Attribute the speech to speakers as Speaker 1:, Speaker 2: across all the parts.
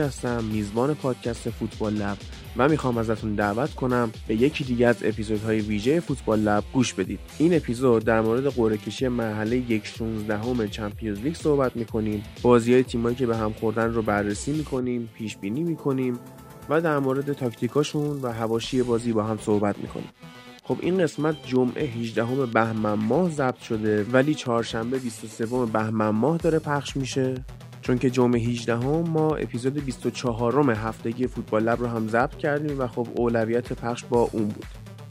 Speaker 1: هستم میزبان پادکست فوتبال لب و می‌خوام ازتون دعوت کنم به یکی دیگه از اپیزودهای ویژه فوتبال لب گوش بدید. این اپیزود در مورد قرعه کشی مرحله یک 16 همه چمپیونز لیگ صحبت می‌کنیم. بازی های تیمایی که به هم خوردن رو بررسی می‌کنیم پیش بینی می‌کنیم و در مورد تاکتیکاشون و هواشی بازی با هم صحبت می‌کنیم. خب این قسمت جمعه 18 بهمن ماه ضبط شده ولی چهارشنبه 23 بهمن ماه داره پخش میشه. چون که جمعه 18 هم ما اپیزود 24 هفتگی فوتبال لب رو هم ضبط کردیم و خب اولویت پخش با اون بود.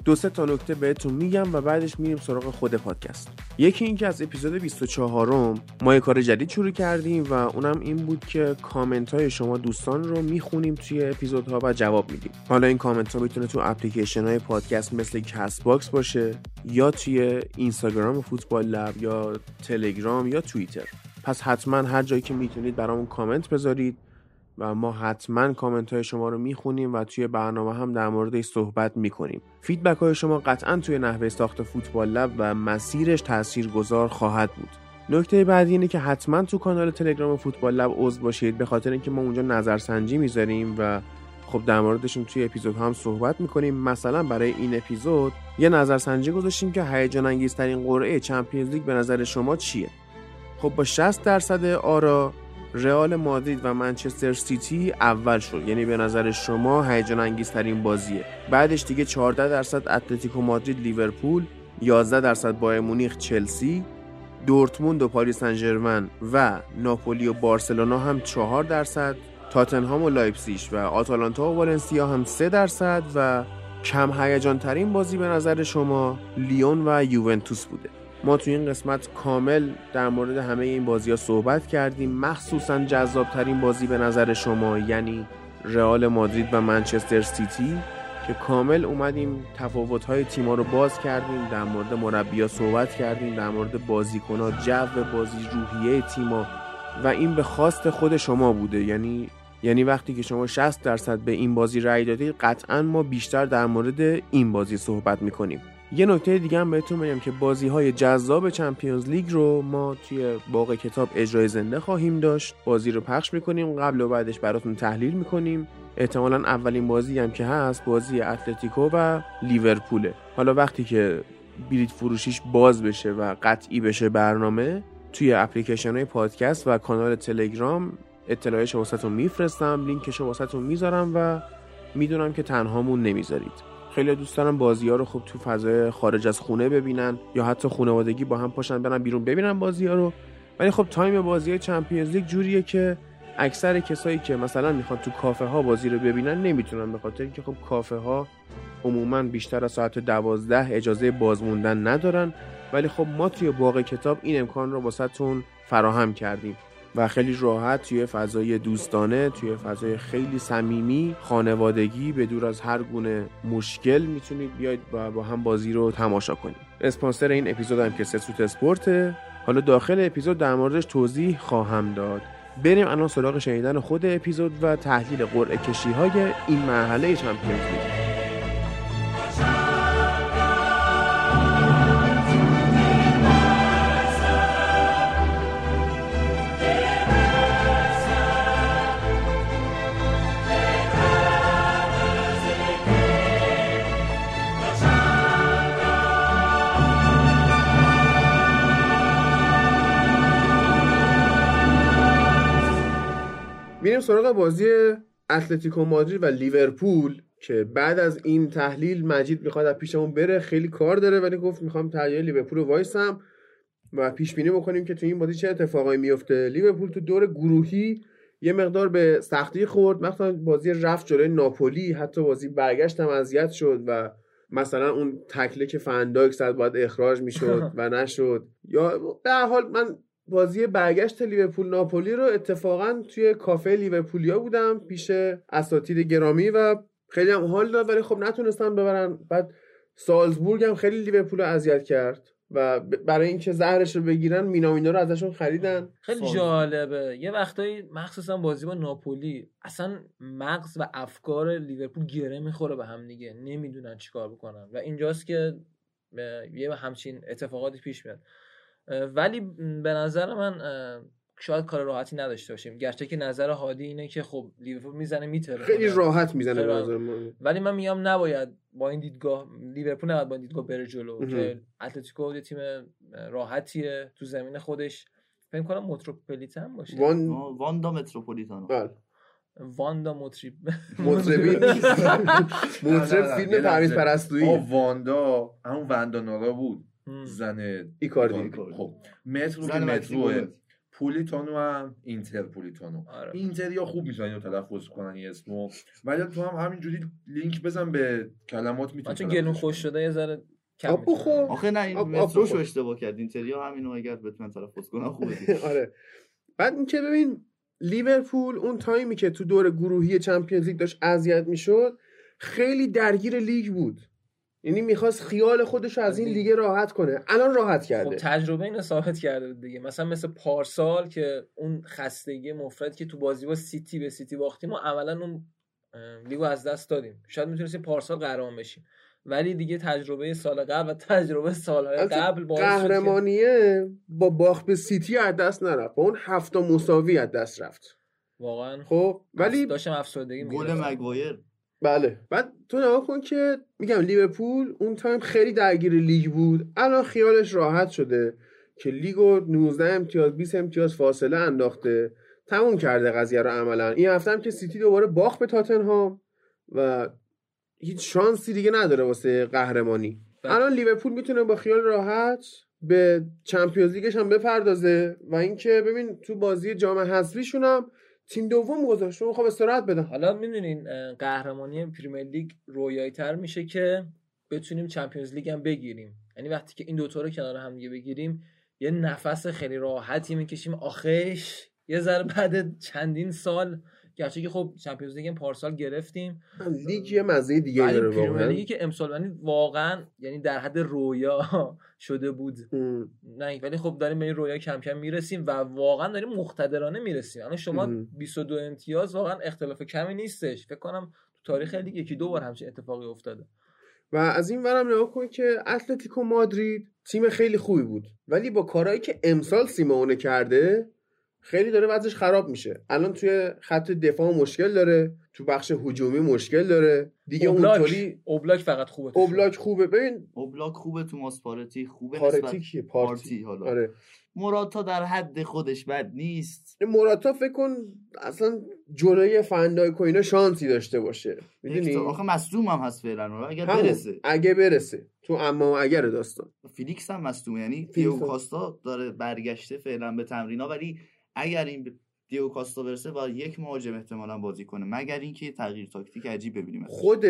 Speaker 1: دو سه تا نکته بهتون میگم و بعدش میریم سراغ خود پادکست. یکی اینکه از اپیزود 24 ما یه کار جدید شروع کردیم و اونم این بود که کامنت های شما دوستان رو می‌خونیم توی اپیزودها و جواب میدیم. حالا این کامنت ها می‌تونه تو اپلیکیشن های پادکست مثل Castbox باشه یا توی اینستاگرام فوتبال لب یا تلگرام یا توییتر. پس حتما هر جایی که می‌تونید برامون کامنت بذارید و ما حتما کامنت های شما رو می‌خونیم و توی برنامه هم در موردش صحبت می‌کنیم. فیدبک های شما قطعا توی نحوه ساخت فوتبال لب و مسیرش گذار خواهد بود. نکته بعدی اینه که حتما تو کانال تلگرام فوتبال لب عضو باشید به خاطر اینکه ما اونجا نظرسنجی می‌ذاریم و خب در موردشون توی اپیزود هم صحبت می‌کنیم. مثلا برای این اپیزود یه نظرسنجی گذاشتیم که هیجان انگیزترین قرعه چمپیونز لیگ به نظر شما چیه؟ خب با 60 درصد آرا رئال مادرید و منچستر سیتی اول شد. یعنی به نظر شما هیجان انگیزترین بازیه. بعدش دیگه 14 درصد اتلتیکو مادرید لیورپول 11 درصد بایرن مونیخ چلسی دورتموند و پاریس سن و ناپولی و بارسلونا هم 4 درصد تاتنهام و لایپزیش و آتالانتا و والنسیا هم 3 درصد و کم هیجان ترین بازی به نظر شما لیون و یوونتوس بوده. ما توی این قسمت کامل در مورد همه این بازی ها صحبت کردیم. مخصوصا جذابترین بازی به نظر شما یعنی رئال مادرید و منچستر سیتی که کامل اومدیم تفاوت های تیما رو باز کردیم در مورد مربیا صحبت کردیم در مورد بازیکنها جو بازی روحیه تیما و این به خواست خود شما بوده. یعنی یعنی وقتی که شما 60 درصد به این بازی رأی دادید قطعا ما بیشتر در مورد این بازی صحبت می‌کنیم. یه نکته دیگه هم بهتون بگم که بازی های جذاب چمپیونز لیگ رو ما توی باغ کتاب اجرای زنده خواهیم داشت. بازی رو پخش می‌کنیم قبل و بعدش براتون تحلیل می‌کنیم. احتمالا اولین بازی هم که هست بازی اتلتیکو و لیورپوله. حالا وقتی که بلیت فروشیش باز بشه و قطعی بشه برنامه توی اپلیکیشن های پادکست و کانال تلگرام اطلاعش واسهتون میفرستم لینکش واسهتون می‌ذارم و می‌دونم که تنهامون نمی‌ذارید. خیلی دوست دارن بازی ها رو خب تو فضای خارج از خونه ببینن یا حتی خانوادگی با هم پاشن برن بیرون ببینن بازی ها رو. ولی خب تایم بازی های چمپیونز لیگ جوریه که اکثر کسایی که مثلا می‌خوان تو کافه ها بازی رو ببینن نمی‌تونن به خاطر اینکه خب کافه ها عموما بیشتر از ساعت دوازده اجازه بازموندن ندارن. ولی خب ما توی باغ کتاب این امکان رو واسهتون فراهم کردیم. و خیلی راحت توی فضای دوستانه توی فضای خیلی صمیمی خانوادگی به دور از هر گونه مشکل می‌تونید بیاید و با هم بازی رو تماشا کنید. اسپانسر این اپیزود هم که ستوت اسپورته. حالا داخل اپیزود در موردش توضیح خواهم داد. بریم الان سراغ شنیدن خود اپیزود و تحلیل قرعه کشی های این مرحله چمپیونز لیگ. میریم سراغ بازی اتلتیکو مادرید و لیورپول که بعد از این تحلیل مجید می‌خواد از پیشمون بره خیلی کار داره ولی گفت می‌خوام تحلیل لیورپول رو وایسم و پیش بینی بکنیم که تو این بازی چه اتفاقایی میفته. لیورپول تو دور گروهی یه مقدار به سختی خورد مثلا بازی رفت جلوی ناپولی حتی بازی برگشت هم اذیت شد و مثلا اون تکله که فنداک صد باید اخراج می‌شد و نشد. یا به حال من بازی برگشت لیورپول ناپولی رو اتفاقا توی کافه لیورپولیا بودم پیش اساتید گرامی و خیلی هم حال داد ولی خب نتونستم ببرن. بعد سالزبورگ هم خیلی لیورپول رو اذیت کرد و برای اینکه زهرش رو بگیرن مینامینا رو ازشون خریدن.
Speaker 2: خیلی جالبه. یه وقتایی مخصوصا بازی با ناپولی اصلا مغز و افکار لیورپول گره می‌خوره به هم دیگه. نمی‌دونن چیکار بکنن. و اینجاست که یه همچین اتفاقاتی پیش میاد. ولی به نظر من شاید کار راحتی نداشته باشیم. گرچه که نظر هادی اینه که خب لیورپول می‌زنه میتره
Speaker 1: خیلی راحت می‌زنه به نظر من.
Speaker 2: ولی من میگم نباید با این دیدگاه لیورپول نباید با این دیدگاه بره جلو که اتلتیکو یه تیم راحتیه تو زمین خودش. فکر کنم متروپولیتان باشه.
Speaker 3: وان... واندا متروپولیتانو
Speaker 1: بله.
Speaker 2: واندا مطرب
Speaker 1: مطربی مطرب فیلم پرویز پرستویی
Speaker 4: واندا همون وندا نارا بود. زن
Speaker 1: ایکاردی
Speaker 4: خب مترو که متروه پولیتانو هم اینتر پولیتانو.
Speaker 2: آره.
Speaker 4: اینتر یا خوب می‌تونن اینو تلفظ کنن این اسمو. ولی تو هم همینجوری لینک بزن به کلمات می‌تونی
Speaker 2: چون گلون خوش شده یه ذره کم
Speaker 1: آب بخور.
Speaker 3: آخه نه این متروشو. اشتباه کرد. اینتریا همینو اگر بتونن تلفظ کنن خوبه
Speaker 1: آره. بعد اینکه ببین لیورپول اون تایمی که تو دور گروهی چمپیونز لیگ داشت اذیت می‌شد خیلی درگیر لیگ بود. یعنی می‌خواست خیال خودش رو از این لیگ راحت کنه. الان راحت
Speaker 2: خب
Speaker 1: کرده.
Speaker 2: تجربه اینو ثابت کرده بود دیگه. مثلا مثل پارسال که اون خستگی مفرط که تو بازی با سیتی به سیتی باختیم و عملا اون لیگو از دست دادیم. شاید می‌تونستیم پارسال قهرمان بشیم. ولی دیگه تجربه سال قبل و تجربه سالهای
Speaker 1: البته
Speaker 2: قبل که-
Speaker 1: قهرمانیه با باخت به سیتی از دست نرفت. با اون هفت تا مساوی از دست رفت.
Speaker 2: واقعا
Speaker 1: خب ولی
Speaker 2: داشتم افسردگی
Speaker 3: گل. مگوایر.
Speaker 1: بله. بعد تو نگاه کن که میگم لیورپول اون تایم خیلی درگیر لیگ بود. الان خیالش راحت شده که لیگو 19 امتیاز 20 امتیاز فاصله انداخته. تموم کرده قضیه رو عملا. این هفته هم که سیتی دوباره باخت به تاتنهام و هیچ شانسی دیگه نداره واسه قهرمانی.
Speaker 2: بله.
Speaker 1: الان لیورپول می‌تونه با خیال راحت به چمپیونز لیگش هم بپردازه. و اینکه ببین تو بازی جام حذفیشون هم تیم دوم گذاشت می‌خوام استراحت بدم.
Speaker 2: حالا می‌دونین قهرمانی پریمیر لیگ رویایی تر میشه که بتونیم چمپیونز لیگ هم بگیریم. یعنی وقتی که این دوتا رو کنار هم دیگه بگیریم یه نفس خیلی راحتی می‌کشیم. آخش یه ذره بعد چندین سال گرچه که خب چمپیونز لیگ پارسال گرفتیم.
Speaker 1: لیگ یه مزه دیگه داره واقعا.
Speaker 2: لیگی که امسال یعنی واقعا یعنی در حد رویا شده بود.
Speaker 1: ام.
Speaker 2: نه ولی خب داریم به این رویا کم کم می‌رسیم و واقعا داریم مقتدرانه می‌رسیم. الان شما
Speaker 1: مهم.
Speaker 2: 22 امتیاز واقعا اختلاف کمی نیستش. فکر کنم تو تاریخ لیگ یکی دو بار همچین اتفاقی افتاده.
Speaker 1: و از این ورم نگاه کن که اتلتیکو مادرید تیم خیلی خوبی بود. ولی با کارهایی که امسال سیمونه کرده خیلی داره وضعش خراب میشه. الان توی خط دفاع مشکل داره تو بخش هجومی مشکل داره. دیگه اونطوری
Speaker 2: اوبلاک فقط خوبه.
Speaker 1: اوبلاک خوبه. ببین
Speaker 3: اوبلاک خوبه تو ماسپارتی خوبه
Speaker 1: پارتی
Speaker 3: نسبت
Speaker 1: کیه؟
Speaker 3: پارتی
Speaker 1: پارتی.
Speaker 3: حالا.
Speaker 1: آره.
Speaker 3: موراتا در حد خودش بد نیست.
Speaker 1: این موراتا فکر کن اصلا جلوی فندایک و اینا شانسی داشته باشه. می‌دونی؟
Speaker 3: آخه مصدوم هم هست فعلا اگر
Speaker 1: همون.
Speaker 3: برسه.
Speaker 1: اگه برسه. تو اما و اگر داستان.
Speaker 3: فیلیکس هم مصدومه یعنی
Speaker 1: هم.
Speaker 3: کاستا داره برگشته فعلا به تمرینا ولی اگر این دیگو کاستا برسه با یک مهاجم احتمالا بازی کنه مگر اینکه تغییر تاکتیک عجیب ببینیم.
Speaker 1: خود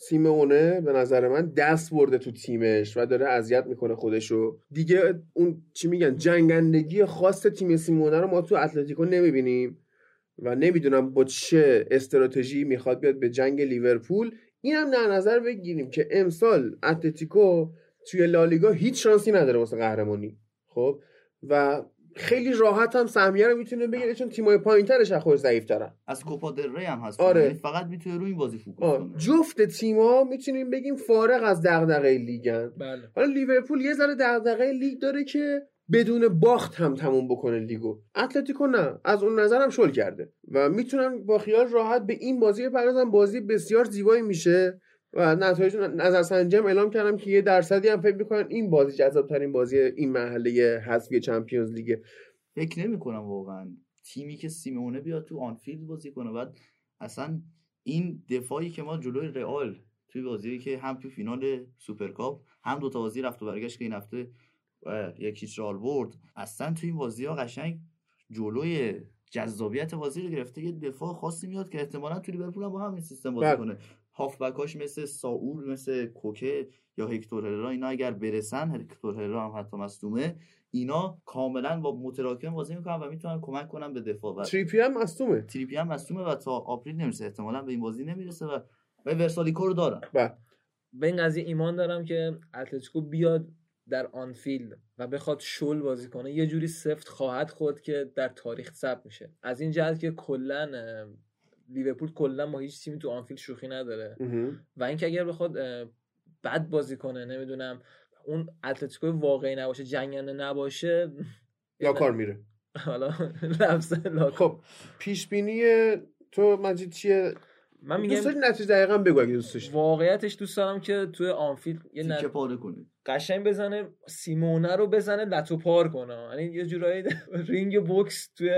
Speaker 1: سیمونه به نظر من دست برده تو تیمش و داره اذیت می‌کنه خودشو. دیگه اون چی میگن جنگندگی خاص تیم سیمونه رو ما تو اتلتیکو نمی‌بینیم و نمی‌دونم با چه استراتژی می‌خواد بیاد به جنگ لیورپول. این هم در نظر بگیریم که امسال اتلتیکو توی لالیگا هیچ شانسی نداره واسه قهرمانی. خب؟ و خیلی راحت هم سهمیه رو می‌تونه بگیره چون تیمای پایینترش از خودش ضعیفترن
Speaker 3: از کوپا دل ری هم هست.
Speaker 1: آره.
Speaker 3: فقط می‌تونه روی این بازی
Speaker 1: focus
Speaker 3: کنه.
Speaker 1: جفت تیما می‌تونیم بگیم فارغ از دغدغه لیگن
Speaker 2: بله.
Speaker 1: حالا لیورپول یه ذره دغدغه لیگ داره که بدون باخت هم تموم بکنه لیگو. اتلتیکو نه. از اون نظرم شل کرده. و می‌تونن با خیال راحت به این بازی بپردازن. بازی بسیار زیبایی میشه. و نتایج نظر سنجی هم اعلام کردم که یه درصدی هم فکر می‌کنن این بازی جذاب ترین بازی این مرحله حذفی چمپیونز لیگه.
Speaker 3: فکر نمی کنم واقعا. تیمی که سیمونه بیاد تو آنفیلد بازی کنه. بعد اصلا این دفاعی که ما جلوی رئال توی بازی که هم تو فینال سوپرکاپ هم دو تا بازی رفت و برگشت که این هفته یک هیچ رئال برد. اصلا تو این بازی ها قشنگ جلوی جذابیت بازی رو گرفته. یه دفاع خاصی میاد که احتمالا تو لیورپول هم با همین سیستم بازی
Speaker 1: بله.
Speaker 3: کنه. هافبکاش مثل ساول مثل کوکه یا هکتور هررا اینا اگر برسن هکتور هررا هم حتی مصدومه اینا کاملا با متراکم بازی می‌کنن و می‌تونن کمک کنن به دفاع. و
Speaker 1: تریپی هم مصدومه.
Speaker 3: تریپی هم مصدومه و تا April نمی‌رسه احتمالا به این بازی نمی‌رسه و و ورسالیکو رو دارن.
Speaker 2: به این قضیه ایمان دارم که اتلتیکو بیاد در آنفیلد و بخواد شل بازی کنه. یه جوری سفت خواهد خود که در تاریخ ثبت میشه. از این جهت که کلا لیورپول کلا با هیچ تیمی تو آنفیلد شوخی نداره. و اینکه اگر بخواد بد بازی کنه نمی‌دونم اون اتلتیکو واقعی نباشه جنگنده نباشه
Speaker 1: یا کار میره.
Speaker 2: حالا لفظ
Speaker 1: خب پیش بینی تو مجید چیه؟
Speaker 2: من
Speaker 1: دوست
Speaker 2: میگم
Speaker 1: داری نتیجه دقیقا بگو اگه دوست داشتی
Speaker 2: واقعیتش دوست دارم که توی آنفیلد یه نت...
Speaker 3: پاره کنید
Speaker 2: قشنگ بزنه سیمونه رو بزنه لتو پار کنه یعنی یه جورایی رینگ بوکس توی.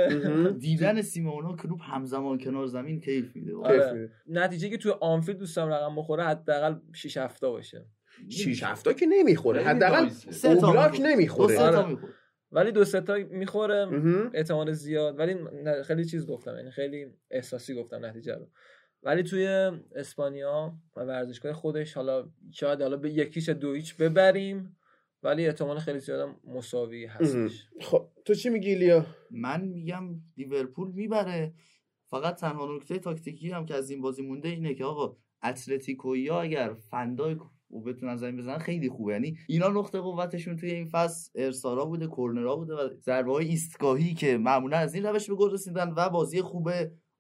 Speaker 3: دیدن سیمونا کلوب همزمان کنار زمین کیف میده
Speaker 1: کیف
Speaker 2: آره.
Speaker 1: میده.
Speaker 2: نتیجه که توی آنفیلد دوستم رقم بخوره حداقل 6 هفته باشه
Speaker 1: شیش هفته که نمی‌خوره حداقل
Speaker 4: دایسه.
Speaker 3: سه تا
Speaker 1: اوبلاک
Speaker 3: می‌خوره.
Speaker 1: نمی‌خوره
Speaker 3: دو سه تا
Speaker 2: آره.
Speaker 3: می‌خوره.
Speaker 2: ولی دو سه تا می‌خوره. احتمال زیاد ولی خیلی چیز گفتم یعنی خیلی احساسی گفتم نتیجه رو ولی توی اسپانیا و ورزشگاه خودش حالا شاید حالا به یکیش دو هیچ ببریم ولی احتمال خیلی زیاد مساوی هستش.
Speaker 1: خب تو چی میگی لیا؟
Speaker 3: من میگم لیورپول می‌بره. فقط تنها نکته تاکتیکی هم که از این بازی مونده اینه که آقا اتلتیکویا اگر فندای و بتونن زمین بزنن خیلی خوبه. یعنی اینا نقطه قوتشون توی این فصل ارسالا بوده کرنرا بوده و ضربه های ایستگاهی که معمولا از این روش به گل رسیدن و بازی خوب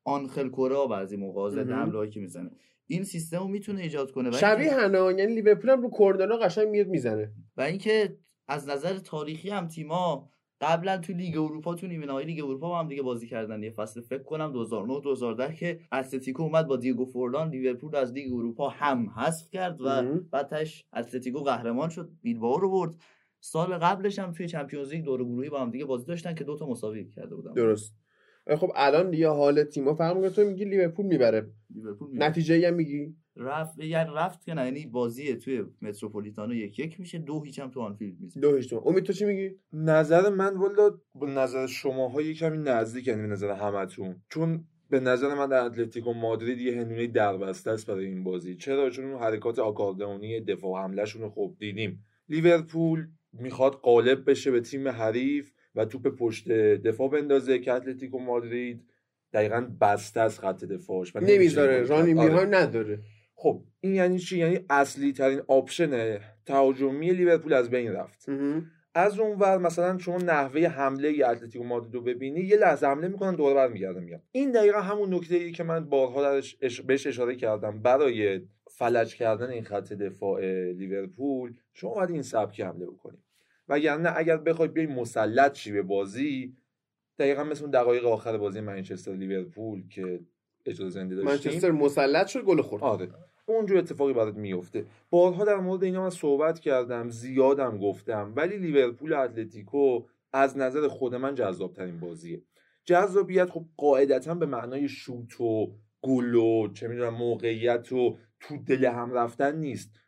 Speaker 3: آنخل کورا بعضی موقع ضد که می‌زنه. این سیستم رو می‌تونه ایجاد کنه.
Speaker 1: شبیه هنا یعنی لیورپول هم رو کورنرها قشنگ میاد می‌زنه.
Speaker 3: و اینکه از نظر تاریخی هم تیما قبلا تو لیگ اروپا تو نیمه نهایی لیگ اروپا با هم دیگه بازی کردن. یه فصل فکر کنم 2009 2010 که اتلتیکو اومد با دیگو فورلان لیورپول از لیگ اروپا هم حذف کرد و. بعدش اتلتیکو قهرمان شد بیلبائو رو برد. سال قبلش هم توی چمپیونز لیگ دور گروهی با هم دیگه بازی داشتن که دوتا مساوی کرده بودن.
Speaker 1: درست. خب الان دیگه حال تیما فرق می‌کنه. تو میگی لیورپول می‌بره.
Speaker 3: لیورپول می‌بره.
Speaker 1: نتیجه هم میگی؟
Speaker 3: رفت یعنی رفت که نه یعنی بازی توی متروپولیتانو یک یک میشه دو هیچ هم تو آنفیلد میشه
Speaker 1: دو هیچ تو. امید تو چی میگی؟
Speaker 4: نظر من والا با نظر شماها یه کمی نزدیک یعنی به نظر همتون. چون به نظر من در اتلتیکو مادرید یه هندونه دربسته است برای این بازی. چرا؟ چون اون حرکات آکاردئونی دفاع حملهشون رو خوب دیدیم. لیورپول می‌خواد غالب بشه به تیم حریف. و توپ پشت دفاع بندازه که اتلتیکو مادرید دقیقا بسته از خط دفاعش
Speaker 1: نمی‌ذاره. رانی
Speaker 4: آره.
Speaker 1: میهای نداره.
Speaker 4: خب این یعنی چی؟ یعنی اصلی ترین option تهاجمی لیورپول از بین رفت. از اون ور مثلا شما نحوه حمله ی اتلتیکو مادرید رو ببینی یه لحظه حمله می‌کنن دوباره برمیگردن میگن. این دقیقا همون نکته ای که من بارها اش- بهش اشاره کردم. برای فلج کردن این خط دفاع لیورپول شما باید این سبکی حمله بکنید وگرنه اگر بخوای بیای مسلط شی به بازی دقیقا مثل اون دقایق آخر بازی منچستر لیورپول که اجازه زنده داشتیم.
Speaker 1: منچستر مسلط شد گل خورد.
Speaker 4: آره. اونجور اتفاقی برات میفته. بارها در مورد اینا من صحبت کردم زیادم گفتم ولی لیورپول اتلتیکو از نظر خود من جذاب ترین بازیه. جذابیت خب قاعدتا به معنای شوت و گل و چه می‌دونم موقعیت و تو دل هم رفتن نیست.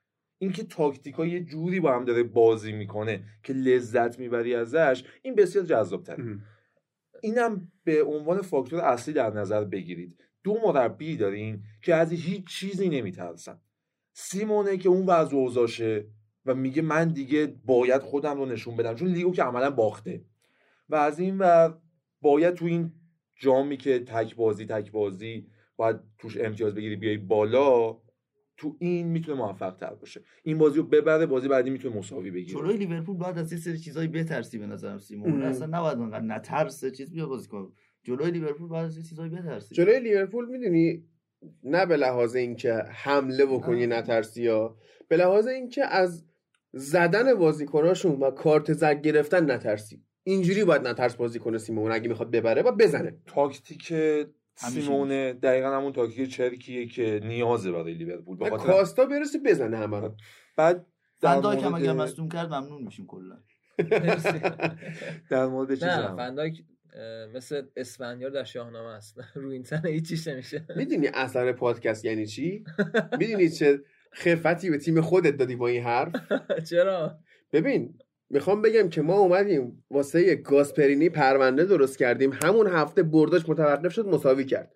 Speaker 4: اینکه تاکتیکا یه جوری با هم داره بازی می‌کنه که لذت می‌بری ازش این بسیار جذاب. اینم به عنوان فاکتور اصلی در نظر بگیرید. دو مربی دارین که از هیچ چیزی نمیترسن. سیمونه که اون وضع اوضاشه و میگه من دیگه باید خودم رو نشون بدم چون لیگو که عملا باخته. و از این ور باید تو این جامی که تک بازی تک بازی باید توش امتیاز بگیری بیای بالا تو این می‌تونه موفق تر باشه. این بازی رو ببره بازی بعدی می‌تونه مساوی بگیره.
Speaker 3: جلوی لیورپول باید از یه سری چیزایی بترسی به نظرم سیمون. اصلا نباید انقدر نترسه. چیز بیا بازی کنه جلوی لیورپول باید از یه چیزایی بترسی.
Speaker 1: جلوی لیورپول می‌دونی؟ نه به لحاظ اینکه حمله بکنی نترسی یا به لحاظ اینکه از زدن بازیکناشون و کارت زرد گرفتن نترسی. اینجوری باید نترس بازی کنه سیمون اگه می‌خواد ببره و بزنه.
Speaker 4: تاکتیک سیمونه دقیقا همون تاکتیک چرکیه که نیازه برای لیورپول. به خاطر
Speaker 1: کاستا برسه بزنه همه رو.
Speaker 4: بعد در
Speaker 3: فنداک هم اگر مصدوم کرد ممنون میشیم کلا.
Speaker 4: در مورد چیز
Speaker 2: نه. فنداک مثل اسفندیار در شاهنامه است. رو این تنه هیچیش نمیشه
Speaker 1: می‌دونی اثر پادکست یعنی چی؟ می‌دونی چه خفتی به تیم خودت دادی با این حرف؟
Speaker 2: چرا؟
Speaker 1: ببین می‌خوام بگم که ما اومدیم واسه گاسپرینی پرونده درست کردیم. همون هفته برداش متوقف شد مساوی کرد.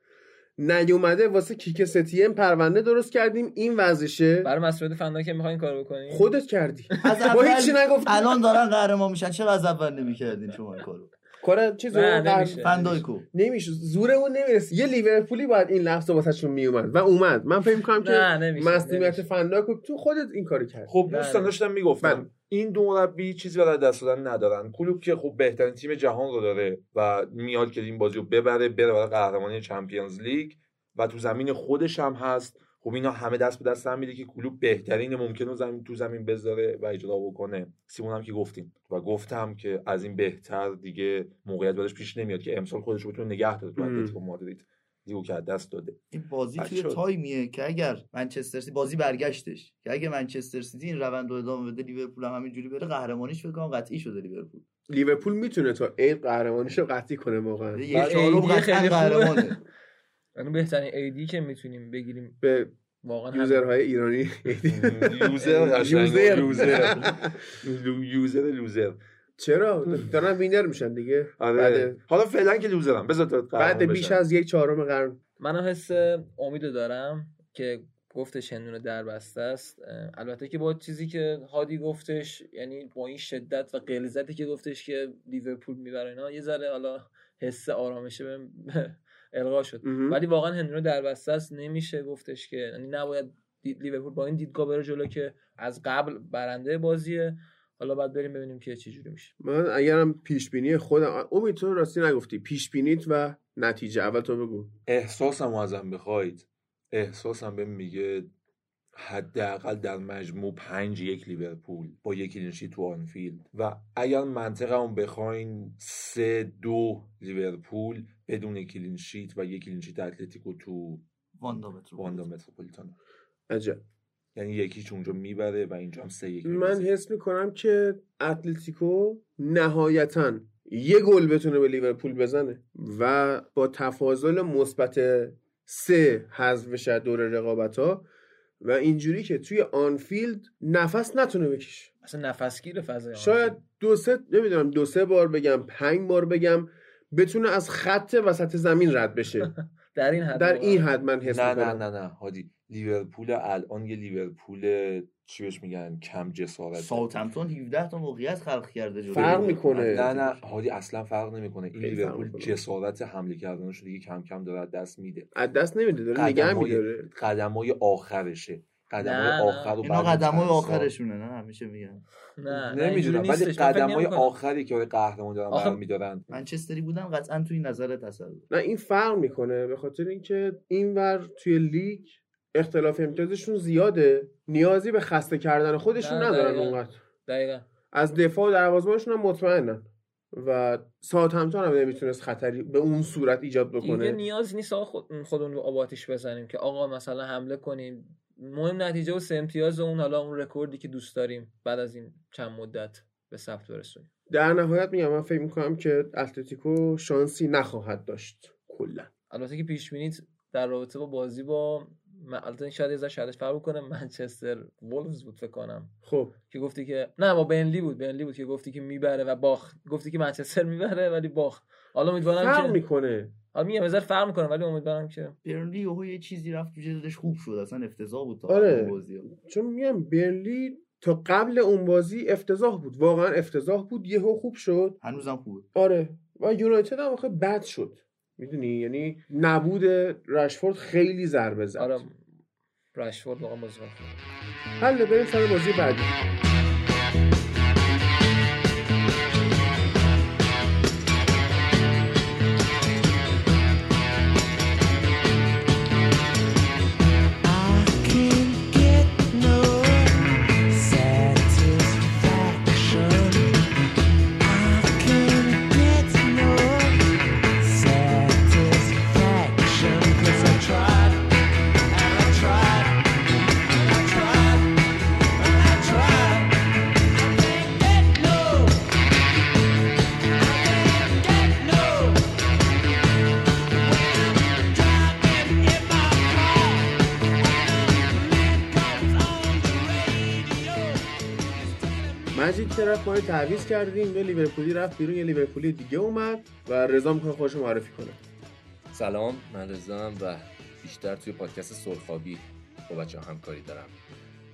Speaker 1: نیومده واسه کیک ستیم پرونده درست کردیم. این وضعشه
Speaker 2: برای مسئولیت فنداک می‌خواین این کارو بکنی
Speaker 1: خودت کردی.
Speaker 3: از
Speaker 1: ما هیچی
Speaker 3: اول
Speaker 1: نگفتیم
Speaker 3: الان دارن قهرمان میشن. چرا از اول نمی‌کردین شما این کارو؟
Speaker 1: کار چیز.
Speaker 3: فندایکو
Speaker 1: نمیشه زورمون نمی‌رسه. یه لیورپولی باید این لحظه واسهشون میومد و اومد. من فکر می‌کنم که مسئولیت. فنداکو تو خودت این کارو کردی
Speaker 4: خب دوستان. داشتم می‌گفتم.
Speaker 1: بله.
Speaker 4: این دو مربی چیزی برای دست دادن ندارن. کلوب که خب بهترین تیم جهان رو داره و میاد که این بازی رو ببره بره برای قهرمانی چمپیونز لیگ و تو زمین خودش هم هست. خب اینا همه دست به دست هم میده که کلوب بهترین ممکن رو زمین تو زمین بذاره و اجرا بکنه. سیمون هم که گفتیم. و گفتم که از این بهتر دیگه موقعیت بعدش پیش نمیاد که امسال خودش رو بتونه نگه داره تو. اتلتیکو مادرید. لیگو که دست داده.
Speaker 3: این بازی توی. تایمیه که اگر منچستر سیتی بازی برگشتش. که اگه منچستر سیتی این روند رو ادامه بده لیورپول هم همینجوری بره قهرمانیش فکر کنم قطعی شده لیورپول.
Speaker 1: لیورپول می‌تونه تا عید قهرمانیش رو قطعی کنه واقعا.
Speaker 3: قطعا
Speaker 2: خیلی.
Speaker 3: قهرمانه.
Speaker 2: یعنی بهترین عیدی که می‌تونیم بگیریم.
Speaker 1: به
Speaker 2: واقعا loser
Speaker 1: های ایرانی.
Speaker 4: loser. loser. loser.
Speaker 1: چرا؟ دارن winner میشن دیگه.
Speaker 4: آره.
Speaker 1: بعد
Speaker 4: حالا فعلا که loser م بذار
Speaker 1: بعد بیش. از یک چهارم قرن.
Speaker 2: من حس امیدو دارم که گفتش هندونه در بسته است. البته که با چیزی که هادی گفتش یعنی با این شدت و غلظتی که گفتش که لیورپول می‌بره اینا یه ذره حالا حس آرامشه بهم القا شد. ولی واقعا هندونه در بسته است. نمیشه گفتش که یعنی نباید لیورپول با این دیدگاه بره جلو که از قبل برنده بازیه. حالا باید بریم ببینیم که چه جوری میشه.
Speaker 1: من اگرم پیش بینی خودم امید تو راستی نگفتی. پیش بینیت و نتیجه. اول تو بگو.
Speaker 4: احساسم رو ازم بخواید. احساسم به میگه حداقل در مجموع پنج یک لیورپول با یک clean sheet تو آنفیلد. و اگر منطقمون بخواین سه دو لیورپول بدون clean sheet و یک clean sheet اتلتیکو تو
Speaker 3: واندا مترو
Speaker 4: واندا متروپولیتانو
Speaker 1: عجب.
Speaker 4: یعنی یکیش اونجا می‌بره و اینجا هم سه یک
Speaker 1: من. حس می‌کنم که اتلتیکو نهایتا یه گل بتونه به لیورپول بزنه و با تفاضل مثبت سه حذف بشه دور رقابت ها و اینجوری که توی آنفیلد نفس نتونه بکشه.
Speaker 2: اصلا نفسگیر فضای
Speaker 1: شاید دو سه نمی‌دونم دو سه بار بگم پنج بار بگم بتونه از خط وسط زمین رد بشه.
Speaker 2: در این حد
Speaker 1: در. این حد من حس
Speaker 4: نه نه نه نه هادی. لیورپول الان یه لیورپول چی بهش میگن کم جسارت
Speaker 3: ساوثهمپتون 17 تا موقعیت خلق کرده جلوی
Speaker 1: فرق می‌کنه.
Speaker 4: نه نه هادی اصلا فرق نمی‌کنه. این لیورپول. جسارت حمله کردنش رو دیگه کم کم داره از دست میده.
Speaker 1: از دست نمیده داره نگه میداره.
Speaker 4: قدمای آخرشه. قدمای. آخر رو
Speaker 3: اینا قدمای آخرشونه نه همیشه میگن.
Speaker 2: نه
Speaker 4: نمی‌دونم ولی قدمای. آخری که برای قهرمان دارن
Speaker 2: آخه-
Speaker 4: برمیدارن.
Speaker 3: منچستری بودن قطعا تو این نظر تصور
Speaker 1: نه این فرق می‌کنه. به خاطر اینکه اینور توی لیگ اختلاف امتیازشون زیاده. نیازی به خسته کردن خودشون ندارن. اونقدر.
Speaker 2: دقیقا.
Speaker 1: از دفاع و دروازه‌بانشون هم مطمئنن. و ساوت همتون هم نمی‌تونست خطری به اون صورت ایجاد
Speaker 2: دیگه
Speaker 1: بکنه
Speaker 2: نیاز نیست آقا خود خودمون رو آب آتیش بزنیم که آقا مثلا حمله کنیم. مهم نتیجه و سه امتیاز اون حالا اون رکوردی که دوست داریم بعد از این چند مدت به ثبت برسونیم.
Speaker 1: در نهایت میگم من فکر می‌کنم که اتلتیکو شانسی نخواهد داشت کلا.
Speaker 2: البته که پیش بینیت در رابطه با بازی با من- البته این شاید یه ذره شرطش فرق کنه منچستر وولفز بود فکر کنم.
Speaker 1: خب.
Speaker 2: که گفتی که نه با بنلی بود بنلی بود که گفتی که می‌بره و باخت. گفتی که منچستر می‌بره ولی باخت. حالا امیدوارم
Speaker 1: فرق
Speaker 2: که
Speaker 1: می‌کنه.
Speaker 2: حالا میگم یه ذره فرق می‌کنه ولی امیدوارم که
Speaker 3: برنلی یهو یه چیزی رفت تو جلدش خوب شد. اصلا افتضاح بود تا
Speaker 1: آره. چون میگم برلی تا قبل اون بازی افتضاح بود. واقعا افتضاح بود. یهو خوب شد.
Speaker 3: هنوزم خوبه.
Speaker 1: آره. و یونایتد هم آخه بد شد. می‌دونی؟ یعنی نبود رشفورد خیلی ضربه زد.
Speaker 2: آره رشفورد واقعا کرد.
Speaker 1: حل بریم سر بازی بعدی. رو تعویض کردیم یه لیورپولی رفت بیرون یه لیورپولی دیگه اومد و رضا می‌خواد خودش معرفی کنه.
Speaker 5: سلام من رضام و بیشتر توی پادکست سرخابی با بچه همکاری دارم.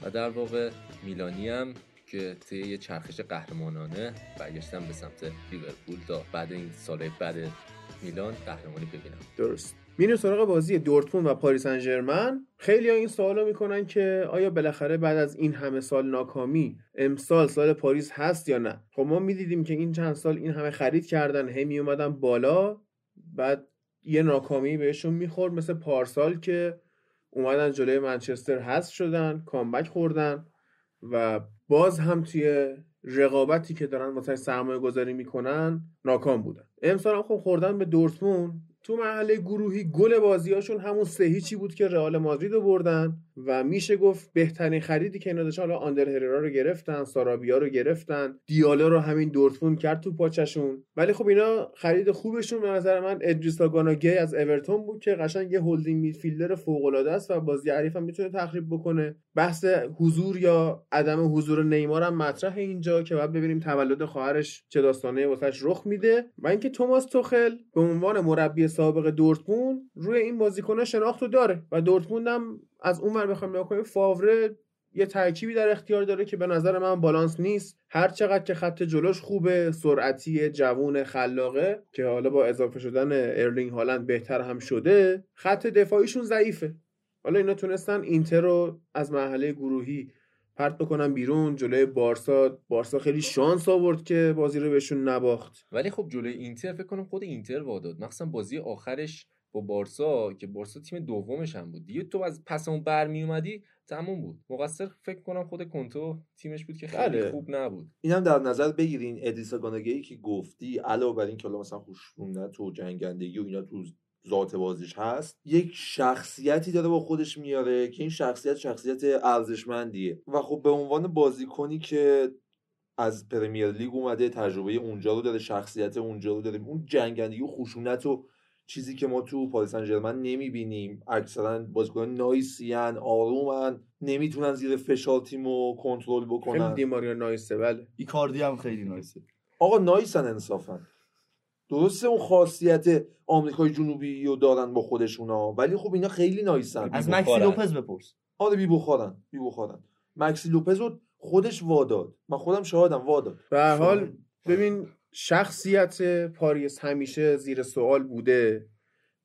Speaker 5: و در واقع میلانی هم که طی یه چرخش قهرمانانه برگشتم به سمت لیورپول تا بعد این سال بعد میلان قهرمانی ببینم.
Speaker 1: درست. میریم سراغ بازی دورتموند و پاریس سن ژرمن خیلی ها این سوالو می‌کنن که آیا بالاخره بعد از این همه سال ناکامی امسال سال پاریس هست یا نه؟ خب ما می‌دیدیم که این چند سال این همه خرید کردن هی اومدن بالا بعد یه ناکامی بهشون می‌خورد مثل پارسال که اومدن جلوی منچستر حذف شدن کامبک خوردن و باز هم توی رقابتی که دارن واسه سرمایه گذاری می‌کنن ناکام بودن. امسال هم خب خوردن به دورتموند. تو مرحله گروهی گل بازیاشون همون سه هیچی بود که رئال مادرید رو بردن و میشه گفت بهترین خریدی که اینا داشتن حالا آندر هررا رو گرفتن سارابیا رو گرفتن دیالا رو همین دورتموند کرد تو پاچشون. ولی خب اینا خرید خوبشون به نظر من ادریسا گاناگی از اورتون بود که قشنگ یه هولدینگ میدفیلدر فوق العاده است و بازی حریف هم می‌تونه تخریب بکنه. بحث حضور یا عدم حضور نیمار هم مطرح اینجا که بعد ببینیم تولد خواهرش چه داستانه واسش رخ میده. و اینکه توماس توخل به عنوان مربی سابق دورتموند روی این بازیکن‌ها شناختو داره و دورتموند هم از اون ور بخوایم نگاه کنیم فاوره یه ترکیبی در اختیار داره که به نظر من بالانس نیست. هر چقدر که خط جلوش خوبه سرعتی جوون خلاقه که حالا با اضافه شدن ارلینگ هالند بهتر هم شده خط دفاعیشون ضعیفه. حالا اینا تونستن اینتر رو از مرحله گروهی پرت بکنن بیرون جلوی بارسا. بارسا خیلی شانس آورد که بازی رو بهشون نباخت.
Speaker 5: ولی خب جلوی اینتر فکر کنم خود اینتر واداد مخصوصا بازی آخرش با بارسا که بارسا تیم دومش هم بود. دیگه تو از پس اون برمی اومدی تموم بود. مقصر فکر کنم خود کنتو تیمش بود که خیلی
Speaker 1: بله.
Speaker 5: خوب نبود.
Speaker 4: اینم در نظر بگیرین ادریسا گاناگی که گفتی علاوه بر اینکه حالا مثلا خشونت و جنگندگی و اینا تو ذات بازیش هست یک شخصیتی داره با خودش میاره که این شخصیت شخصیت ارزشمندیه. و خب به عنوان بازیکنی که از پرمیر لیگ اومده تجربه اونجا رو داره شخصیت اونجا رو داره اون جنگندگی و خشونت و چیزی که ما تو پاریس سن ژرمن نمی‌بینیم. اکثرا بازیکنان نایسیان آرومن نمی‌تونن زیر فشار تیمو کنترل
Speaker 1: خیلی
Speaker 4: بکنن.
Speaker 1: دیماریا نایسه بله.
Speaker 3: ایکاردی هم خیلی نایسه.
Speaker 4: آقا نایسن انصافا. درسته اون خاصیت آمریکای جنوبی رو دارن با خودشونا ولی خب اینا خیلی نایسن.
Speaker 3: از مکسی. لوپز بپرس.
Speaker 4: آره بی بخارن بی بخارن. مکسی لوپز رو خودش واداد من خودم شاهدم واداد
Speaker 1: به هر حال ببین شخصیت پاریس همیشه زیر سوال بوده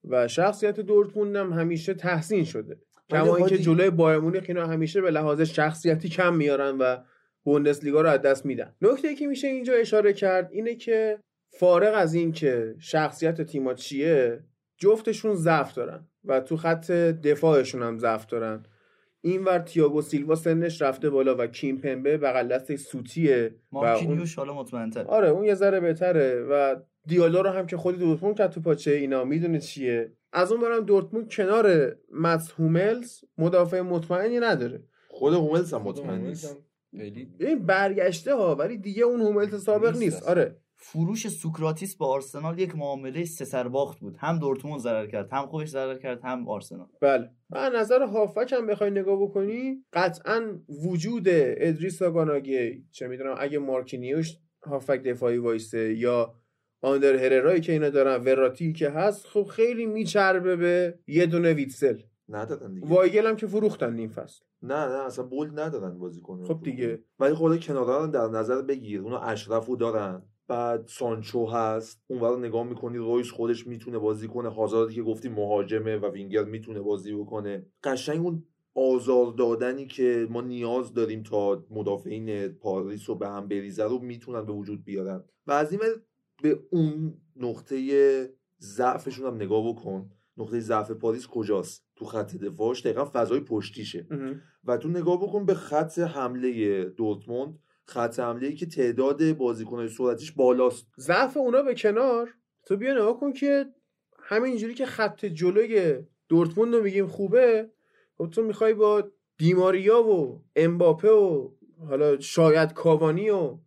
Speaker 1: و شخصیت دورتموند هم همیشه تحسین شده. کما اینکه جلوی بایر مونیخ اینا همیشه به لحاظ شخصیتی کم میارن و بوندسلیگا رو از دست میدن. نکته که میشه اینجا اشاره کرد اینه که فارغ از این که شخصیت تیما چیه جفتشون ضعف دارن و تو خط دفاعشون هم ضعف دارن. اینور تییاگو سیلوا سنش رفته بالا و کیم پمبه بغل دست سوتیه و اون
Speaker 3: حالا مطمئن‌تر.
Speaker 1: آره اون یه ذره بهتره و دیالا رو هم که خود دورتموند کرد تو پاچه اینا می‌دونه چیه؟ از اون برم دورتموند کنار متس هوملز مدافع مطمئنی نداره.
Speaker 4: خود هوملز هم مطمئن نیست.
Speaker 5: خیلی
Speaker 1: ببین برگشته ها ولی دیگه اون هوملز سابق
Speaker 5: نیست
Speaker 1: نیست. آره.
Speaker 3: فروش سوکراتیس به آرسنال یک معامله سه سر باخت بود. هم دورتموند ضرر کرد هم خودش ضرر کرد هم آرسنال.
Speaker 1: بله. و از نظر هافک هم بخوای نگاه بکنی قطعا وجود ادریس گاناگی چه می‌دونم اگه مارکینیوش هافک دفاعی وایسه یا آندر هررایی که اینا دارن وراتی که هست خب خیلی میچربه به یه دونه ویتسل.
Speaker 4: ندادن دیگه.
Speaker 1: وایگل هم که فروختن نیم فصل.
Speaker 4: نه نه اصلا بولد ندارن بازیکن
Speaker 1: خب دیگه.
Speaker 4: ولی خود کنارا رو در نظر بگیر اونا اشرفو دارن. بعد سانچو هست اون رو نگاه می‌کنی رویس خودش می‌تونه بازی کنه. هازاردی که گفتی مهاجمه و وینگر می‌تونه بازی بکنه. قشنگ اون آزار دادنی که ما نیاز داریم تا مدافعین پاریس رو به هم بریزه رو می‌تونن به وجود بیارن. و از این به اون نقطه ضعفشون هم نگاه بکن. نقطه ضعف پاریس کجاست؟ تو خط دفاعش دقیقا فضای پشتیشه. و تو نگاه بکن به خط حمله دورتموند. خط حمله ای که تعداد بازیکنهای سرعتیش بالاست.
Speaker 1: ضعف اونا به کنار. تو بیا نگاه کن که همینجوری که خط جلوی دورتموند رو میگیم خوبه خب تو می‌خوای با دیماریا و امباپه و حالا شاید کاوانی و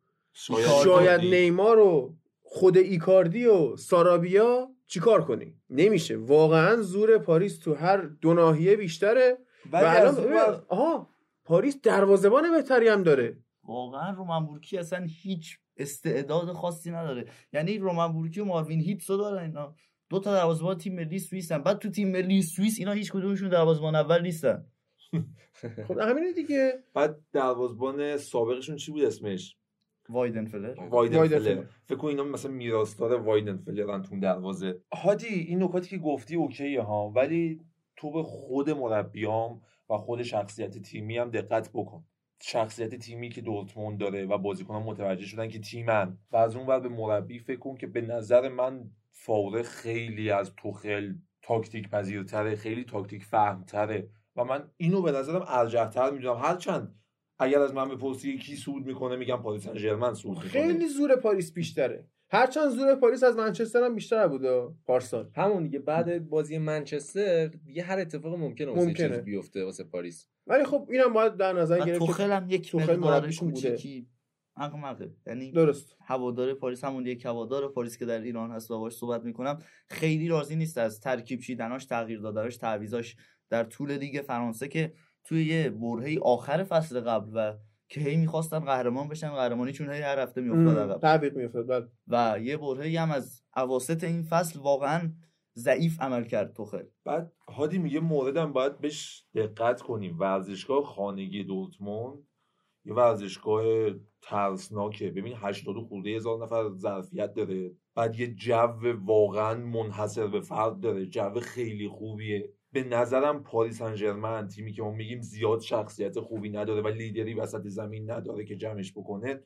Speaker 1: شاید نیمار و خود ایکاردی و سارابیا چیکار کنی؟ نمیشه. واقعا زور پاریس تو هر دو ناحیه بیشتره. و الان آها پاریس دروازه‌بان بهتری هم داره.
Speaker 3: واقعا رومن بورکی اصلا هیچ استعداد خاصی نداره. یعنی رومن بورکی و ماروین هیتسو دارن اینا. دو تا دروازه‌بان تیم ملی سوئیسن بعد تو تیم ملی سوئیس اینا هیچ کدومشون دروازه‌بان اول نیستن.
Speaker 1: خب همینه دیگه.
Speaker 4: بعد دروازبان سابقشون چی بود اسمش؟
Speaker 3: وایدنفلر.
Speaker 4: وایدن
Speaker 1: وایدنفلر.
Speaker 4: فلر فکر کن اینا مثلا میراثدار وایدن فلرن تو دروازه. هادی این نکاتی که گفتی اوکیه ها ولی تو به خود مربیام و خود شخصیت تیمی هم دقت بکن. شخصیت تیمی که دورتموند داره و بازیکنان متوجه شدن که تیمن. و از اون ور به مربی فکر کن که به نظر من فاوره خیلی از توخل تاکتیک پذیرتره خیلی تاکتیک فهمتره. و من اینو به نظرم ارجح‌تر می‌دونم. هرچند اگر از من بپرسی کی سود می‌کنه میگم پاریس سن ژرمن سود می‌کنه.
Speaker 1: خیلی زور پاریس بیشتره. هرچند زور پاریس از منچستر هم بیشتر بوده پارسال.
Speaker 5: همون دیگه. بعد بازی منچستر دیگه هر اتفاق ممکنه واسه
Speaker 1: ممکنه.
Speaker 5: چیز بیفته واسه پاریس.
Speaker 1: ولی خب اینم باید در نظر گرفت که
Speaker 3: توخل هم یک
Speaker 1: توخل مربیشون بوده.
Speaker 3: احمقه یعنی
Speaker 1: درست.
Speaker 3: هوادار پاریس همون یک هوادار پاریس که در ایران هست. و باش صحبت می‌کنم. خیلی راضی نیست از ترکیب چیدناش تغییر دادنش تعویضاش در طول لیگ فرانسه که توی یه برهه آخر فصل قبل و که هی می‌خواستن قهرمان بشن قهرمانی چون هی هر هفته میافتاد عقب.
Speaker 1: تعویق میافتاد بله.
Speaker 3: و یه برهه هم از اواسط این فصل واقعا ضعیف عمل کرد توخل
Speaker 4: بعد هادی میگه موردم باید بهش دقت کنیم. ورزشگاه خانگی دورتموند یه ورزشگاه ترسناکه. ببین 80 خورده هزار نفر ظرفیت داره. بعد یه جو واقعا منحصر به فرد داره. جو خیلی خوبیه. به نظرم پاریس سن تیمی که ما میگیم زیاد شخصیت خوبی نداره و لیدری وسط زمین نداره که جمعش بکنه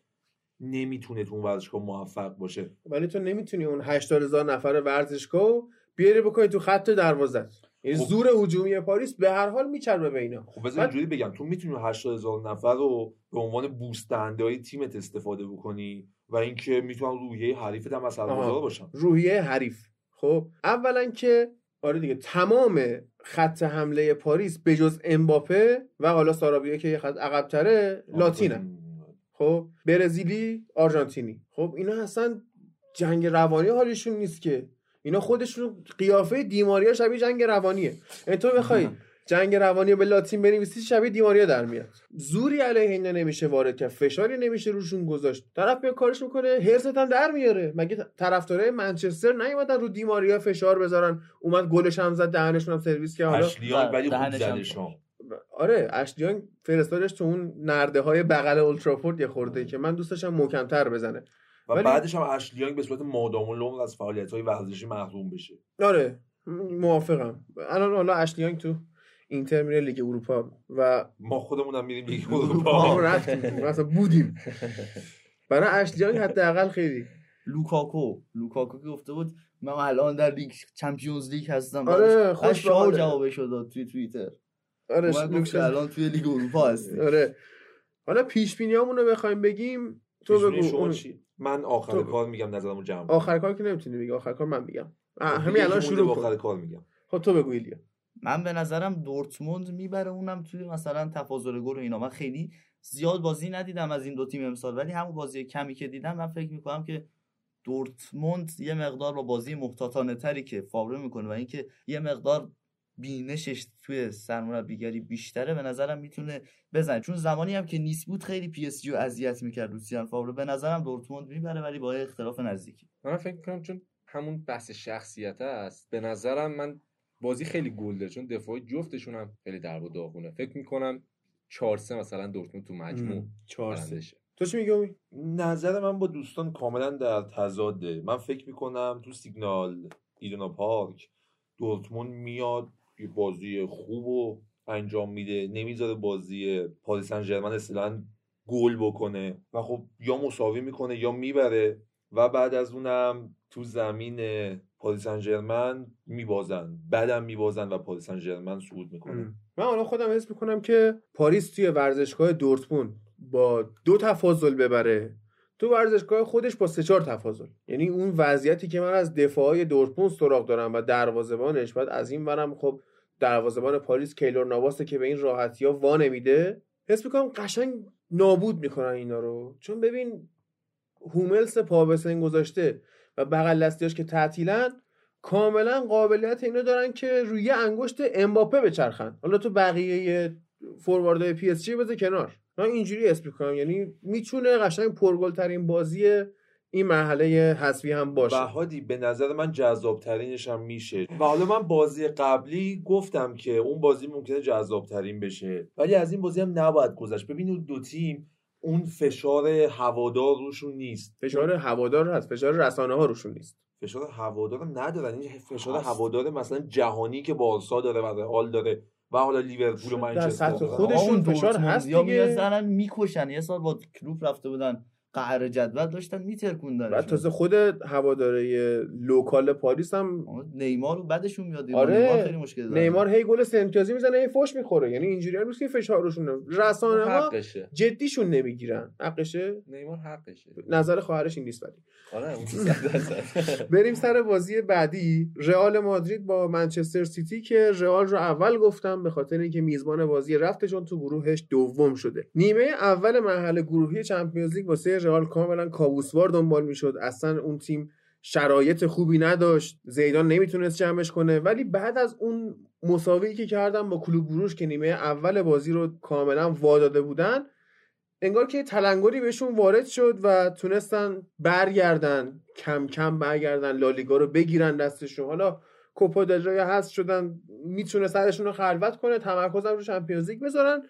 Speaker 4: نمی‌تونه تو اون ورزشگاه موفق باشه.
Speaker 1: ولی تو نمی‌تونی اون 80 هزار نفر ورزشگاه بیاری بکنی تو خط دروازت یعنی
Speaker 4: خب.
Speaker 1: زور هجومی پاریس به هر حال میچربه به اینا.
Speaker 4: خب بذار اینجوری بگم تو می‌تونی 80 هزار نفر رو به عنوان بوست های تیمت استفاده بکنی و اینکه می‌تونن روحیه حریفت هم اثرگذار
Speaker 1: آها.
Speaker 4: باشن
Speaker 1: روحیه حریف. خب اولا که آره دیگه تمام خط حمله پاریس به جز امباپه و حالا سارابیا که یه خط عقبتره لاتینه خب برزیلی آرژانتینی. خب اینا اصلا جنگ روانی حالشون نیست که. اینا خودشون قیافه دیماریا شبیه جنگ روانیه. یعنی تو بخوای جنگ روانی رو به لاتین بنویسی شبیه دیماریا در میاد. زوری علیه اینا نمیشه وارد کرد فشاری نمیشه روشون گذاشت. طرف به کارش می‌کنه هرست هم در میاره. مگه طرفدارای منچستر نیومدن رو دیماریا فشار بذارن؟ اومد گلش هم زد دهنشون هم سرویس کرد. حالا
Speaker 4: اشلیان ولی خوب
Speaker 1: آره اشلی یانگ فرستادش تو اون نرده های بغل اولدترافورد یه خورده که من دوست داشتم محکمتر بزنه.
Speaker 4: و
Speaker 1: ولی-
Speaker 4: بعدش هم اشلی یانگ به صورت مادام العمر از فعالیت های ورزشی محروم بشه.
Speaker 1: آره موافقم. الان حالا اشلی یانگ تو اینتر میره لیگ اروپا و
Speaker 4: ما خودمونم میریم لیگ
Speaker 1: ما
Speaker 4: اروپا
Speaker 1: رفتیم بودیم. برای اشلی یانگ حداقل خیلی.
Speaker 3: لوکاکو لوکاکو که گفته بود من الان در لیگ چمپیونز لیگ هستم.
Speaker 1: آره، خوش.
Speaker 3: جوابش داد توی توییتر.
Speaker 1: آره لوکس-
Speaker 3: الان توی لیگ اروپا هستی.
Speaker 1: آره. حالا پیش بینیامون رو بخوایم بگیم تو بگو.
Speaker 4: شما چی؟ من آخر
Speaker 1: تو-
Speaker 4: کار میگم نظرمو جمع
Speaker 1: آخر کار که نمی‌تونی بگی آخر کار من میگم. اه، همین الان شروع
Speaker 4: به آخر
Speaker 1: کن
Speaker 4: کار میگم.
Speaker 1: خب تو بگو ایلیا.
Speaker 3: من به نظرم دورتموند می‌بره اونم توی مثلا تفاضل گل و اینا. من خیلی زیاد بازی ندیدم از این دو تیم امسال ولی همون بازی کمی که دیدم من فکر می‌کنم که دورتموند یه مقدار با بازی محتاطانه تری که فاوره می‌کنه و اینکه یه مقدار بینشش توی سرمربیگری بیشتره به نظرم می‌تونه بزنه. چون زمانی هم که نیس بود خیلی پی اس جی رو اذیت می‌کرد لوسیان فاوره به نظرم دورتموند می‌بره ولی با اختلاف نزدیکی.
Speaker 5: من فکر کنم چون همون بحث شخصیت است به نظرم من بازی خیلی گل داره چون دفاع جفتشون هم خیلی در و داغونه. فکر می‌کنم 4 3 مثلا دورتموند تو مجموع
Speaker 1: چهار
Speaker 5: برنده شه.
Speaker 1: تو چی میگی؟
Speaker 4: نظر من با دوستان کاملا در تضاده. من فکر می‌کنم تو سیگنال ایدونا پارک دورتموند میاد یه بازی خوب و انجام میده. نمی‌ذاره بازی پاریس سن ژرمن اصطلاحاً گل بکنه و خب یا مساوی می‌کنه یا می‌بره و بعد از اونم تو زمین پاریس سن ژرمن میبازن. بعدم میبازن و پاریس سن ژرمن صعود می‌کنه.
Speaker 1: من حالا خودم حس می‌کنم که پاریس توی ورزشگاه دورتموند با دو تفاضل ببره. تو ورزشگاه خودش با سه چهار تفاضل. یعنی اون وضعیتی که من از دفاعای دورتموند سراغ دارم و دروازه‌بانش بعد از این ورم خب دروازه‌بان پاریس کیلور نواسه که به این راحتی ها وا نمیده حس می‌کنم قشنگ نابود می‌کنن اینا رو. چون ببین هوملس پا گذاشته و بغل دستیاش که تعطیلن کاملا قابلیت اینو دارن که روی انگشت امباپه بچرخن. حالا تو بقیه فورواردهای پی اس جی بذار کنار. من اینجوری اسم می‌کنم. یعنی می‌تونه قشنگ پرگل ترین بازی این مرحله حذفی هم باشه.
Speaker 4: بهادی به نظر من جذاب ترینش هم میشه. و حالا من بازی قبلی گفتم که اون بازی ممکنه جذاب ترین بشه. ولی از این بازی هم نباید گذشت. ببین اون دو تیم اون فشار هوادار روشون نیست.
Speaker 1: فشار هوادار هست. فشار رسانه ها روشون نیست.
Speaker 4: فشار هوادار ندارن. این فشار
Speaker 3: هست.
Speaker 4: هوادار مثلا جهانی که بارسا داره و رئال داره و حالا لیورپول و
Speaker 1: در
Speaker 4: منچستر.
Speaker 1: خودشون فشار هست دیگه.
Speaker 3: می‌زنن می‌کشن یه سال با کلوب رفته بودن قهر جدول داشتن میترکوندن
Speaker 1: بعد تازه خود هواداره local پاریس هم
Speaker 3: نیمار بعدشون میاد
Speaker 1: آره.
Speaker 3: نیمار خیلی مشکل داره.
Speaker 1: نیمار هی گل سه امتیازی می‌زنه هی فوش می‌خوره. یعنی اینجوری هم نیست که فشار روشونه رسانه ها
Speaker 5: حقشه.
Speaker 1: جدیشون نمی‌گیرن. حقشه؟
Speaker 5: نیمار حقشه.
Speaker 1: نظر خواهرش این نیست ولی.
Speaker 5: آره.
Speaker 1: بریم سر بازی بعدی. رئال مادرید با منچستر سیتی که رئال رو اول گفتم به خاطر اینکه میزبان بازی رفتشون تو گروهش دوم شده. نیمه اول مرحله گروهی چمپیونز لیگ واسه رئال کاملا کابوسوار دنبال می‌شد. اصلا اون تیم شرایط خوبی نداشت. زیدان نمی‌تونست جمعش کنه. ولی بعد از اون مساوی که کردن با کلوب بروژ که نیمه اول بازی رو کاملا واداده بودن انگار که تلنگری بهشون وارد شد و تونستن برگردن کم کم برگردن لالیگا رو بگیرن دستشون. حالا کوپا دل هست شدن می‌تونه سرشون رو خلوت کنه تمرکزم رو چمپیونز لیگ بذارن.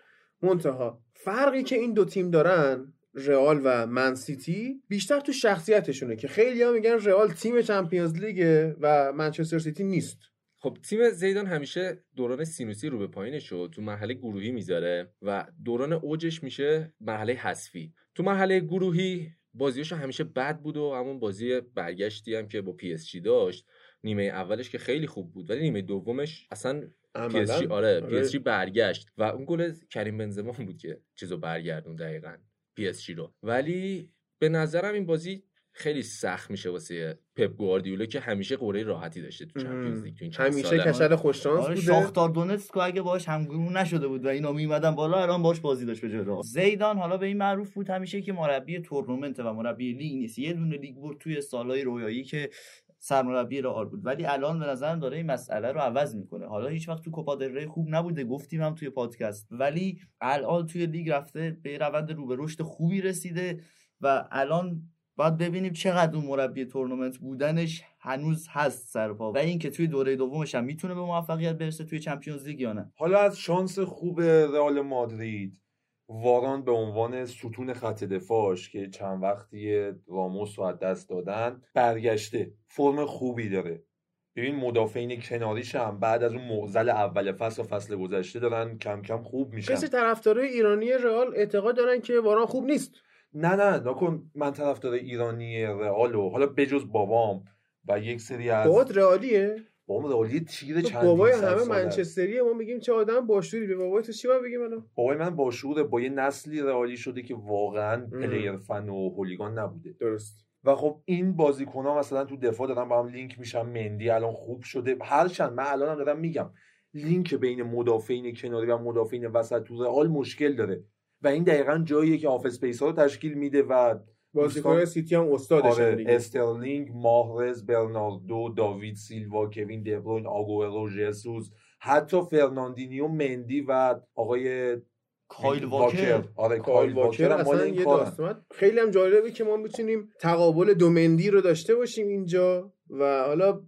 Speaker 1: منتها فرقی که این دو تیم دارن رئال و من سیتی بیشتر تو شخصیتشونه که خیلی ها میگن رئال تیم چمپیونز لیگه و منچستر سیتی نیست.
Speaker 5: خب تیم زیدان همیشه دوران سینوسی رو به پایینش رو تو مرحله گروهی می‌ذاره و دوران اوجش میشه مرحله حذفی. تو مرحله گروهی بازیش همیشه بد بود و همون بازی برگشتی هم که با پی اس جی داشت نیمه اولش که خیلی خوب بود ولی نیمه دومش اصلا پی اس جی آره پی اس جی برگشت و اون گل کریم بنزما بود که چیزو برگردون دقیقا. پی اس جی رو. ولی به نظرم این بازی خیلی سخت میشه واسه پپ گواردیولا که همیشه قرعه راحتی داشته تو چمپیونز لیگ تو این چند
Speaker 1: همیشه
Speaker 5: ساله.
Speaker 1: کچل خوش شانس
Speaker 3: آره
Speaker 1: بوده.
Speaker 3: شاختار دونتسک اگه باش همگروه نشده بود و اینا میمدن بالا الان باش بازی داشت به جلو زیدان حالا به این معروف بود همیشه که مربی تورنمنت و مربی لیگ نیست. یه دونه لیگ برد توی سالهای رویایی که سرمربی رئال بود. ولی الان به نظرم داره این مسئله رو عوض می‌کنه. حالا هیچ وقت تو کوپا دل خوب نبوده گفتیم هم توی پادکست. ولی الان توی لیگ رفته به روند رو به رشد خوبی رسیده و الان باید ببینیم چقدر اون مربی تورنمنت بودنش هنوز هست سرپا و اینکه توی دوره دومش هم می‌تونه به موفقیت برسه توی چمپیونز لیگ یا نه.
Speaker 4: حالا از شانس خوب رئال مادرید واران به عنوان ستون خط دفاعش که چند وقتی راموس رو از دست دادن برگشته. فرم خوبی داره. ببین مدافعین کناریش هم بعد از اون معضل اول فصل و فصل گذشته دارن کم کم خوب میشن.
Speaker 1: کسی طرفدارای ایرانی رئال اعتقاد دارن که واران خوب نیست؟
Speaker 4: نه نه نکن من طرفدار ایرانی رئال و حالا بجز بابام و یک سری از
Speaker 1: بابات رئالیه؟
Speaker 4: بابام رئالی تیر
Speaker 1: تو
Speaker 4: چند
Speaker 1: بابای همه منچستریه ما میگیم چه آدم باشعوری. به بابای تو چی باید بگیم الان؟
Speaker 4: بابای من با شعور با یه نسلی رئالی شده که واقعا. player fan و hooligan نبوده.
Speaker 1: درست.
Speaker 4: و خب این بازیکن ها مثلا تو دفاع دارن با هم لینک میشن مندی الان خوب شده. هرچند من الان هم دارم میگم لینک بین مدافعین کناری و مدافعین وسط تو رئال مشکل داره. و این دقیقا جاییه که half space ها رو تشکیل میده و
Speaker 1: بازیکن سیتی هم استادشن
Speaker 4: آره
Speaker 1: دیگه.
Speaker 4: استرلینگ ماهرز برناردو داوید سیلوا کوین دبروین آگورو ژسوس حتی فرناندینیو مندی و آقای
Speaker 3: کایل واکر.
Speaker 4: آره
Speaker 1: کایل واکر
Speaker 4: هم مال
Speaker 1: اصلا
Speaker 4: این
Speaker 1: یه. داستان. خیلی هم جالبه که ما می‌تونیم تقابل دو مندی رو داشته باشیم اینجا و حالا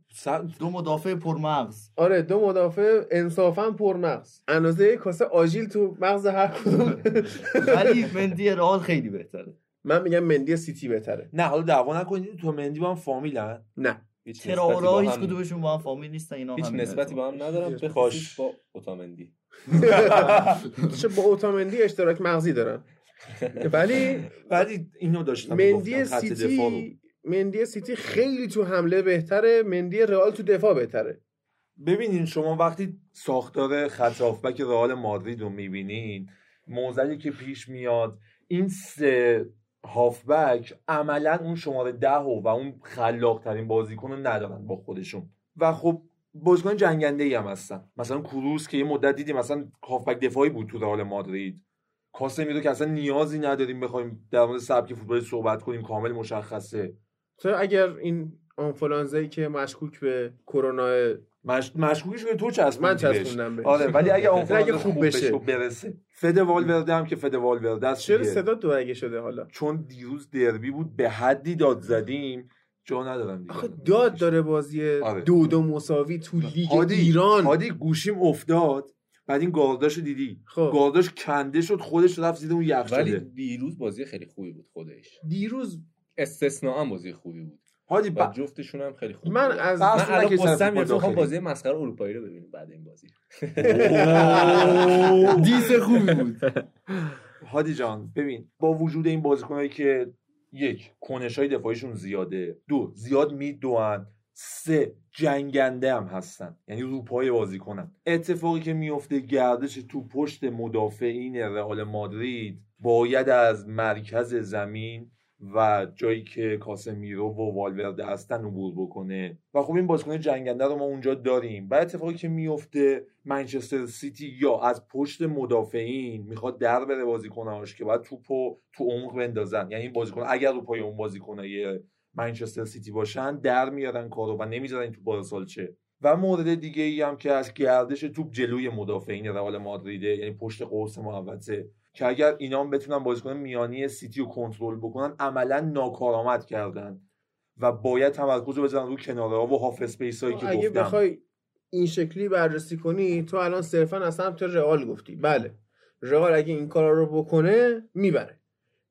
Speaker 3: دو مدافع پرمغز.
Speaker 1: آره دو مدافع انصافا پرمغز. اندازه کاسه آجیل تو مغز هر کدوم.
Speaker 3: ولی مندی رئال خیلی بهتره.
Speaker 1: من میگم مندی سیتی بهتره.
Speaker 4: نه حالا دعوا نکنید تو مندی با هم فامیلن؟
Speaker 1: نه.
Speaker 5: هیچ
Speaker 3: هیچ
Speaker 5: هم-
Speaker 3: کدومشون با هم فامیل نیستن اینا
Speaker 5: هیچ نسبتی با هم ندارم. به. خصوص با اوتامندی.
Speaker 1: چه با اوتامندی اشتراک مغزی دارن ولی
Speaker 4: ولی اینو داشتم
Speaker 1: مندی. سیتی مندی سیتی خیلی تو حمله بهتره مندی رئال تو دفاع بهتره.
Speaker 4: ببینین شما وقتی ساختار خط هافبک رئال مادرید رو می‌بینین موزلی که پیش میاد این سه هافبک عملا اون شماره ده و, و اون خلاق ترین بازیکن رو ندارن با خودشون. و خب بازیکن جنگنده ای هم هستن. مثلا کروس که یه مدت دیدیم مثلا هافبک دفاعی بود تو رئال مادرید. کاسمیرو که اصلا نیازی نداریم بخوایم در مورد سبک فوتبال صحبت کنیم کامل مشخصه.
Speaker 1: تو اگر این آنفولانزایی که مشکوک به کرونا
Speaker 4: مش... مشکوکش به تو چسبوندی
Speaker 1: من. چسبوندم بهش.
Speaker 4: آره ولی اگه آنفولانزا
Speaker 1: خوب
Speaker 4: خوب
Speaker 1: بشه.
Speaker 4: و برسه. فد والورده هم که فد والورده است
Speaker 1: چرا. صدا دو اگه شده حالا؟
Speaker 4: چون دیروز دربی بود به حدی داد زدیم. جا ندارم دیگه.
Speaker 1: آخه داد داره بازی
Speaker 4: آره.
Speaker 1: دو دو مساوی تو لیگ
Speaker 4: هادی
Speaker 1: ایران.
Speaker 4: هادی گوشیم افتاد. بعد این گارداشو دیدی؟
Speaker 1: خب.
Speaker 4: گارداش کنده شد خودش رفت زیر اون
Speaker 5: ولی
Speaker 4: یخچاله
Speaker 5: دیروز بازی خیلی خوبی بود خودش.
Speaker 1: دیروز
Speaker 5: استثناء بازی خوبی بود.
Speaker 4: هادی
Speaker 5: و
Speaker 4: ب...
Speaker 5: جفتشون هم خیلی خوب
Speaker 1: من. از
Speaker 5: من
Speaker 4: اصلا
Speaker 5: الان گرفته می‌خوام. بازی. مسخره اروپایی رو ببینیم بعد این بازی.
Speaker 3: دیس خوبی بود.
Speaker 4: هادی جان ببین با وجود این بازیکنایی که یک کنش های دفاعیشون زیاده. دو زیاد میدوان سه جنگنده هم هستن. یعنی روپای بازی کنن اتفاقی که میفته گردش تو پشت مدافعین رئال مادرید باید از مرکز زمین و جایی که کاسمیرو و والورده هستن عبور بکنه. و خب این بازیکن جنگنده رو ما اونجا داریم. بعد اتفاقی که میفته منچستر سیتی یا از پشت مدافعین می‌خواد در بره بازیکناش که باید توپو تو عمق بندازن. یعنی این بازیکن اگر رو پای اون بازیکنای منچستر سیتی باشن در میارن کارو و نمی‌ذارن تو بارسال چه. و مورد دیگه ای هم که از گردش توپ جلوی مدافعین رئال مادریده یعنی پشت قوس محوطه که اگر اینا هم بتونن بازیکن میانی سیتی رو کنترل بکنن عملا ناکارآمد کردن و باید تمرکز رو بزنن رو کناره ها و half space هایی که
Speaker 1: اگه
Speaker 4: گفتم.
Speaker 1: بخوای این شکلی بررسی کنی تو الان صرفا از سمت رئال گفتی. بله رئال اگه این کارا رو بکنه می‌بره.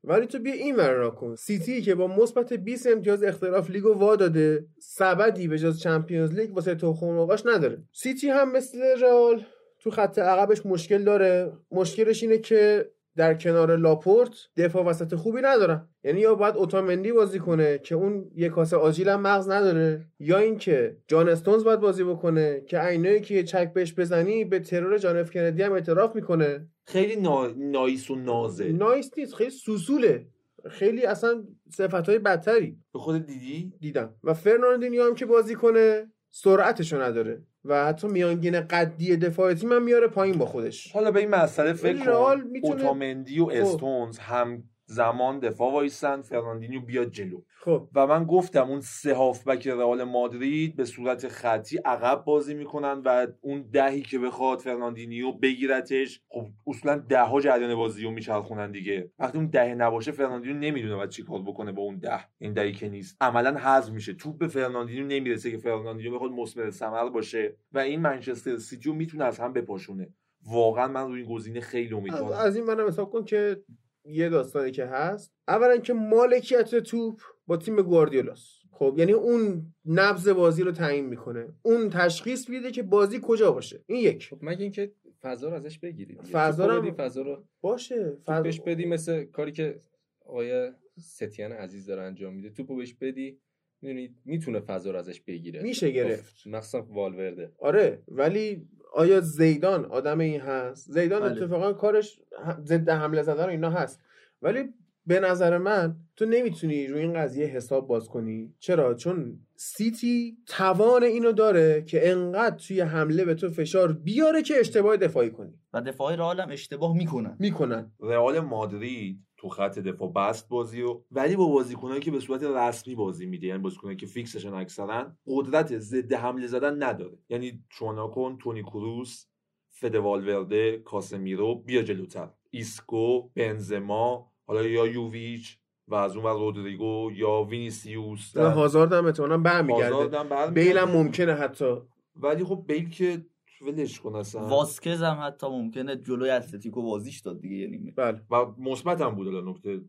Speaker 1: ولی تو بیا این ور را کن. سیتی که با مثبت 20 امتیاز اختلاف لیگو وا داده سبدی به جز چمپیونز لیگ واسه تخم مرغاش نداره. سیتی هم مثل رئال تو خط عقبش مشکل داره. مشکلش اینه که در کنار لاپورت دفاع وسط خوبی ندارن. یعنی یا باید اوتامندی بازی کنه که اون یک کاسه آجیل هم مغز نداره یا اینکه جان استونز باید بازی بکنه که عینایی که یه چک بهش بزنی به ترور جان اف کندی هم اعتراف می‌کنه.
Speaker 4: خیلی نا... nice و نازه.
Speaker 1: nice نیست خیلی سوسوله. خیلی اصلا صفت های بدتری.
Speaker 4: به خود دیدی؟
Speaker 1: دیدم. و فرناندینیو هم که بازی کنه سرعتشو نداره و حتی میانگین قدی دفاع تیم هم میاره پایین با خودش
Speaker 4: حالا به این مسئله فکر کن
Speaker 1: میتونه-
Speaker 4: اوتامندی و
Speaker 1: خب.
Speaker 4: استونز هم زمان دفاع وایسن فرناندینیو بیاد جلو.
Speaker 1: خب.
Speaker 4: و من گفتم اون سه هافبک رئال مادرید به صورت خطی عقب بازی می‌کنن و اون دهی که بخواد فرناندینیو بگیرتش خب اصولا ده ها جریان بازی رو میچرخونن دیگه. وقتی اون ده نباشه فرناندینیو نمی‌دونه باید چیکار بکنه با اون ده. این دهی که نیست. عملا حذف میشه. توپ به فرناندینیو نمی‌رسه که فرناندینیو بخواد مثمر ثمر باشه. و این منچستر سیتی می‌تونه از هم بپاشونه. واقعا من روی این گزینه خیلی امیدوارم.
Speaker 1: از این منم حساب کن که یه داستانی که هست. اولا که مالکیت توپ با تیم گواردیولاست خب یعنی اون نبض بازی رو تعیین می‌کنه. اون تشخیص میده که بازی کجا باشه. این یک.
Speaker 5: خب مگه اینکه فضا رو ازش بگیرید
Speaker 1: فضا رو-
Speaker 5: فضا رو
Speaker 1: باشه.
Speaker 5: توپ
Speaker 1: فض-
Speaker 5: بهش بدی مثل کاری که آقای ستیان عزیز داره انجام میده. توپو بهش بدی می‌دونی می‌تونه فضا رو ازش بگیره.
Speaker 1: میشه گرفت.
Speaker 5: مخصوصا والورده.
Speaker 1: آره ولی آیا زیدان آدم این هست؟ زیدان
Speaker 3: بله.
Speaker 1: اتفاقا کارش ضد حمله زدن و اینا هست. ولی به نظر من تو نمی‌تونی روی این قضیه حساب باز کنی. چرا؟ چون سیتی توان اینو داره که انقدر توی حمله به تو فشار بیاره که اشتباه دفاعی کنی.
Speaker 3: و دفاع رئال هم اشتباه می‌کنن.
Speaker 1: می‌کنن.
Speaker 4: رئال مادرید تو خط دفاع بست بازی رو ولی با بازیکنایی که به صورت رسمی بازی میده یعنی بازیکنایی که فیکسشن اکثرا قدرت ضد حمله زدن نداره. یعنی شما کن تونی کروس فده والورده کاسمیرو بیا جلوتر. ایسکو بنزما حالا یا یوویچ و از اون ور رودریگو یا وینیسیوس.
Speaker 1: و هازارد هم احتمالاً برمیگرده. بیل هم ممکنه حتی.
Speaker 4: ولی خب بیل که ولش کن اصلا.
Speaker 3: واسکز هم حتی ممکنه جلوی اتلتیکو بازیش داد دیگه یه نیمه
Speaker 1: بله.
Speaker 4: و مثبت هم بود الان نکته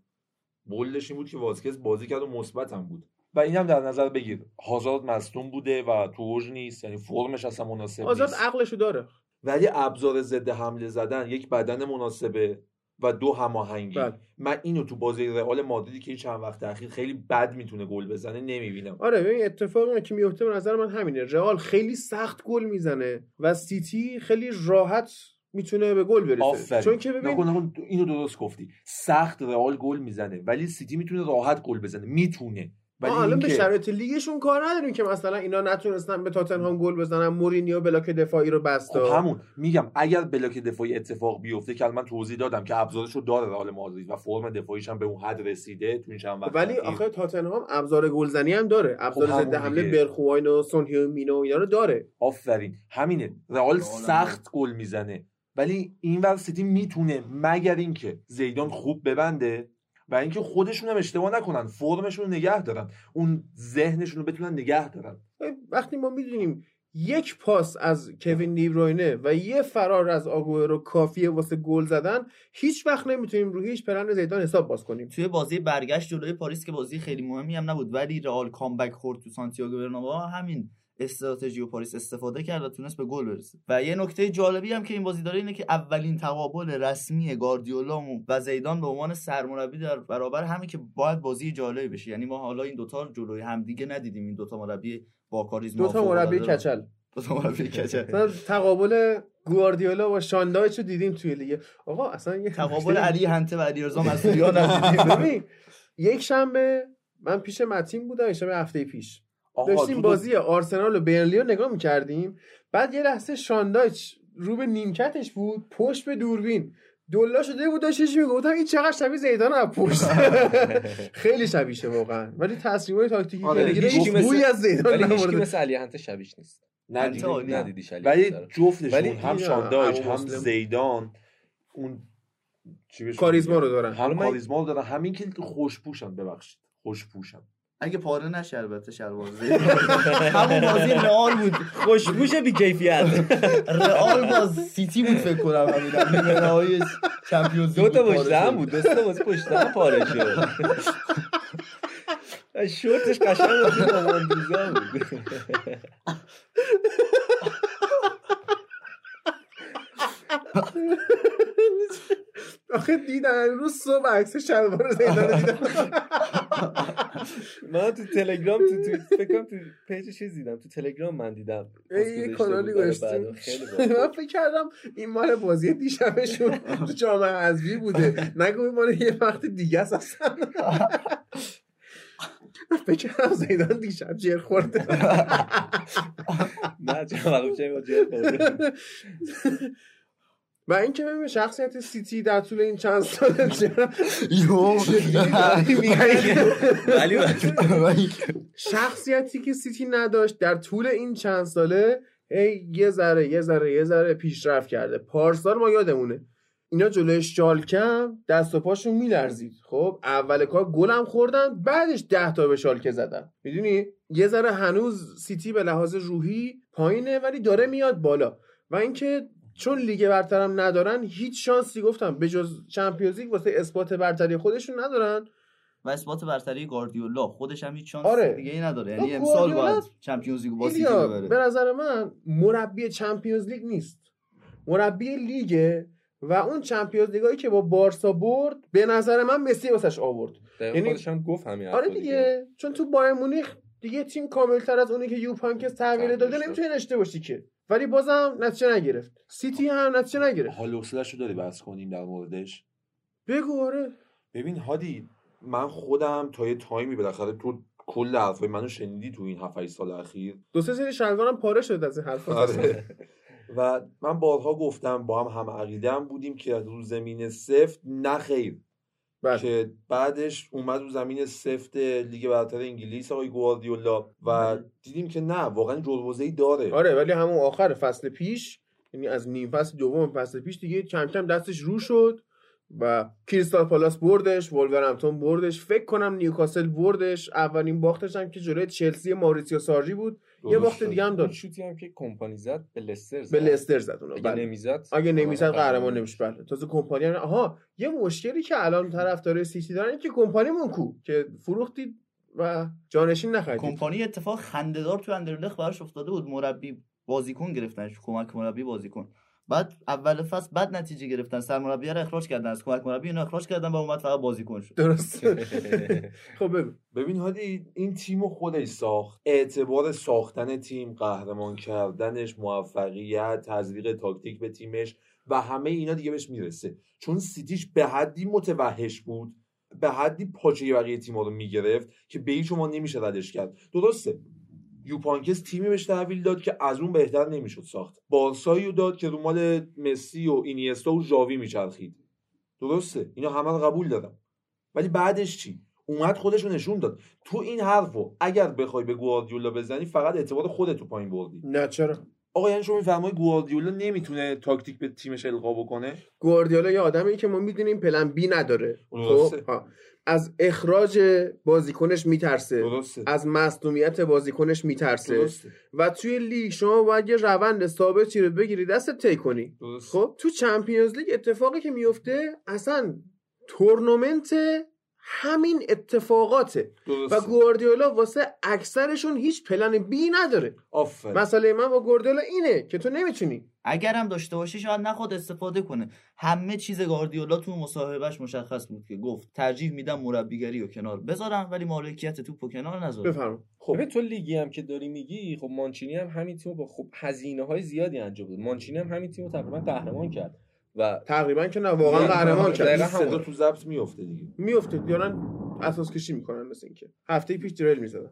Speaker 4: bold ش این بود که واسکز بازی کرد و مثبت هم بود. و این هم در نظر بگیر. هازارد مصدوم بوده و تو اوج نیست یعنی فرمش اصلا مناسب نیست.
Speaker 1: عقلشو داره.
Speaker 4: ولی ابزار ضد حمله زدن یک بدن مناسبه و دو هماهنگی.
Speaker 1: بله.
Speaker 4: من اینو تو بازی رئال مادریدی که این چند وقت اخیر خیلی بد می‌تونه گل بزنه نمی‌بینم.
Speaker 1: آره ببین اتفاقی که میفته به نظر من همینه. رئال خیلی سخت گل می‌زنه و سیتی خیلی راحت می‌تونه به گل برسه.
Speaker 4: آفرین.
Speaker 1: چون که ببین
Speaker 4: نکن نکن اینو درست گفتی. سخت رئال گل می‌زنه ولی سیتی می‌تونه راحت گل بزنه. می‌تونه. ولی
Speaker 1: ما الان به شرایط لیگشون کار نداریم که مثلا اینا نتونستن به تاتنهام گل بزنن مورینیو block دفاعی رو بستا
Speaker 4: خب همون. میگم اگر block دفاعی اتفاق بیفته که من توضیح دادم که ابزارش رو داره رئال مادرید و فرم دفاعیش هم به اون حد رسیده تو این چند وقت
Speaker 1: ولی. آخه تاتنهام ابزار گلزنی هم داره. ابزار
Speaker 4: خب
Speaker 1: ضد حمله. برخواین و سون هیونگ مینو اینا رو داره.
Speaker 4: آفرین. همینه. رئال سخت گل می‌زنه. ولی این ور سیتی می‌تونه مگر اینکه زیدان خوب ببنده؟ و اینکه خودشون هم اشتباه نکنن فرمشون رو نگه دارن اون ذهنشون رو بتونن نگه دارن.
Speaker 1: وقتی ما می‌دونیم یک پاس از کوین دیبروینه و یه فرار از آگوئرو کافیه واسه گل زدن هیچ وقت نمی‌تونیم روی هیچ پلن زیدان حساب باز کنیم.
Speaker 3: توی بازی برگشت جلوی پاریس که بازی خیلی مهمی هم نبود ولی رئال کامبک خورد تو سانتیاگو برنابئو همین استراتژی و پاریس استفاده کرد و تونست به گل برسه. و یه نکته جالبی هم که این بازی داره اینه که اولین تقابل رسمی گاردیولا و زیدان به عنوان سرمربی در برابر همین که باید بازی جالبی بشه. یعنی ما حالا این دوتا جلوی همدیگه ندیدیم. این دوتا مربی با کاریزما
Speaker 1: دو تا مربی کچل.
Speaker 3: مربی کچل.
Speaker 1: تقابل گواردیولا و شاندایچ رو دیدیم توی لیگ. آقا اصلا یه
Speaker 3: تقابل علی هنته و علیرضا دیدیم
Speaker 1: ببین یک شنبه من پیش متین بودم یک شنبه هفته پیش. داشتیم بازی آرسنال و برنلی رو نگاه می‌کردیم. بعد یه لحظه شاندایچ رو به نیمکتش بود پشت به دوربین. دلا شده بود داشتش می‌گفتم این چقدر شبیه زیدان از پشت خیلی شبیشه واقعا. ولی تصمیمای تاکتیکی
Speaker 4: آره،
Speaker 1: که
Speaker 5: هیچ مثل-
Speaker 1: بوی از زیدان
Speaker 5: ولی مثل علی هنته شبیش نیست.
Speaker 4: ندیدی.
Speaker 5: ندیدیش علی
Speaker 4: ولی. جفتشون هم شاندایچ هم. زیدان اون چی بهش
Speaker 1: کاریزما؟ رو دارن.
Speaker 4: هم کاریزما رو دارن. همین که خوشپوشن ببخشید. خوشپوشن.
Speaker 3: اگه پاره نشه البته شلوار همون بازی رئال بود.
Speaker 5: خوشبوش بی کیفیت.
Speaker 3: رئال با سیتی بود فکر کنم همین. نیمه نهایی چمپیونز
Speaker 5: دو تا
Speaker 3: بود
Speaker 5: پشت
Speaker 3: پاره
Speaker 5: هم
Speaker 3: شد.
Speaker 5: بود. دو تا بازی پشت هم پاره شد. شورتش قشنگ بود. بود.
Speaker 1: آخه دیدن روز صبح عکس شلوار زیدان دیدم.
Speaker 5: من تو تلگرام تو تو فکر کنم تو page چیز دیدم. تو تلگرام من دیدم.
Speaker 1: یه کانالی گذاشتیم.
Speaker 5: خیلی
Speaker 1: من. فکر کردم این مال بازی دیشبشون تو جام حذفی بوده. نگو این مال یه وقت دیگه است اصلا. فکر کردم زیدان دیشب جر خورده.
Speaker 5: نه چه وقت چه جر خورده.
Speaker 1: و اینکه ببین شخصیت سیتی در طول این چند سال چرا شخصیتی که سیتی نداشت در طول این چند ساله یه ذره یه ذره یه ذره پیشرفت کرده. پارسال ما یادمونه. اینا جلوی شالکم دست و پاشون میلرزید. خب اول کار گلم خوردن بعدش ده تا به شالکه زدن. می‌دونی؟ یه ذره هنوز سیتی به لحاظ روحی پایینه ولی داره میاد بالا. و اینکه چون لیگ برترم ندارن هیچ شانسی گفتم. به جز Champions League واسه اثبات برتری خودشون ندارن.
Speaker 3: و اثبات برتری گاردیولا خودش هم هیچ شانس
Speaker 1: آره.
Speaker 3: دیگه ای نداره.
Speaker 1: خب
Speaker 3: یعنی امسال باید Champions League با سیتی
Speaker 1: ایلیا، به
Speaker 3: ببره
Speaker 1: نظر من مربی Champions League نیست. مربی لیگه و اون Champions League ایی که با بارسا برد به نظر من مسی واسش آورد. یعنی-
Speaker 5: خودش هم گفت همین
Speaker 1: آره
Speaker 5: حرفو
Speaker 1: دیگه. چون تو بایرن مونیخ دیگه تیم کاملتر از اونی که یوپ هاینکس
Speaker 5: تغییر
Speaker 1: داده
Speaker 5: داد.
Speaker 1: نمی‌تونی داشته باشی که. ولی بازم نتیجه نگرفت. سیتی هم نتیجه نگرفت.
Speaker 4: حال رو داری بحث کنیم در موردش؟
Speaker 1: بگو آره.
Speaker 4: ببین هادی من خودم تا یه تایمی بالاخره تو کل حرفای منو شنیدی تو این 7 سال اخیر.
Speaker 1: دو سه سری شلوارم پاره شد از این حرفا.
Speaker 4: آره. و من بارها گفتم با هم هم عقیدم بودیم که رو زمین سفت نه خیر.
Speaker 1: بله.
Speaker 4: که بعدش اومد رو زمین سفت لیگ برتر انگلیس آقای گواردیولا و دیدیم که نه واقعا ای داره.
Speaker 1: آره ولی همون آخر فصل پیش یعنی از نیم فصل دوم فصل پیش دیگه کم کم دستش رو شد و کریستال پالاس بردش ولورهمپتون بردش فکر کنم نیوکاسل بردش اولین باختش هم که جلوی چلسی مائوریسیو ساری بود. یه باخت
Speaker 4: شد.
Speaker 1: دیگه هم داد.
Speaker 5: شوتی هم که کمپانی زد به لستر زد.
Speaker 1: به لستر زد اونو.
Speaker 5: اگه
Speaker 1: بله.
Speaker 5: نمی‌زد
Speaker 1: اگه نمی‌زد قهرمان نمیشه. بله. تازه کمپانی هم... آها یه مشکلی که الان طرفدار سیتی دارن اینه که کمپانی کو که فروختید و جانشین نخریدید.
Speaker 3: کمپانی اتفاق خندهدار تو اندرلخت براش افتاده بود. مربی بازیکن گرفتنش کمک مربی بازیکن. بعد اول فصل بعد نتیجه گرفتن. سرمربی رو اخراج کردن. از کمک مربی اینو اخراج کردن و اومد فقط بازیکن شد.
Speaker 1: درست خب
Speaker 4: ببین هادی این تیم رو خودش ساخت. اعتبار ساختن تیم قهرمان کردنش موفقیت تزریق تاکتیک به تیمش و همه اینا دیگه بهش می‌رسه. چون سیتیش به حدی متوحش بود به حدی پاچه بقیه تیم‌ها رو می‌گرفت که به هیچ عنوان نمیشه ردش کرد. درسته. یوپانکس تیمی بهش تحویل داد که از اون بهتر نمی‌شد ساخت. بارسایی رو داد که رو مال مسی و اینیستا و ژاوی میچرخید. درسته؟ اینا همه رو قبول دارم. ولی بعدش چی؟ اومد خودش رو نشون داد. تو این حرفو اگر بخوای به گواردیولا بزنی فقط اعتبار خودت تو پایین بردی.
Speaker 1: نه چرا؟
Speaker 4: آقا یعنی شما میفرمایی گواردیولا نمی‌تونه تاکتیک به تیمش القا بکنه؟
Speaker 1: گواردیولا یه آدمی که ما می‌دونیم پلن بی نداره.
Speaker 4: درسته.
Speaker 1: خب ها. از اخراج بازیکنش میترسه.
Speaker 4: درسته.
Speaker 1: از مصدومیت بازیکنش میترسه.
Speaker 4: درسته.
Speaker 1: و توی لیگ شما باید یه روند ثابتی رو بگیری دست طی کنی.
Speaker 4: درسته.
Speaker 1: خب؟ تو چمپیونز لیگ اتفاقی که میفته اصلا تورنمنت همین اتفاقاته. و
Speaker 4: درسته.
Speaker 1: گواردیولا واسه اکثرشون هیچ پلن بی نداره.
Speaker 4: آفرین.
Speaker 1: مسئله من با گواردیولا اینه که تو نمی‌تونی.
Speaker 3: اگرم داشته باشه شاید نخواد استفاده کنه. همه چیز گاردیولا تو مصاحبهش مشخص بود که گفت ترجیح میدم مربیگری رو کنار بذارم ولی مالکیت توپو کنار نذارم.
Speaker 1: بفرما
Speaker 4: خب.
Speaker 5: تو لیگی هم که داری میگی خب مانچینی هم همین تیمو با خب هزینه های زیادی انجام داد. مانچینی هم همین تیمو تقریبا قهرمان کرد. و
Speaker 1: تقریبا که نه واقعا
Speaker 5: نه،
Speaker 1: قهرمان
Speaker 5: دقیقاً
Speaker 1: کرد.
Speaker 4: این صدا. تو ضبط میفته دیگه.
Speaker 1: میفته دارن اساس کشی می‌کنن مثل اینکه. هفته پیش دریل می‌زدن.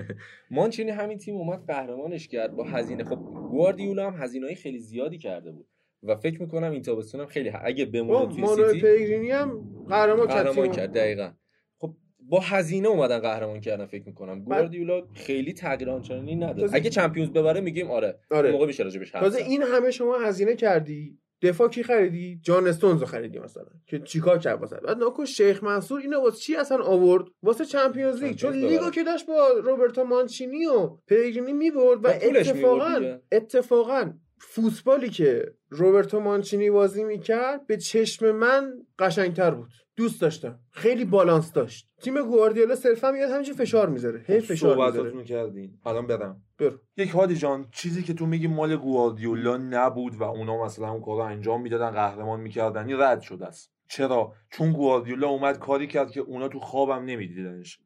Speaker 5: مانچینی همین تیم اومد قهرمانش کرد با هزینه. خب گواردیولا هم هزینه های خیلی زیادی کرده بود. و فکر می‌کنم این تابستون هم خیلی اگه بمونه توی
Speaker 1: مانوئل
Speaker 5: سیتی
Speaker 1: پیگرینی هم قهرمان کرد
Speaker 5: قهرمان. کرد دقیقا. خب با هزینه اومدن قهرمان کردن فکر می‌کنم. گواردیولا خیلی تغییر آنچنانی نداد اگه چمپیونز ببره میگیم آره
Speaker 1: آره.
Speaker 5: موقع میشه راجبش حرف
Speaker 1: تازه. این همه شما هزینه کردی؟ دفاع کی خریدی؟ جان استونز رو خریدی مثلا که چیکار کرد واسه؟ بعد ناکن شیخ منصور اینو واسه چی اصلا آورد؟ واسه چمپیونز لیگ چون لیگو. که داشت با روبرتو مانچینی و پیگرینی می‌برد و اتفاقا. اتفاقا فوتبالی که روبرتو مانچینی بازی می‌کرد به چشم من قشنگتر بود. دوست داشتم. خیلی بالانس داشت. تیم گواردیولا صرفا میاد همینجوری فشار می‌ذاره. هی فشار می‌ذاره.
Speaker 4: کردین. الان برم
Speaker 1: برو.
Speaker 4: یک هادی جان چیزی که تو میگی مال گواردیولا نبود و اونا مثلا اون کارو انجام می‌دادن قهرمان می‌کردن رد شده است. چرا؟ چون گواردیولا اومد کاری کرد که اونا تو خوابم نمیدیدنش.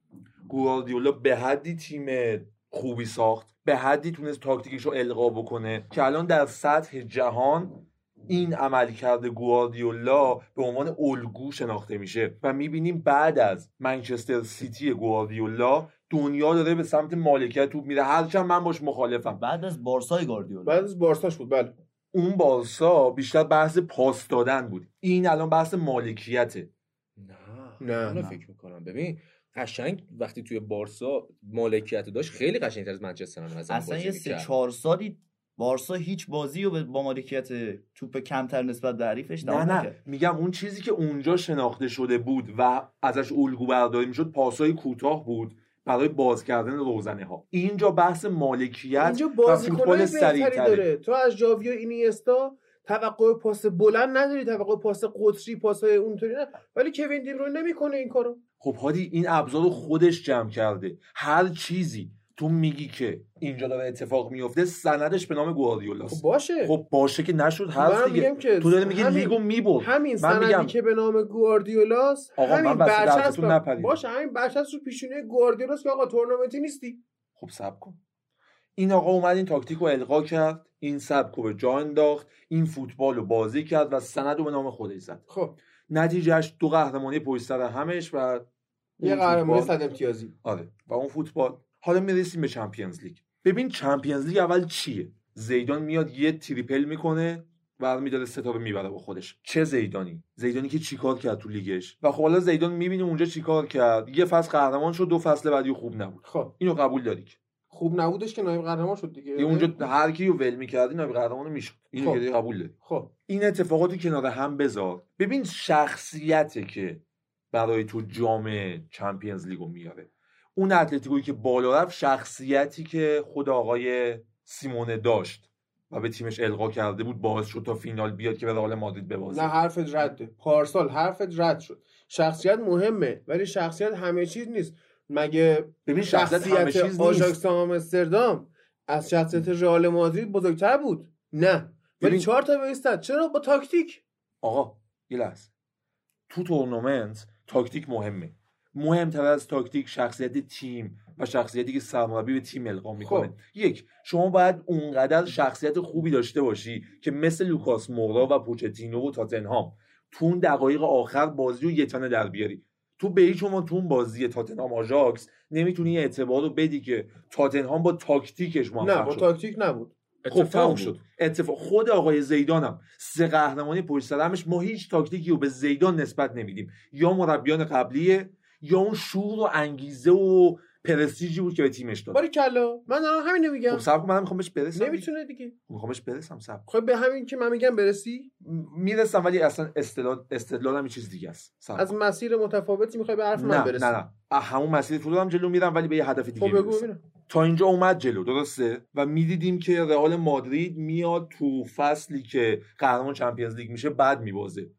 Speaker 4: گواردیولا به حدی تیم خوبی ساخت به حدی تونست تاکتیکش رو القا بکنه که الان در سطح جهان این عملکرد گواردیولا به عنوان الگو شناخته میشه. و می‌بینیم بعد از منچستر سیتی گواردیولا دنیا داره به سمت مالکیت توپ میره. هرچند من باش مخالفم.
Speaker 3: بعد از بارسای گاردیولا
Speaker 1: بعد از بارساش بود. بله.
Speaker 4: اون بارسا بیشتر بحث پاس دادن بود. این الان بحث مالکیته.
Speaker 5: نه.
Speaker 1: نه،
Speaker 3: نه.
Speaker 5: فکر می‌کنم. ببین قشنگ وقتی توی بارسا مالکیت داشت خیلی قشنگتر از منچستر هم از
Speaker 3: اصلا یه سه چهار سالی بارسا هیچ بازی رو به- با مالکیت توپ کمتر نسبت به حریفش
Speaker 4: نه نه. میگم اون چیزی که اونجا شناخته شده بود و ازش الگو برداری می‌شد پاسای کوتاه بود. برای باز کردن روزنه ها اینجا بحث مالکیت
Speaker 1: اینجا بهتری
Speaker 4: سریعتره.
Speaker 1: داره تو از جاوی و اینیستا توقع پاس بلند نداری توقع پاس قطری پاسای اونطوری نه. ولی کوین دیبروین نمی‌کنه این کارو.
Speaker 4: خب هادی این ابزار رو خودش جمع کرده. هر چیزی. تو میگی که اینجا داره اتفاق میفته سندش به نام
Speaker 1: خب
Speaker 4: گواردیولاست
Speaker 1: باشه.
Speaker 4: خب باشه که نشد هست دیگه.
Speaker 1: میگم که
Speaker 4: تو داری میگی
Speaker 1: همین-
Speaker 4: لیگو می‌برد.
Speaker 1: همین سندی
Speaker 4: میگم-
Speaker 1: که به نام
Speaker 4: من
Speaker 1: همین برچسب
Speaker 4: نپریدم.
Speaker 1: باشه همین برچسب رو پیشونی گواردیولاست که آقا تورنمنتی نیستی.
Speaker 4: خب سب کن. این آقا اومد این تاکتیک رو القا کرد این سبک رو به جا انداخت این فوتبال رو بازی کرد و سند رو به نام خودش زد.
Speaker 1: خب.
Speaker 4: نتیجهش دو قهرمانی پشت سر همش و
Speaker 1: یه قهرمانی صد امتیازی.
Speaker 4: آره و اون فوتبال حالا می‌رسیم به Champions League ببین Champions League اول چیه؟ زیدان میاد یه triple می‌کنه و ورمیداره ستا رو می‌بره با خودش. چه زیدانی؟ زیدانی که چیکار کرد تو لیگش؟ و خب حالا زیدان می‌بینه اونجا چیکار کرد. یه فصل قهرمان شد دو فصل بعدی خوب نبود.
Speaker 1: خب.
Speaker 4: اینو قبول داری
Speaker 1: خوب نبودش که نایب قهرمان شد دیگه.
Speaker 4: یه اونجا هر کی رو ول می‌کردی نایب قهرمان می‌شد. اینو
Speaker 1: خب.
Speaker 4: که قبول داری.
Speaker 1: خب.
Speaker 4: این اتفاقاتی کنار هم بذار. ببین شخصیته که برای تو جام چمپیونز لیگو میاره. اون اتلتیکویی که بالا رفت شخصیتی که خود آقای سیمونه داشت و به تیمش القا کرده بود باعث شد تا فینال بیاد که به رئال مادرید ببازه.
Speaker 1: نه حرفت رده. پارسال حرفت رد شد. شخصیت مهمه ولی شخصیت همه چیز نیست. مگه
Speaker 4: ببین شخصیت همه
Speaker 1: شخصیت
Speaker 4: چیز
Speaker 1: آژاکس
Speaker 4: نیست
Speaker 1: آمستردام از شخصیت رئال مادرید بزرگتر بود؟ نه. ولی
Speaker 4: ببین-
Speaker 1: چهار تا بیستد چرا با تاکتیک؟
Speaker 4: آقا یه لحظه. تو تورنمنت تاکتیک مهمه. مهمتر از تاکتیک شخصیت تیم و شخصیتی که سرمربی به تیم القا می‌کنه
Speaker 1: خب.
Speaker 4: یک شما باید اونقدر شخصیت خوبی داشته باشی که مثل لوکاس مورا و پوچتینو و تاتنهام تو اون دقایق آخر بازی رو یه تنه در بیاری تو به هیچ عنوان تو اون بازی تاتنهام آژاکس نمی‌تونی اعتبار رو بدی که تاتنهام با تاکتیکش موفق
Speaker 1: نه با
Speaker 4: شد.
Speaker 1: تاکتیک نبود
Speaker 4: خب
Speaker 5: اتفاق
Speaker 4: تموم. شد اتفاق خود آقای زیدانم سه قهرمانی پشت سر همش ما هیچ تاکتیکی رو به زیدان نسبت نمیدیم یا مربیان قبلیه یا اون شور و انگیزه و پرستیژی بود که به تیمش داد.
Speaker 1: باری کلا. من دارم همینو میگم.
Speaker 4: خب صبر کن منم می‌خوام بهش برسم.
Speaker 1: نمی‌تونه دیگه.
Speaker 4: می‌خوام بهش برسم صبر.
Speaker 1: خب به همین که من میگم برسی.
Speaker 4: می‌رسم ولی اصلا استدلال استدلالم یه چیز دیگه است. صبر
Speaker 1: از. مسیر متفاوتی می‌خوای به حرف من
Speaker 4: نه
Speaker 1: برسی؟
Speaker 4: نه نه. همون مسیر تو دارم جلو میرم ولی به یه هدف دیگه
Speaker 1: خب بگو
Speaker 4: تا اینجا اومد جلو درسته؟ و می‌دیدیم که رئال مادرید میاد تو فصلی که قهرمان Champions League میشه بعد میبازه.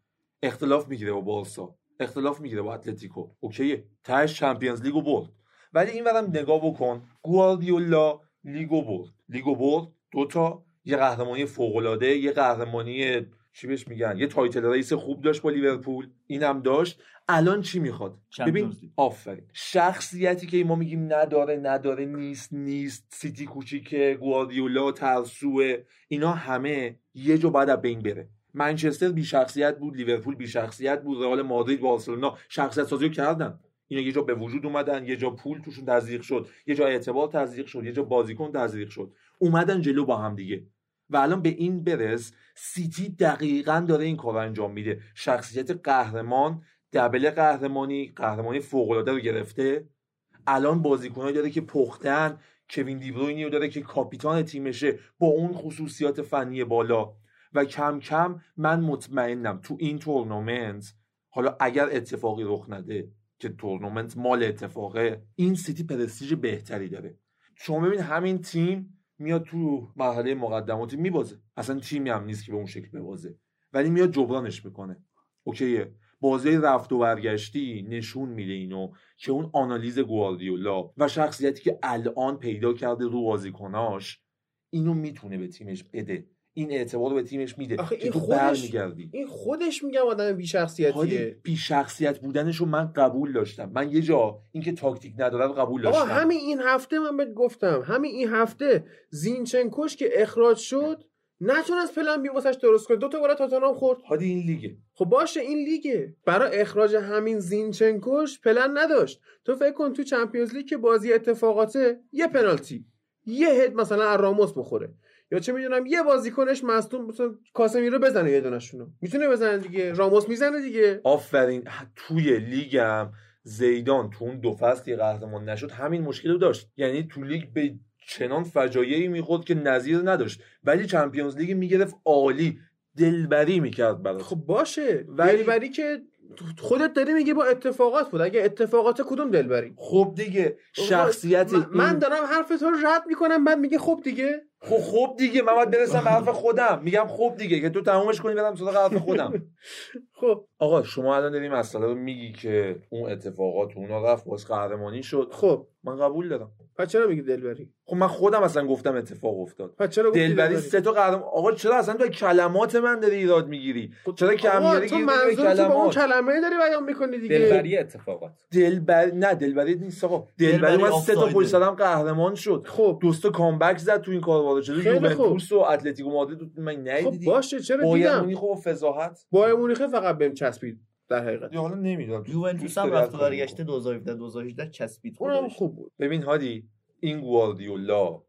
Speaker 4: اختلاف می‌گیره با بارسا. اختلاف می‌گیره با اتلتیکو. اوکیه. تهش Champions League و برد. ولی این ورم نگاه بکن. گواردیولا لیگو برد. لیگو برد. دوتا یه قهرمانی فوق یه قهرمانی چی بهش میگن؟ یه title race خوب داشت با لیورپول. اینم داشت. الان چی می‌خواد؟ ببین. آفرین. شخصیتی که ما میگیم نداره نداره نیست نیست. سیتی کوچیکه گواردیولا ترسوه. اینا همه یه جا باید از بین بره. منچستر بی شخصیت بود لیورپول بی شخصیت بود رئال مادرید بارسلونا شخصیت سازی کردن. اینا یه جا به وجود اومدن یه جا پول توشون تزریق شد یه جا اعتبار تزریق شد یه جا بازیکن تزریق شد. اومدن جلو با هم دیگه. و الان به این برس سیتی دقیقا داره این کار انجام میده. شخصیت قهرمان double قهرمانی قهرمانی فوق‌العاده رو گرفته. الان بازیکنایی داره که پختن کوین دیبروینی رو داره که کاپیتان تیمشه با اون خصوصیات فنی بالا. و کم کم من مطمئنم تو این تورنمنت حالا اگر اتفاقی رخ نده که تورنمنت مال اتفاقه این سیتی پرستیژ بهتری داره. شما ببین همین تیم میاد تو مرحله مقدماتی میبازه. اصلا تیمی هم نیست که به اون شکل ببازه. ولی میاد جبرانش می‌کنه. اوکیه. بازی رفت و برگشتی نشون میده اینو که اون آنالیز گواردیولا و شخصیتی که الان پیدا کرده رو بازیکناش اینو می‌تونه به تیمش بده. این اعتبار رو به تیمش میده
Speaker 1: آخه این
Speaker 4: تو
Speaker 1: خودش- این خودش میگم آدم بی شخصیتیه
Speaker 4: بی شخصیت بودنش رو من قبول داشتم. من یه جا اینکه تاکتیک نداره رو قبول
Speaker 1: آقا
Speaker 4: داشتم.
Speaker 1: همین این هفته من بهت گفتم. همین این هفته زینچنکوش که اخراج شد نتونست پلن بی واسش درست کنه. دو تا گل تاتنهام خورد.
Speaker 4: هادی این لیگه.
Speaker 1: خب باشه این لیگه. برای اخراج همین زینچنکوش پلن نداشت. تو فکر کن تو چمپیونز لیگ که بازی اتفاقاته یه پنالتی. یه هد مثلا از راموس بخوره. یا چه می‌دونم یه بازیکنش مصدوم مثلا کاسمیرو بزنه یه دونشونو می‌تونه بزنه دیگه راموس می‌زنه دیگه.
Speaker 4: آفرین. توی لیگم زیدان تو اون دو فصل یه قهرمان نشد همین مشکل رو داشت. یعنی تو لیگ به چنان فجایعی می‌خورد که نظیر نداشت. ولی چمپیونز لیگ می‌گرفت عالی. دلبری می‌کرد برات.
Speaker 1: خب باشه.
Speaker 4: ولی-
Speaker 1: دلبری که خودت داری میگی با اتفاقات بود. اگه اتفاقات کدوم دلبری؟
Speaker 4: خب دیگه شخصیت
Speaker 1: من, من
Speaker 4: این-
Speaker 1: دارم حرف تو رو رد می‌کنم بعد میگه خب دیگه.
Speaker 4: خب خب دیگه من باید برسم به حرف خودم. میگم خب دیگه که تو تمومش کنی برم سراغ حرف خودم.
Speaker 1: خب.
Speaker 4: آقا شما الان داری مسئله رو میگی که اون اتفاقات اونا رفت باز قهرمانی شد.
Speaker 1: خب.
Speaker 4: من قبول دارم.
Speaker 1: پس چرا میگی دلبری؟
Speaker 4: خب من خودم اصلا گفتم اتفاق افتاد.
Speaker 1: پس چرا گفتی
Speaker 4: دلبری سه تا قهرمان آقا چرا اصلا تو کلمات من داری ایراد می‌گیری؟ چرا
Speaker 1: آقا،
Speaker 4: کمیاری
Speaker 1: تو با اون
Speaker 4: کلمات؟
Speaker 1: کلمه داری بیان می‌کنی دیگه.
Speaker 5: دلبری اتفاقات.
Speaker 4: دلبری نه دلبری نیست آقا. دلبری
Speaker 3: دلبری
Speaker 4: من سه تا. پشت سرم قهرمان شد.
Speaker 1: خب.
Speaker 4: دوستا کامبک زد تو این کار وارد
Speaker 1: خوب.
Speaker 4: یوونتوس و اتلتیکو مادرید من
Speaker 1: خب
Speaker 4: ندیدی.
Speaker 1: باشه چرا
Speaker 4: بایر
Speaker 1: دیدم؟
Speaker 4: مونیخ و فضاحت.
Speaker 1: بایر مونیخ فقط بهم چسبید. در حقیقت
Speaker 4: حالا نمی‌دونم.
Speaker 3: یوونتوس هم رفت و برگشته 2017 2018 چسبید
Speaker 1: اونم خوب بود.
Speaker 4: ببین هادی این گواردیولا.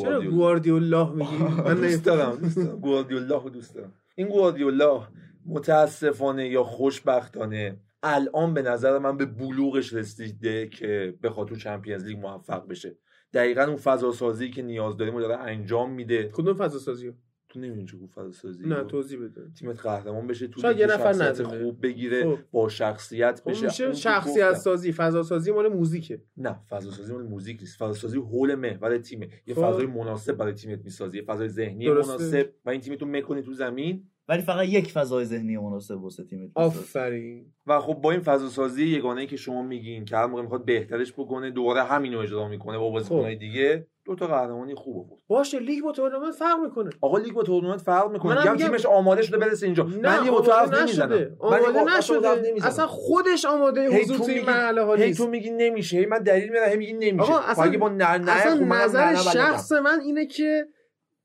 Speaker 1: چرا گواردیولا. میگی؟ من
Speaker 4: دوست
Speaker 1: نمی‌فهمم.
Speaker 4: دارم دوست دارم. گواردیولا رو دوست دارم. این گواردیولا متاسفانه یا خوشبختانه الان به نظر من به بلوغش رسیده که بخواد تو چمپیونز لیگ موفق بشه. دقیقا اون فضا سازی که نیاز داریم رو داره انجام میده.
Speaker 1: کدوم فضا سازی
Speaker 4: تو نمی‌دونی چه فضا سازی
Speaker 1: نه. توضیح بده
Speaker 4: تیمت قهرمان بشه تو
Speaker 1: شاید یه نفر ندونه.
Speaker 4: خوب بگیره
Speaker 1: خب.
Speaker 4: با شخصیت
Speaker 1: خب
Speaker 4: بشه
Speaker 1: میشه شخصیت. سازی فضا سازی مال موزیکه
Speaker 4: نه فضا سازی مال موزیک نیست فضا سازی حول محور تیمه یه
Speaker 1: خب.
Speaker 4: فضای مناسب برای تیمت می‌سازی یه فضای ذهنی
Speaker 1: درسته.
Speaker 4: مناسب و این تیمتو می‌کنی تو زمین
Speaker 3: ولی فقط یک فضای ذهنی مناسب واسه تیمت می‌سازی.
Speaker 1: آفرین.
Speaker 4: و خب با این فضا سازی یگانه که شما میگین که هر موقع می‌خواد بهترش بکنه دوباره همینو اجرا می‌کنه با بازیکن‌های
Speaker 1: خب.
Speaker 4: دیگه دو تا قهرمانی خوب بود
Speaker 1: باشه لیگ با تورنمنت فرق می‌کنه.
Speaker 4: آقا لیگ با تورنمنت فرق می‌کنه. میگم
Speaker 1: میگم-
Speaker 4: تیمش آماده شده برسه اینجا.
Speaker 1: نه
Speaker 4: من یه حرف نمی‌زنم.
Speaker 1: نشده.
Speaker 4: من یه
Speaker 1: آماده نشده.
Speaker 4: نمی‌زنم.
Speaker 1: اصلا خودش آماده
Speaker 4: هی
Speaker 1: حضور
Speaker 4: تو
Speaker 1: توی مرحله ها
Speaker 4: هی
Speaker 1: نیست.
Speaker 4: تو میگی نمیشه. هی من دلیل میارم هی میگی نمیشه.
Speaker 1: آقا اصلا
Speaker 4: با نه نه
Speaker 1: اصلا
Speaker 4: منم
Speaker 1: نظر. شخص من اینه که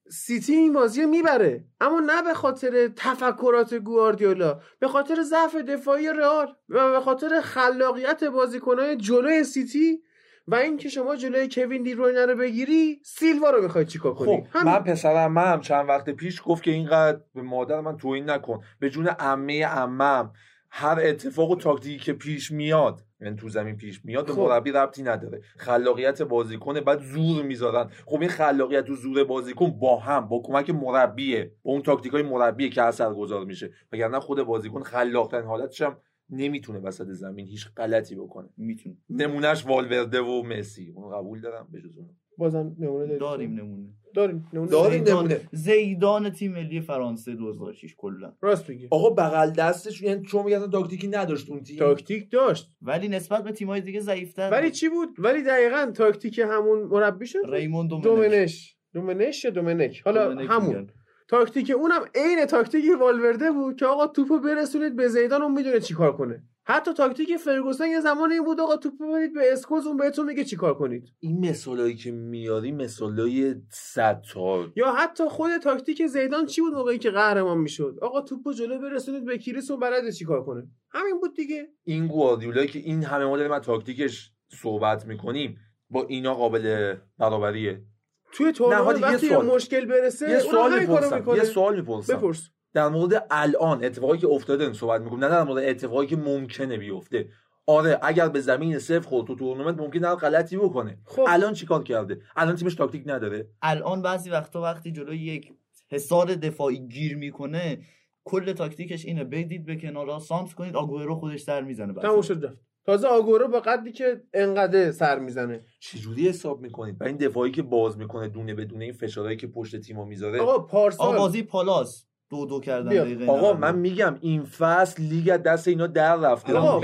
Speaker 1: سیتی این بازی رو می‌بره. اما نه به خاطر تفکرات گواردیولا به خاطر ضعف دفاعی رئال و به خاطر خلاقیت بازیکنهای جلوی سیتی و اینکه شما جلوی کوین دیبروینه رو بگیری سیلوا رو می‌خوای چیکار کنی؟
Speaker 4: خب
Speaker 1: همین.
Speaker 4: من پسرم هم چند وقت پیش گفت که اینقدر به مادر من توهین نکن. به جون عمه عمم. هر اتفاق و تاکتیکی که پیش میاد یعنی تو زمین پیش میاد به
Speaker 1: خب.
Speaker 4: مربی ربطی نداره. خلاقیت بازیکن بعد زور می‌ذارن. خب این خلاقیت و زور بازیکن با هم با کمک مربیه با اون تاکتیک های مربیه که اثرگذار میشه. وگرنه خود بازیکن خلاقترین حالتش هم نمی‌تونه وسط زمین هیچ غلطی بکنه.
Speaker 3: می‌تونه.
Speaker 4: نمونهش والورده و مسی. اون قبول دارم به جز اون
Speaker 1: بازم نمونه داری
Speaker 3: داریم نمونه.
Speaker 1: داریم. نمونه
Speaker 4: داریم.
Speaker 3: زیدان,
Speaker 4: نمونه.
Speaker 3: زیدان تیم ملی فرانسه 2006 کلا.
Speaker 1: راست میگی.
Speaker 4: آقا بغل دستش یعنی چون میگن تاکتیکی نداشت اون تیم.
Speaker 1: تاکتیک داشت.
Speaker 3: ولی نسبت به تیم‌های دیگه ضعیف‌تر
Speaker 1: ولی. چی بود؟ ولی دقیقا تاکتیک همون مربی شد
Speaker 3: ریمون دومنش.
Speaker 1: دومنش. دومنش یا دومنک؟ حالا
Speaker 3: دومنک
Speaker 1: همون.
Speaker 3: میگن.
Speaker 1: تاکتیک اونم عین تاکتیک والورده بود که آقا توپو برسونید به زیدان اون می‌دونه چیکار کنه. حتی تاکتیک فرگوسن یه زمانی این بود آقا توپو بدید به اسکولز اون بهتون میگه چیکار کنید.
Speaker 4: این مثالایی که میاری مثالای صد تا.
Speaker 1: یا حتی خود تاکتیک زیدان چی بود موقعی که قهرمان می‌شد؟ آقا توپو جلو برسونید به کریس اون بلده چیکار کنه. همین بود دیگه.
Speaker 4: این گواردیولایی که این همه ما داریم تاکتیکش صحبت می‌کنیم با اینا قابل برابریه.
Speaker 1: توی تورنمنت وقتی یه
Speaker 4: سوال.
Speaker 1: مشکل برسه
Speaker 4: یه سوال می‌پرسم
Speaker 1: می‌کنه.
Speaker 4: یه سوال می‌پرسم.
Speaker 1: بپرس.
Speaker 4: در مورد الان اتفاقی که افتاده صحبت می‌کنم نه در مورد اتفاقی که ممکنه بیفته. آره اگر به زمین صفر خورد تو تورنمنت ممکنه هر غلطی بکنه.
Speaker 1: خب.
Speaker 4: الان چیکار کرده؟ الان تیمش تاکتیک نداره.
Speaker 3: الان بعضی وقتا وقتی جلوی یک حصار دفاعی گیر می‌کنه کل تاکتیکش اینه. بدید به کنارا سانتر کنید آگوئرو خودش سر می‌زنه
Speaker 1: تموم شد رفت. تازه آگوئرو با قدری که انقدر سر می‌زنه.
Speaker 4: چجوری حساب می‌کنید و این دفاعی که باز می‌کنه دونه به دونه این فشارهایی که پشت تیمو می‌ذاره.
Speaker 1: آقا پارسال
Speaker 3: آقا بازی پالاس. دو دو کردن. دقیقه
Speaker 4: آقا
Speaker 3: 90.
Speaker 4: من میگم این فصل لیگ از دست اینا در رفته.
Speaker 1: آقا،.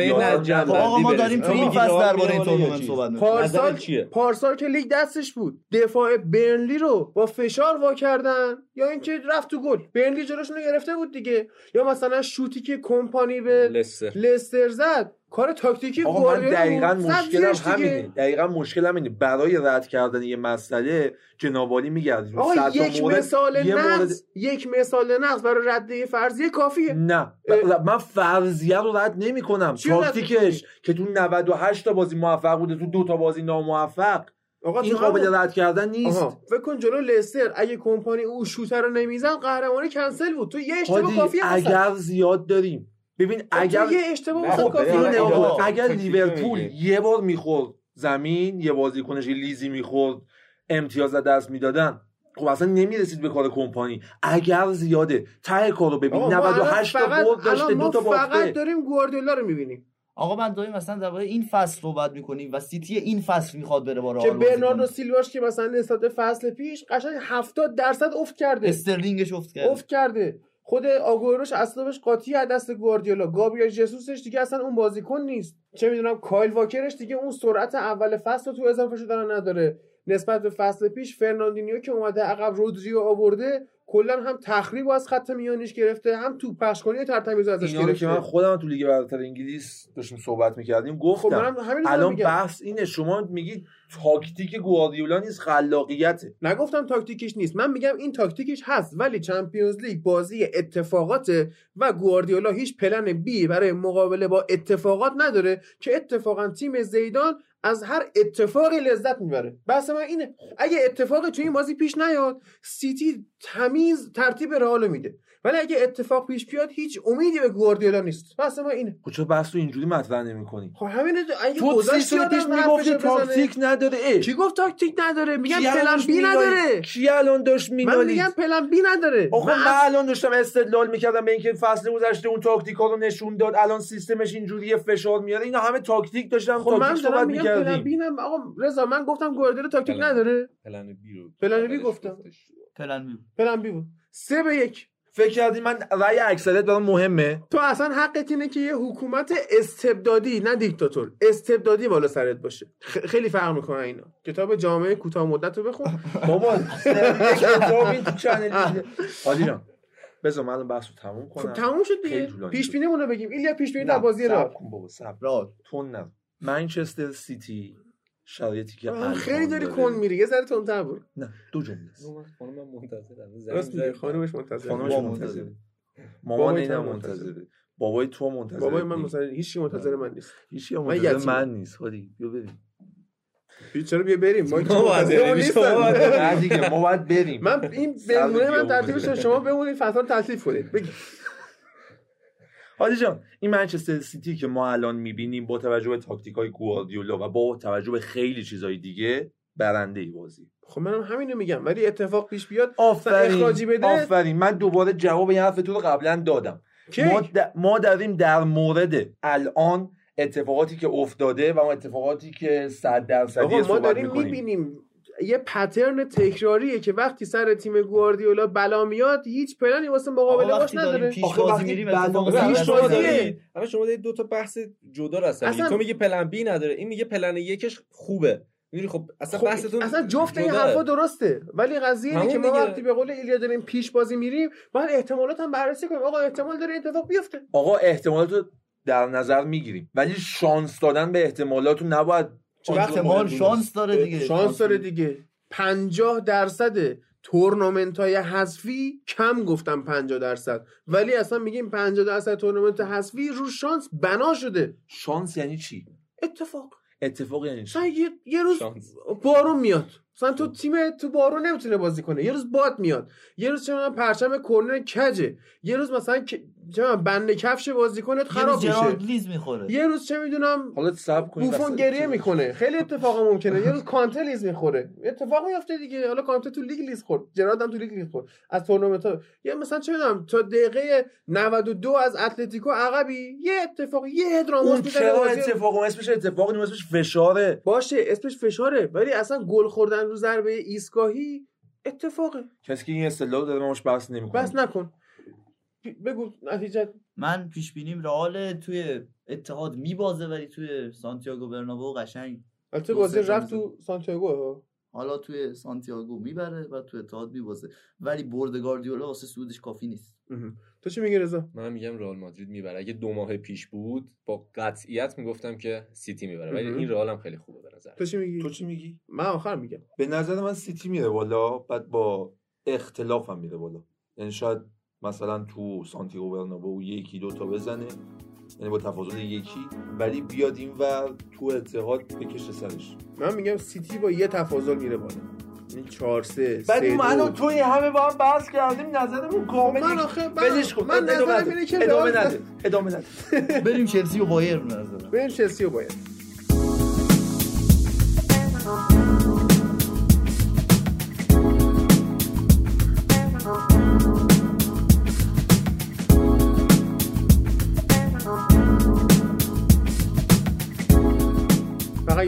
Speaker 3: آقا ما داریم تو. این فصل درباره این تورنمنت صحبت می‌کنیم.
Speaker 1: پارسال
Speaker 5: چیه؟
Speaker 1: پارسال که لیگ دستش بود. دفاع برنلی رو با فشار وا کردن. یا اینکه رفت تو گل. برنلی جلوشون رو گرفته بود دیگه. یا مثلا شوتی که کمپانی به
Speaker 5: لستر.
Speaker 1: لستر زد. کار تاکتیکی
Speaker 4: آقا من دقیقا مشکلم. همینه. دقیقا مشکلم اینه. برای رد کردن یه مسئله جنابالی میگردی
Speaker 1: آقا یک مثال
Speaker 4: یه مورد
Speaker 1: نقص یک مثال نقص برای رده فرضیه کافیه.
Speaker 4: نه.
Speaker 1: اه.
Speaker 4: من فرضیه رو رد نمی کنم
Speaker 1: رد
Speaker 4: تاکتیکش که تو 98 تا بازی موفق بوده تو دو تا بازی ناموفق.
Speaker 1: آقا
Speaker 4: این قابل رد کردن نیست.
Speaker 1: فکر کن جلو لستر اگه کمپانی او شوتر رو نمیزن قهرمانی کنسل بود. تو یه اشتباه کافیه.
Speaker 4: اگر زیاد داریم. ببین
Speaker 1: خب
Speaker 4: اگر
Speaker 1: یه اشتباه
Speaker 5: خب،.
Speaker 4: اگر
Speaker 5: تاکتیک
Speaker 4: لیورپول. یه بار می‌خورد زمین یه بازیکنش یه لیزی می‌خورد امتیاز از دست می‌دادن. خب اصلا نمی‌رسید به کار کمپانی. اگر زیاده ته کارو ببین.
Speaker 1: آقا، ما الان
Speaker 4: 98 تا
Speaker 1: فقط-
Speaker 4: برد داشته دو تا
Speaker 1: فقط
Speaker 4: باخته
Speaker 1: داریم گواردیولا رو می‌بینیم.
Speaker 3: آقا من داریم مثلا درباره این فصل صحبت می‌کنیم و سیتی این فصل می‌خواد بره با
Speaker 1: که برناردو. سیلواش که مثلا نسبت فصل پیش قشنگ 70 درصد افت کرده.
Speaker 3: استرلینگش افت کرد
Speaker 1: افت کرده. خود آگوئروش اصلش قاطی از دست گواردیولا. گابریل جسوسش دیگه اصلا اون بازیکن نیست. چه می‌دونم کایل واکرش دیگه اون سرعت اول فصل تو اضافه شدن نداره. نسبت به فصل پیش فرناندینیو که اومده عقب رودریو آورده کلا هم تخریب از خط میانیش گرفته هم تو پخش کنی ترتمیز ازش
Speaker 4: اینا رو
Speaker 1: گرفته.
Speaker 4: که من خودم تو لیگ برتر انگلیس داشتیم صحبت می‌کردیم
Speaker 1: خب
Speaker 4: گفتم
Speaker 1: همین رو
Speaker 4: الان بحث اینه شما میگی تاکتیک گواردیولا نیست خلاقیته.
Speaker 1: نگفتم تاکتیکش نیست. من میگم این تاکتیکش هست ولی Champions League بازی اتفاقاته و گواردیولا هیچ plan B برای مقابله با اتفاقات نداره که اتفاقا تیم زیدان از هر اتفاقی لذت می‌بره. بحث من اینه. اگه اتفاقی تو این بازی پیش نیاد سیتی تمیز ترتیب رئال میده. ولی اگه اتفاق پیش بیاد هیچ امیدی به گواردیولا نیست. بحث من اینه.
Speaker 4: خب چرا بحث رو اینجوری مطرح نمی‌کنی؟
Speaker 1: خب همینه اگه
Speaker 4: تو
Speaker 1: آدم
Speaker 4: پیش می‌گفتی. تاکتیک نداره. اه.
Speaker 1: کی گفت تاکتیک نداره؟ میگم plan
Speaker 4: B؟
Speaker 1: نداره.
Speaker 4: کی الان داشت
Speaker 1: من
Speaker 4: مینالی
Speaker 1: میگم plan B نداره.
Speaker 4: آخه
Speaker 1: من
Speaker 4: من الان داشتم استدلال می‌کردم به اینکه فصل گذشته اون تاکتیک ها رو نشون داد الان سیستمش اینجوریه فشار میاره. اینا همه تاکتیک داشتم
Speaker 1: خب من
Speaker 4: تاکتیک صحبت
Speaker 1: میگم پلن
Speaker 4: می‌کردیم
Speaker 1: B نم آقا رضا من گفتم گواردیولا تاکتیک. نداره.
Speaker 5: plan B رو
Speaker 1: plan
Speaker 5: B
Speaker 1: گفتم.
Speaker 3: plan B.
Speaker 1: plan B بود. سه به یک.
Speaker 4: فکر کردی من رأی اکثریت برام مهمه؟
Speaker 1: تو اصلا حقت اینه که یه حکومت استبدادی نه دیکتاتور. استبدادی بالا سرت باشه. خ- خیلی فرق می‌کنه اینا. کتاب جامعه کوتاه مدت رو بخون.
Speaker 4: بابا یک کتاب این تو channel جان بذار من الان بحث رو تموم کنم.
Speaker 1: خب تموم شد دیگه. پیش. بینیمون رو بگیم. ایلیا پیش بینی در بازی را
Speaker 4: بابا صبر. تون نه. منچستر سیتی. شرایطی که
Speaker 1: خیلی داری. کن میری. یه ذره تندتر برو.
Speaker 4: نه دو جمله است.
Speaker 5: خانم من منتظرم
Speaker 1: راست میگه. خانومش منتظر
Speaker 4: خانمش منتظره. مامان
Speaker 1: تو
Speaker 4: منتظره. بابای تو منتظره.
Speaker 1: بابای من مثلا هیچ چی منتظر من نیست.
Speaker 4: هیچ من
Speaker 1: من
Speaker 4: منتظر. من نیست. هادی بیا بریم.
Speaker 1: بیا چرا بیا بریم؟ ما که
Speaker 5: ما باید
Speaker 1: منتظر
Speaker 5: بریم،
Speaker 1: من این بمونه من. ترتیبش شما بمونید فصل تکلیف کنید. بگید.
Speaker 4: هادی جان این منچستر سیتی که ما الان می‌بینیم با توجه به تاکتیک های گواردیولا و با توجه به خیلی چیزهای دیگه برنده ای بازی.
Speaker 1: خب منم همینو میگم ولی اتفاق پیش بیاد
Speaker 4: آفرین
Speaker 1: اخراجی بده.
Speaker 4: آفرین. من دوباره جواب این حرف تو رو قبلا دادم. ما, د- ما داریم در مورد الان اتفاقاتی که افتاده و اون اتفاقاتی که صد درصدی
Speaker 1: ما داریم می‌بینیم یه پترن تکراریه که وقتی سر تیم گواردیولا بلا میاد هیچ پلنی واسه مقابله باش
Speaker 3: وقتی داریم
Speaker 1: نداره.
Speaker 3: پیش بازی میریم
Speaker 5: همه شما دارید دو تا بحث جدا
Speaker 1: اصلا-
Speaker 5: تو میگی plan B نداره این میگه پلن یکش خوبه. می‌دونی خب اصلا
Speaker 1: خب
Speaker 5: بحثتون
Speaker 1: اصلا جفت این. حرفا درسته ولی قضیه اینه که ما
Speaker 5: دیگه.
Speaker 1: وقتی به قول ایلیا داریم پیش بازی میریم باید احتمالات هم بررسی کنیم. آقا احتمال داره این اتفاق بیفته.
Speaker 4: آقا احتمالات در نظر می‌گیریم ولی شانس دادن به احتمالات رو نباید
Speaker 3: احتمال
Speaker 4: مهم
Speaker 3: شانس داره دیگه؟
Speaker 1: شانس داره دیگه. 50 درصد تورنمنت های حذفی کم گفتم 50 درصد. ولی اصلا میگیم 50 درصد تورنمنت حذفی رو شانس بنا شده.
Speaker 4: شانس یعنی چی؟
Speaker 1: اتفاق.
Speaker 4: اتفاق یعنی چی؟
Speaker 1: یه, یه روز
Speaker 5: شانس.
Speaker 1: بارون میاد. مثلا تو تیم تو بارون نمی‌تونه بازی کنه. یه روز باد میاد. یه روز چه پرچم کرنر کجه. یه روز مثلا چه می‌دونم بند کفش بازیکنت
Speaker 3: یه
Speaker 1: خراب
Speaker 3: روز جرارد
Speaker 1: میشه
Speaker 3: لیز می‌خوره.
Speaker 1: یه روز چه می‌دونم
Speaker 4: حالا صبر کنید
Speaker 1: بوفون گریه
Speaker 4: چه-
Speaker 1: می‌کنه. خیلی اتفاق ممکنه. یه روز کانته لیز می‌خوره. اتفاق میفته دیگه. حالا کانته تو لیگ لیز خورد. جرارد هم تو لیگ لیز خورد. از تورنمنت ها. یا مثلا چه می‌دونم تا دقیقه 92 از اتلتیکو عقبی یه اتفاق یه هد راموس
Speaker 4: اون
Speaker 1: می‌زنه
Speaker 4: چرا
Speaker 1: بازی. رو-
Speaker 4: اتفاق اسمش اتفاق نیست اسمش فشاره.
Speaker 1: باشه اسمش فشاره. ولی اصلا گل خوردن رو ضربه ایستگاهی اتفاقه.
Speaker 4: کسی که این اصطلاح داره من باش بحث نمی‌کنه.
Speaker 1: بس نکن. بگو نتیجه.
Speaker 3: من پیش بینیم رئال توی اتحاد میبازه ولی توی سانتیاگو برنابو قشنگ
Speaker 1: البته بازی رفت. تو سانتیاگو ها.
Speaker 3: حالا توی سانتیاگو می‌بره و توی اتحاد میبازه. ولی برد گاردیولا واسه سودش کافی نیست.
Speaker 1: تو چی میگی رضا؟
Speaker 5: من میگم رئال مادرید می‌بره. اگه دو ماه پیش بود با قطعیت می‌گفتم که سیتی می‌بره. ولی. این رئال هم خیلی خوبه به نظر.
Speaker 1: تو چی میگی؟
Speaker 4: تو چی میگی؟
Speaker 1: من آخر میگم.
Speaker 4: به نظر من سیتی میره بالا بعد با اختلاف هم میره بالا. یعنی شاید مثلا تو سانتیاگو برنابو یکی دو تا بزنه. یعنی با تفاضل یکی. ولی بیاد این و تو اتحاد بکشه سرش.
Speaker 1: من میگم سیتی با یه تفاضل میره بالا. یعنی 4 3
Speaker 4: بعد
Speaker 1: 3
Speaker 4: من و توی همه با هم بحث کردیم نظرمون کامل
Speaker 1: من
Speaker 4: یک-
Speaker 1: آخه من,
Speaker 4: ولش کن.
Speaker 1: من نظرم. اینه که
Speaker 4: ادامه نده. ادامه نده.
Speaker 3: بریم چلسی و بایر به نظرم.
Speaker 1: بریم چلسی رو باید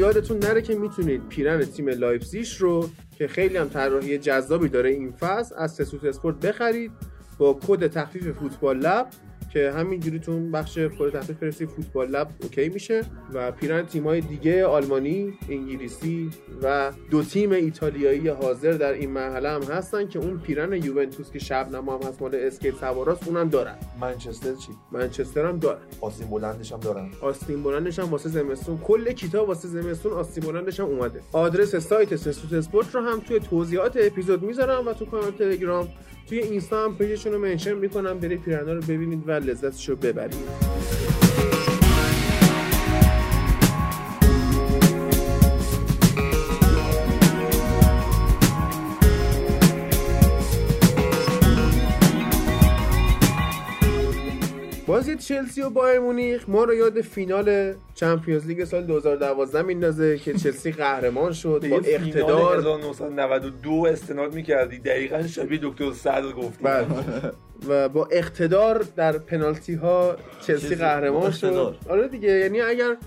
Speaker 1: یادتون نره که می‌تونید پیرن تیم لایپزیش رو که خیلی هم طراحی جذابی داره این فصل از سسوت اسپورت بخرید با کد تخفیف فوتبال لب. که همینجوری تو اون بخش کد تخفیف فرستی فوتبال لب OK میشه و پیرن تیمای دیگه آلمانی، انگلیسی و دو تیم ایتالیایی حاضر در این مرحله هم هستن که اون پیرن یوونتوس که شبنما هم هست مال اسکیت سواراست اونم دارن.
Speaker 4: منچستر چی؟
Speaker 1: منچستر هم دارن.
Speaker 4: آسین بلندش هم دارن.
Speaker 1: آستین بلندش هم واسه زمستون. کل کتاب واسه زمستون آستین بلندش هم اومده. آدرس سایت سسوت اسپورت رو هم توی توضیحات اپیزود می‌ذارم و تو کانال تلگرام توی اینستا هم پیجشون رو منشن می‌کنم برید پیرنا رو ببینید و لذتش رو ببرید. بازی چلسی و بایر مونیخ ما رو یاد فینال چمپیونز لیگ سال 2012 میندازه که چلسی قهرمان شد با اقتدار.
Speaker 4: 1992 استناد می‌کردی. دقیقا شبیه دکتر صدر گفتی.
Speaker 1: بله. و با اقتدار در پنالتی ها چلسی قهرمان شد. آره دیگه یعنی اگر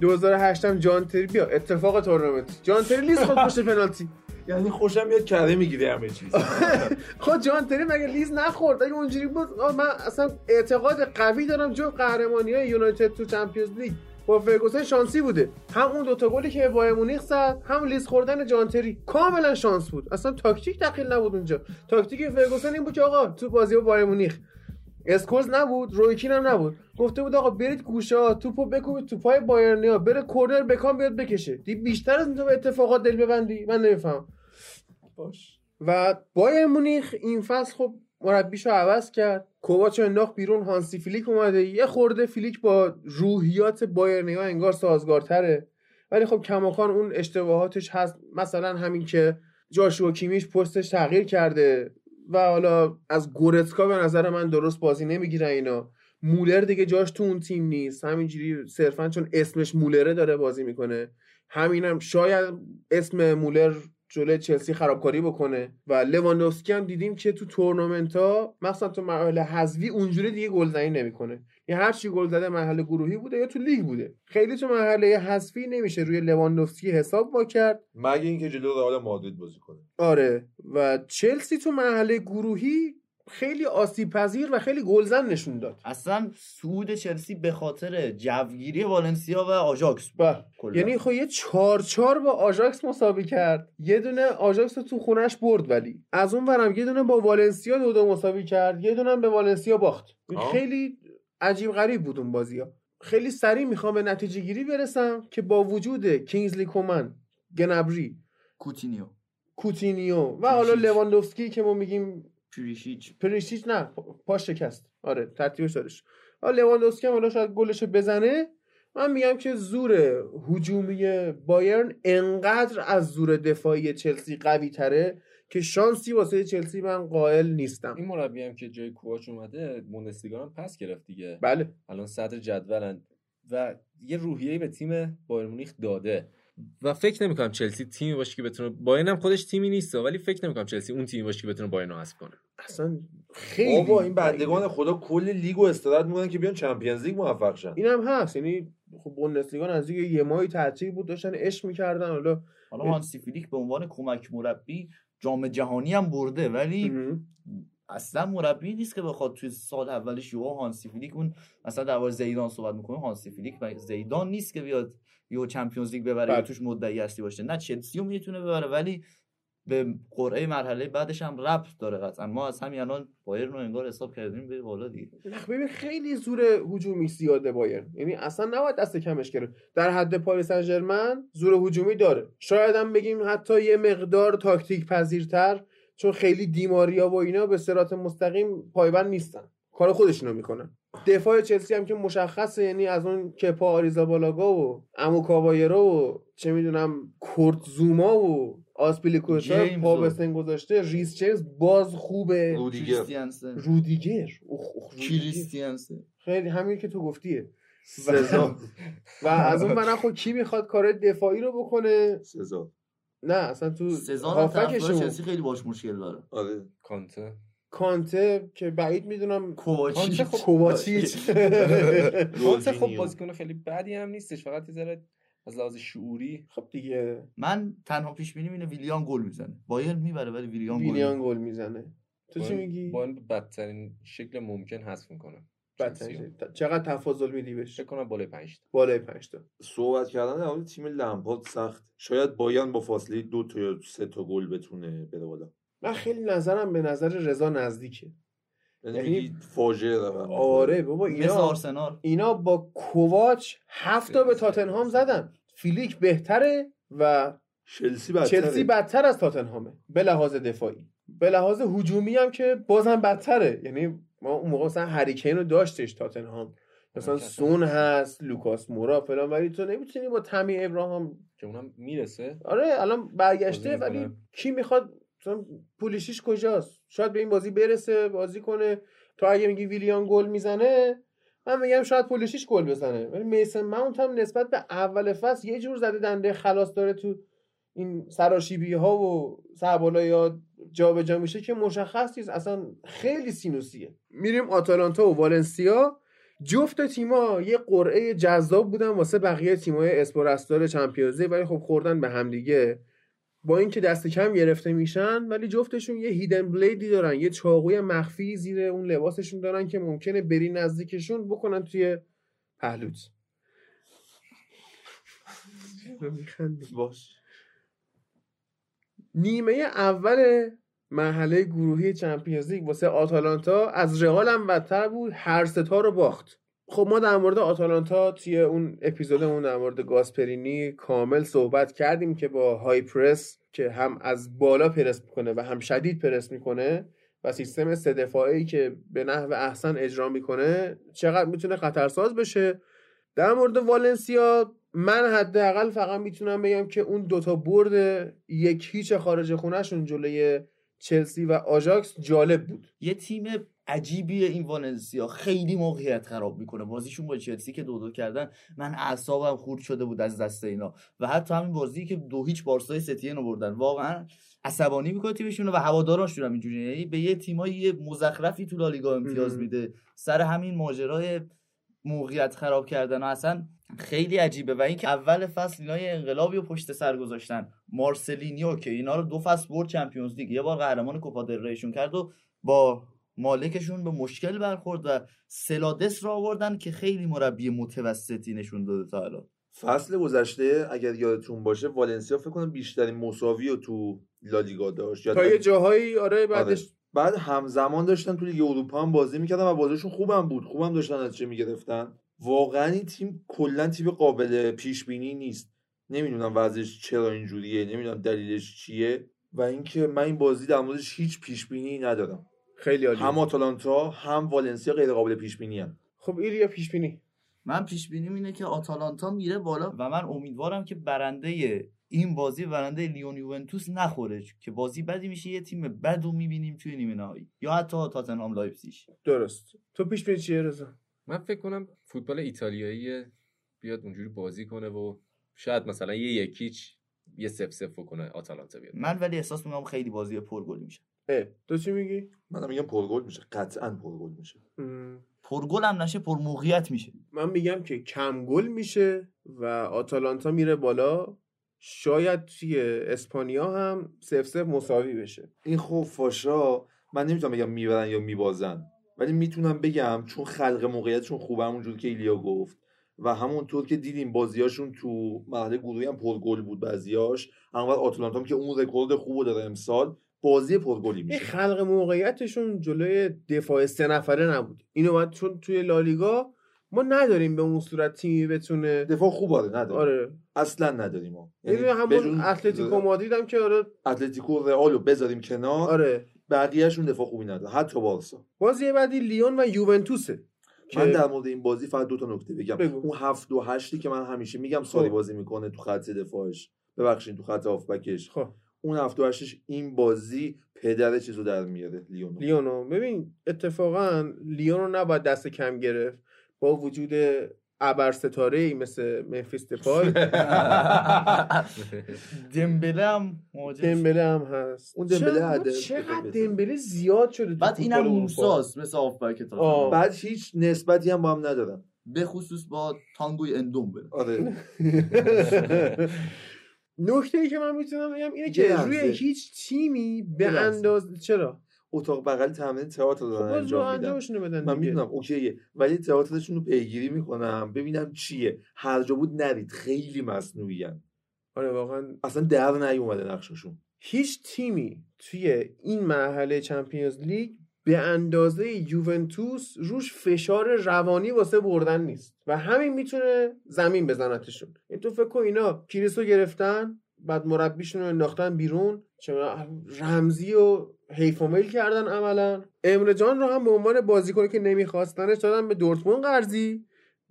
Speaker 1: 2008 هم جان تری بیا اتفاق تورنمنت. جان تری لیز خورد پشت پنالتی.
Speaker 4: یعنی خوشم میاد کره می‌گیری همه چیز.
Speaker 1: خود جان تری مگه لیز نخورد؟ اگه اونجوری بود من اصلا اعتقاد قوی دارم جو قهرمانی های یونایتد تو Champions League. با فرگوسن شانسی بوده. هم اون دوتا گلی که بایر مونیخ زد هم لیز خوردن جان تری کاملا شانس بود. اصلا تاکتیک دخیل نبود اونجا. تاکتیک فرگوسن این بود که آقا تو بازی با بایر مونیخ. اسکولز نبود روی کین هم نبود. گفته بود آقا برید گوشه توپو بکوبید تو پای بایرنیا. بره کورنر بکام بیاد بکشه. دی بیشتر از این اتفاقات دل ببندی؟ من نمیفهم
Speaker 4: باش.
Speaker 1: و بایر مونیخ این فصل خب مربیشو عوض کرد. کوواچو انداخت بیرون. هانسی فلیک اومده. یه خورده فلیک با روحیات بایرنیا انگار سازگارتره. ولی خب کماکان اون اشتباهاتش هست. مثلا همین که جاشوا کیمیش پستش تغییر کرده. و حالا از گورتسکا به نظر من درست بازی نمی‌گیرن اینا. مولر دیگه جاش تو اون تیم نیست. همینجوری صرفا چون اسمش مولره داره بازی می‌کنه. همینم شاید اسم مولر جلوی چلسی خرابکاری بکنه. و لواندوفسکی هم دیدیم که تو تورنمنت ها مثلا تو مراحل حذفی اونجوری دیگه گلزنی نمی‌کنه. یا هر چی گل زده مرحله گروهی بوده یا تو لیگ بوده. خیلی تو مرحله حذفی نمیشه روی لواندوفسکی حساب با کرد.
Speaker 4: مگه اینکه جلو رئال مادرید بازی کنه.
Speaker 1: آره. و چلسی تو مرحله گروهی خیلی آسیب پذیر و خیلی گلزن نشون داد.
Speaker 3: اصلا صعود چلسی به خاطر جوگیری والنسیا و آژاکس
Speaker 1: بله. یعنی خب یه چهار چهار با آژاکس مساوی کرد. یه دونه آژاکس رو تو خونش برد ولی. از اون ورم یه دونه با والنسیا دو دو مساوی کرد. یه دونه هم به والنسیا باخت.
Speaker 4: آه.
Speaker 1: خیلی عجیب غریب بود اون بازی ها خیلی سریع می‌خوام به نتیجه گیری برسم که با وجود کینگزلی کومن گنابری
Speaker 3: کوتینیو.
Speaker 1: کوتینیو و حالا. لواندوفسکی که ما میگیم
Speaker 3: پریشیچ.
Speaker 1: پریشیچ نه پاش شکست. آره ترتیبش دارش حالا لواندوفسکی هم حالا شاید گلش بزنه. من میگم که زور هجومی بایرن انقدر از زور دفاعی چلسی قوی تره که شانسی واسه چلسی من قائل نیستم.
Speaker 5: این مربی هم که جای کوواچ اومده بوندسلیگا هم پس گرفت دیگه.
Speaker 1: بله.
Speaker 5: الان صدر جدولن. و یه روحیه‌ای به تیم بایر مونیخ داده. و فکر نمی‌کنم چلسی تیمی باشه که بتونه بایرن هم خودش تیمی نیست ولی فکر نمی‌کنم چلسی اون تیمی باشه که بتونه بایرن رو حذف کنه
Speaker 1: اصلا خیلی
Speaker 4: بابا این. بندگان خدا کل لیگ و استراحت می‌کنن که بیان چمپیونز لیگ موفق شن
Speaker 1: این هم هست یعنی خب بوندسلیگا نزدیک یه ماهی تعطیل بود داشتن عشق می‌کردن حالا
Speaker 3: حالا هانسی فلیک به عنوان کمک مربی جام جهانی هم برده ولی اصلا مربی نیست که بخواد توی سال اولش یهو هانسی فلیک اون مثلا در زیدان صحبت می‌کنه هانسی فلیک و زیدان نیست که بیاد یهو Champions League ببره یا
Speaker 1: بله.
Speaker 3: توش مدعی اصلی باشه. نه چلسی رو می‌تونه ببره ولی به قرعه مرحله بعدش هم ربط داره قطعا. ما از همین الان بایرن رو انگار حساب کردیم به بالا دیگه.
Speaker 1: ببین خیلی زور هجومی زیاده بایرن. یعنی اصلا نباید دست کمش گرفت. در حد پاریس سن زور هجومی داره. شاید هم بگیم حتی یه مقدار تاکتیک پذیرتر چون خیلی دیماریا و اینا به سرات مستقیم پایبند نیستن. کار خودشونو می‌کنن. دفاع چلسی هم که مشخصه یعنی از اون کپا آریزا بالاگا و امو کاوایرو و چه می‌دونم کورت زوما و آسپیلیکوتا پا
Speaker 3: و-
Speaker 1: به سن گذاشته. ریس جیمز باز خوبه.
Speaker 4: رودیگر.
Speaker 1: رودیگر.
Speaker 3: کریستیانسن.
Speaker 1: خیلی همین که تو گفتیه.
Speaker 4: سزا.
Speaker 1: و از اون من خب کی می‌خواد کار دفاعی رو بکنه؟
Speaker 4: سزا.
Speaker 1: نه اصلا تو
Speaker 3: سزار هم طرفدار
Speaker 1: هافکشون
Speaker 3: چلسی خیلی باش مشکل داره.
Speaker 4: آره.
Speaker 5: کانته.
Speaker 1: کانته که بعید می‌دونم
Speaker 3: کوواچیچ
Speaker 5: کانته خب
Speaker 1: کوواچیچ
Speaker 5: کانته خب
Speaker 4: رونالدینیو.
Speaker 5: بازیکن خیلی بدی هم نیستش فقط یه ذره از لحاظ شعوری.
Speaker 1: خب دیگه.
Speaker 3: من تنها پیش بینی اینه ویلیان گل می‌زنه. بایرن می‌بره ولی ویلیان گل
Speaker 1: ویلیان گل می‌زنه. تو چی میگی؟
Speaker 5: با بدترین شکل ممکن حذف می‌کنه.
Speaker 1: چقدر تفاضل میدی بهش؟
Speaker 5: فکر کنم بالای 5
Speaker 1: بالای 5 تا.
Speaker 4: صحبت کردن در مورد تیم لمپارد سخت. شاید بایرن با فاصله دو تا یا سه تا گل بتونه بره بالا.
Speaker 1: من خیلی نظرم به نظر رضا نزدیکه.
Speaker 4: یعنی
Speaker 1: یعنی-
Speaker 4: فاجعه
Speaker 1: آره بابا
Speaker 3: مثل
Speaker 1: اینا
Speaker 3: آرسنال.
Speaker 1: اینا با کوواچ هفت تا به تاتنهام زدن. فیلیک بهتره و
Speaker 4: چلسی بدتره.
Speaker 1: چلسی بدتر از تاتنهامه. به لحاظ دفاعی. به لحاظ هجومی هم که بازم بدتره. یعنی ما اون موقع مثلا هریکین رو داشتش تاتنهام. مثلا سون هست لوکاس مورا فلان. ولی تو نمی‌تونی با تمی ابراهام
Speaker 5: که اونم می‌رسه.
Speaker 1: آره الان برگشته ولی. کی می‌خواد مثلا پولیشیش کجاست؟ شاید به این بازی برسه بازی کنه. تو اگه میگی ویلیان گل می‌زنه من میگم شاید پولیشیش گل بزنه. ولی میسن ماونت هم نسبت به اول فصل یه جور زده دنده خلاص داره تو این سراشیبی ها و سربالا یا جابجا میشه که مشخص نیست. اصلا خیلی سینوسیه. میریم آتالانتا و والنسیا. جفت تیما یه قرعه جذاب بودن واسه بقیه تیمای اسپورستار چمپیونز ولی خب خوردن به همدیگه. با اینکه دست کم گرفته میشن ولی جفتشون یه هیدن بلیدی دارن یه چاقوی مخفی زیر اون لباسشون دارن که ممکنه بری نزدیکشون بکنن توی پهلوت.
Speaker 3: باش.
Speaker 1: نیمه اول مرحله گروهی چمپیونز لیگ واسه آتالانتا از رئال هم بدتر بود هر ستا رو باخت. خب ما در مورد آتالانتا توی اون اپیزودمون در مورد گاسپرینی کامل صحبت کردیم که با های پرس که هم از بالا پرس می‌کنه و هم شدید پرس می‌کنه و سیستم سه دفاعی که به نحو احسن اجرا می‌کنه چقدر می‌تونه خطرساز بشه. در مورد والنسیا من حداقل فقط می‌تونم بگم که اون دوتا برد یک هیچ خارج خونهشون جلوی چلسی و آژاکس جالب بود.
Speaker 3: یه تیم عجیبیه این والنسیا. خیلی موقعیت خراب می‌کنه. بازیشون با چلسی که دو دو کردن من اعصابم خورد شده بود از دست اینا. و حتی همین بازی که دو هیچ بارسای ستین رو بردن. واقعا عصبانی می‌کنه تیمشون و هواداراشون هم اینجوری یعنی به یه تیمایی یه مزخرفی تو لالیگا امتیاز. میده. سر همین ماجرای موقعیت خراب کردن. و اصلا خیلی عجیبه. و اینکه اول فصل اینا یه انقلابی رو پشت سر گذاشتن. مارسلینیو که اینا رو دو فصل برد چمپیونز لیگ. یه بار قهرمان کوپا کرد و با مالکشون به مشکل برخورد و سلادس رو آوردن که خیلی مربی متوسطی نشون داده تا الان.
Speaker 4: فصل گذشته اگر یادتون باشه والنسیا فکر کنم بیشترین مساوی رو تو لالیگا داشت.
Speaker 1: تا یه جاهایی آره بعدش
Speaker 4: بعد همزمان داشتن تو لیگ اروپا هم بازی می‌کردن و بازیشون خوبم بود. خوبم داشتن نتیجه می‌گرفتن. واقعا این تیم کلا تیم قابل پیش بینی نیست. نمی‌دونم وضعش چرا اینجوریه نمی‌دونم دلیلش چیه. و اینکه من این بازی در موردش هیچ پیش بینی ندارم.
Speaker 1: خیلی عالی
Speaker 4: هم آتالانتا هم والنسیا غیر قابل پیش بینی هم.
Speaker 1: خب ایریا پیش بینی
Speaker 3: من پیش بینیم اینه که آتالانتا میره بالا و من امیدوارم که برنده این بازی برنده لیون یوونتوس نخوره که بازی بدی میشه یه تیم بد رو می‌بینیم توی نیمه نهایی. یا حتی تاتنهام لایپزیگ.
Speaker 1: درست. تو پیش بینی چیه رضا؟
Speaker 5: من فکر کنم فوتبال ایتالیایی بیاد اونجوری بازی کنه و شاید مثلا یه یک هیچ یه صفر صفر کنه آتالانتا بیاد.
Speaker 3: من ولی احساس می‌کنم خیلی بازی پرگل میشه.
Speaker 1: تو چی میگی؟
Speaker 4: منم میگم پرگل میشه قطعا پرگل میشه.
Speaker 3: پرگل هم نشه پر موقعیت میشه.
Speaker 1: من میگم که کم گل میشه و آتالانتا میره بالا. شاید توی اسپانیا هم سف سف مساوی بشه.
Speaker 4: این خب فاشا من نمی‌تونم بگم می‌برن یا میبازن ولی می‌تونم بگم چون خلق موقعیتشون خوبه همونجور که ایلیا گفت. و همونطور که دیدیم بازیاشون تو مرحله گروهی هم پرگل بود بعضیاش اما آتالانتا هم که اون رکورد خوب داره امسال بازی پرگلی میشه.
Speaker 1: خلق موقعیتشون جلوی دفاع سه نفره نبود. اینو باید چون توی لالیگا ما نداریم به اون صورت تیمی بتونه
Speaker 4: دفاع خوب آره نداره
Speaker 1: آره.
Speaker 4: اصلا نداریم ما.
Speaker 1: یعنی همون اتلتیکو مادرید هم که آره
Speaker 4: اتلتیکو رئال رو بذاریم کنار
Speaker 1: آره.
Speaker 4: بقیهشون دفاع خوبی نداره حتی بارسا.
Speaker 1: بازی بعدی لیون و یوونتوسه که
Speaker 4: من در مورد این بازی فقط دو تا نکته بگم.
Speaker 1: بگو.
Speaker 4: اون هفت و هشتی که من همیشه میگم ساری
Speaker 1: خب.
Speaker 4: بازی می‌کنه تو خط دفاعش. ببخشید تو خط هافبکش
Speaker 1: خب.
Speaker 4: اون هفت و هشتش این بازی پدر چیزو در میاره لیونو.
Speaker 1: لیونو. ببین اتفاقا لیون رو نباید دست کم گرفت. با وجود ابر ستاره ای مثل ممفیس دپای.
Speaker 3: دمبله هم.
Speaker 1: دمبله هم هست.
Speaker 4: اون دمبله
Speaker 1: چقدر. دمبله زیاد شده
Speaker 3: بعد اینم. موساست مثل آفبک
Speaker 4: بعد هیچ نسبتی هم با هم ندارن.
Speaker 3: به خصوص با تانگوی اندوم بره
Speaker 4: آره.
Speaker 1: نکته ای که من می‌تونم بگم اینه که. روی هیچ تیمی به
Speaker 4: یه لحظه.
Speaker 1: انداز چرا؟
Speaker 4: اتاق بغل تمرین تئاتر
Speaker 1: خب
Speaker 4: دارن
Speaker 1: رو
Speaker 4: انجام میدن
Speaker 1: بدن
Speaker 4: من. می‌دونم اوکیه. ولی تئاترشون رو پیگیری می‌کنم. ببینم چیه. هر جا بود نرید. خیلی مصنوعی
Speaker 1: آره واقعا.
Speaker 4: اصلا در نیومده نقششون.
Speaker 1: هیچ تیمی توی این مرحله چمپیونز لیگ به اندازه یوونتوس روش فشار روانی واسه بردن نیست و همین می‌تونه زمین بزنتشون. این تو فکر کن اینا کریسو گرفتن بعد مربیشون رو انداختن بیرون رمزی و حیف و میل کردن عملا. امره جان رو هم به عنوان بازیکنی که نمیخواستنش دادن به دورتموند قرضی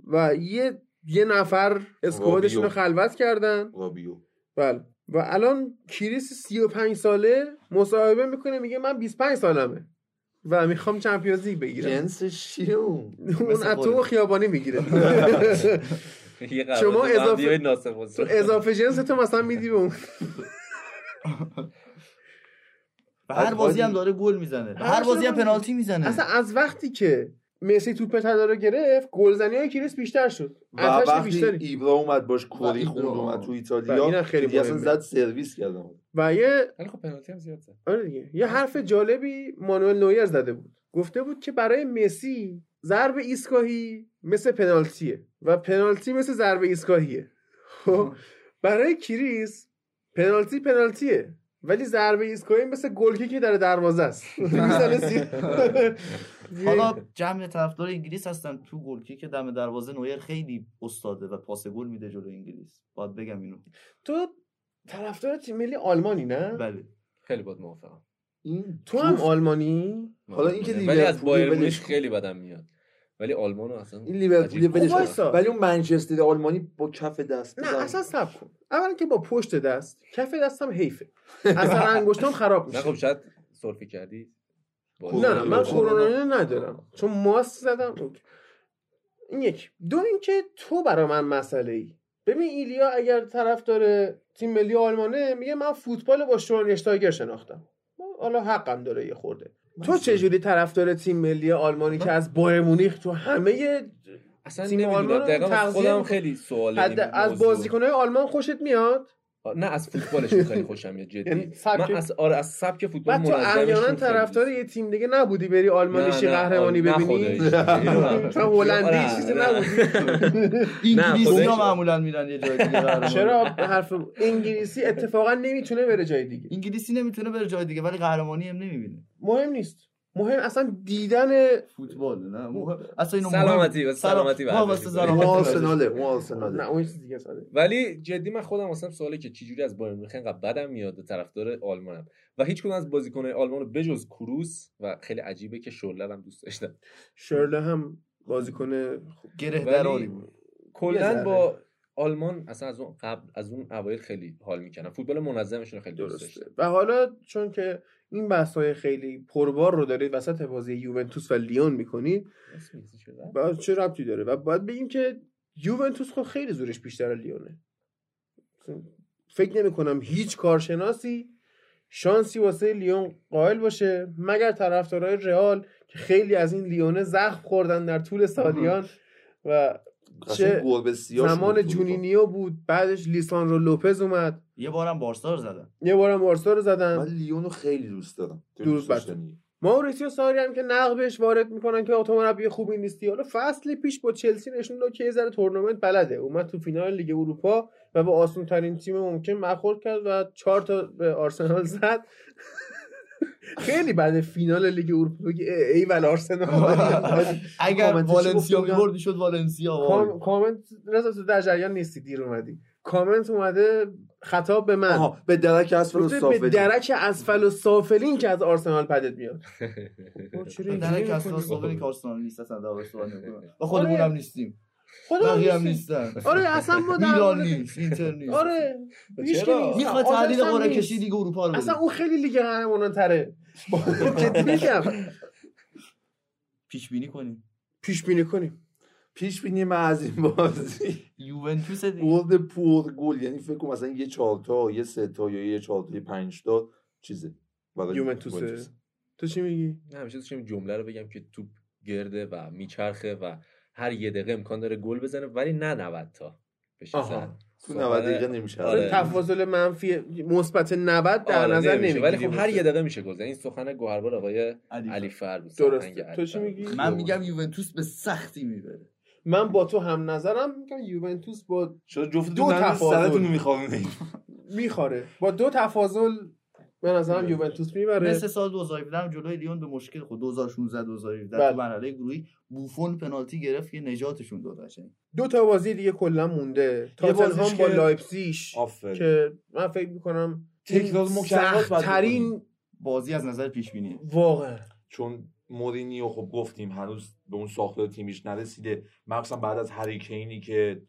Speaker 1: و یه یه نفر اسکوادشون رو. خلوت کردن.
Speaker 4: رابیو.
Speaker 1: بله. و الان کریس 35 ساله مصاحبه می‌کنه میگه من 25 سالمه. و می‌خوام چمپیونز لیگ بگیرم.
Speaker 4: جنسش چیه اون
Speaker 1: اون. خیابانی می‌گیره. شما اضافه-. اضافه جنس تو مثلا میدی به اون.
Speaker 3: هر بازی هم داره گل می‌زنه.
Speaker 1: هر
Speaker 3: هر بازی هم پنالتی می‌زنه.
Speaker 1: اصلا از وقتی که مسی توپ طلا رو گرفت گلزنی های کریس بیشتر شد.
Speaker 4: و وقتی ایبرا اومد باش کلی
Speaker 3: ایبرا.
Speaker 4: خوند اومد تو ایتالیا
Speaker 1: خیلی
Speaker 4: اصلا. زد سرویس کردم
Speaker 1: و یه
Speaker 5: خب پنالتی هم زیاد زد.
Speaker 1: آره دیگه. یه حرف جالبی مانوئل نویر زده بود. گفته بود که برای مسی ضرب ایستگاهی مثل پنالتیه و پنالتی مثل ضرب ایستگاهیه. خب برای کریس پنالتی پنالتیه ولی ضربه ایستگاهی مثل گلکی که در دروازه است.
Speaker 3: حالا جمع طرفدار انگلیس هستن تو گلکی که دم دروازه نویر خیلی استاده و پاس گل میده جلو انگلیس. باید بگم اینو.
Speaker 1: تو طرفدار تیم ملی آلمانی نه؟
Speaker 3: بله.
Speaker 5: خیلی باید موافقم.
Speaker 4: این
Speaker 1: تو هم آلمانی؟
Speaker 4: حالا اینکه
Speaker 5: ولی از
Speaker 4: لیورپولی
Speaker 5: بایر
Speaker 4: ولش
Speaker 5: مونیخ
Speaker 4: کن.
Speaker 5: خیلی بدم میاد. ولی آلمان رو اصلا
Speaker 4: این لیورپولی
Speaker 5: عجیب.
Speaker 4: ولش
Speaker 1: خب.
Speaker 4: ولی اون منچستر آلمانی با کف دست
Speaker 1: نه
Speaker 4: بزن.
Speaker 1: اصلا سب کن. اولا که با پشت دست کف دستم حیفه. اثر انگشتام خراب
Speaker 5: نه
Speaker 1: میشه.
Speaker 5: خب شاید سرفی کردی.
Speaker 1: نه نه من
Speaker 4: کرونا.
Speaker 1: ندارم. چون ماست زدم. اوکی. این یک. دو اینکه تو برای من مسئله ای ببین ایلیا اگر طرف داره تیم ملی آلمانه میگه من فوتبال با شورنشتایگر شناختم. حالا حقم داره یه خورده. تو چجوری طرفدار تیم ملی آلمانی که از بایر مونیخ تو همه
Speaker 5: اصلا
Speaker 1: تیم آلمان
Speaker 5: خودم
Speaker 1: می‌کنه.
Speaker 5: خیلی سوال
Speaker 1: حد از بازیکنهای آلمان خوشت میاد؟
Speaker 5: نه از فوتبالشون خیلی خوشم میاد جدی.
Speaker 1: یعنی سبک-
Speaker 5: من از آره از سبک فوتبال
Speaker 1: بعد تو احیانا طرفدار یه تیم دیگه نبودی بری آلمانیشی قهرمانی ببینی؟
Speaker 5: نه.
Speaker 1: هلندی
Speaker 5: آره،
Speaker 1: چیزی. نبودی.
Speaker 3: انگلیسی ها معمولا میرن یه جای دیگه.
Speaker 1: چرا حرف انگلیسی اتفاقا نمی‌تونه بره جای دیگه؟
Speaker 3: انگلیسی نمی‌تونه بره جای دیگه ولی قهرمانی هم نمی‌بینه.
Speaker 1: مهم نیست. مهم اصلا دیدن
Speaker 3: فوتبال نه؟ مهم- اصلا اینو
Speaker 5: سلامتی،
Speaker 3: مهم-
Speaker 5: سلامتی
Speaker 3: سلام- ما. واسه سلامتی
Speaker 4: آرسناله اون آرسناله.
Speaker 1: نه اون چیز دیگه ساده.
Speaker 5: ولی جدی من خودم واسم سواله که چجوری از بایر مونیخ انقدر بدم میاد و طرفدار آلمانم. و هیچ کدوم از بازیکن‌های آلمان رو بجز کروس و خیلی عجیبه که شورلر هم دوست داشتم.
Speaker 1: شرله هم بازیکن
Speaker 3: گره دراری بود.
Speaker 5: کلا. با آلمان اصلا از اون قبل از اون اوایل خیلی حال می‌کنم فوتبال منظمشون خیلی دوست
Speaker 1: درسته.
Speaker 5: داشتم.
Speaker 1: و حالا چون که این بحث‌های خیلی پربار رو دارید وسط بازی یوونتوس و لیون می‌کنید چه ربطی داره؟ و باید بگیم که یوونتوس خب خیلی زورش بیشتر از لیونه. فکر نمی کنم هیچ کارشناسی شانسی واسه لیون قائل باشه مگر طرفدارای رئال که خیلی از این لیونه زخم خوردن در طول سالیان و
Speaker 4: چه
Speaker 1: چه
Speaker 4: گربه سیاه
Speaker 1: زمان جونینیو بود. بعدش لیساندرو لوپز اومد.
Speaker 3: یه بارم بارسا رو زدن.
Speaker 1: یه بارم بارسا رو زدن.
Speaker 4: من لیونو خیلی دوست دارم. دوست داشتنیه.
Speaker 1: ماوریسیو ساری هم که نقد بهش وارد می‌کنن که تو مربی خوبی نیستی حالا فصل پیش با چلسی نشون داد که یه ذره تورنمنت بلده. اومد تو فینال لیگ اروپا و به آسون ترین تیم ممکن برخورد کرد و چهار تا به آرسنال زد. خیلی بعد فینال لیگ اروپا بگی ای, ول آرسنال
Speaker 3: اگر والنسیا
Speaker 1: گفته بودم.
Speaker 3: می‌برد می‌شد والنسیا.
Speaker 1: کامنت رضا تو در جریان نیستی دیر اومدی کامنت اومده خطاب به من
Speaker 4: آها به درک اسفل و
Speaker 1: گفته به درک اسفل و سافلین که از آرسنال پدت میاد خب چرا اینجوری
Speaker 3: در کسرا
Speaker 1: می‌کنی؟
Speaker 3: صابری که آرسنال نیست اصلا در. و خودمون هم نیستیم بقیه هم. نیستن.
Speaker 1: آره اصلا ما در مورد-
Speaker 3: نیست اینتر نیست.
Speaker 1: آره هیچ کی
Speaker 5: چرا؟
Speaker 1: نیست.
Speaker 3: می‌خواد تحلیل قرعه. کشی لیگ اروپا رو
Speaker 1: اصلا
Speaker 3: بده
Speaker 1: اون خیلی لیگ قهرمانان تره. جدی میگم.
Speaker 3: پیش بینی کنیم.
Speaker 1: پیش بینی کنیم.
Speaker 4: پیش بینی من از این بازی.
Speaker 3: یوونتوس دیگه.
Speaker 4: برد پر گل یعنی فکر کنم مثلا یه چهار تا یه سه تا یا یه چهار تا یه پنج تا چیزه. برای
Speaker 1: یوونتوسه. تو چی میگی؟
Speaker 5: نه همیشه داشتم این جمله رو بگم که توپ گرده و میچرخه و هر یه دقیقه امکان داره گل بزنه ولی نه 90 تا بشه.
Speaker 4: تو
Speaker 5: خب،
Speaker 4: 90
Speaker 5: آره.
Speaker 4: دقیقه نمیشه
Speaker 5: آره.
Speaker 1: تفاضل منفی مثبت 90 در
Speaker 5: آره،
Speaker 1: نظر
Speaker 5: نمیشه.
Speaker 1: نمی‌گیری
Speaker 5: ولی خب هر یه دقیقه میشه گل. این سخن گوهربار آقای
Speaker 3: علی
Speaker 5: فر بود علی
Speaker 1: تو چی. میگی؟
Speaker 3: من میگم یوونتوس به سختی می‌بره
Speaker 1: من با تو هم نظرم میگم یوونتوس با
Speaker 4: جفتتون
Speaker 1: دو تفاضل.
Speaker 4: میخوابونید
Speaker 1: می‌خوره با دو تفاضل به نظرم یوونتوس می‌بره.
Speaker 3: مثل سال 2017 هم جلوی لیون به مشکل خود 2016 2017
Speaker 1: بله.
Speaker 3: تو مرحله گروهی. بوفون پنالتی گرفت که نجاتشون داد قشنگ.
Speaker 1: دو تا بازی دیگه کلا مونده. تاتنهام با لایپزیش
Speaker 4: آفرین.
Speaker 1: که من فکر می‌کنم
Speaker 4: تکرار مکررات
Speaker 1: ترین
Speaker 3: بازی از نظر پیش بینی
Speaker 1: واقعا.
Speaker 4: چون مورینیو خب گفتیم هنوز به اون ساختار تیمیش نرسیده. مخصوصا بعد از هریکینی که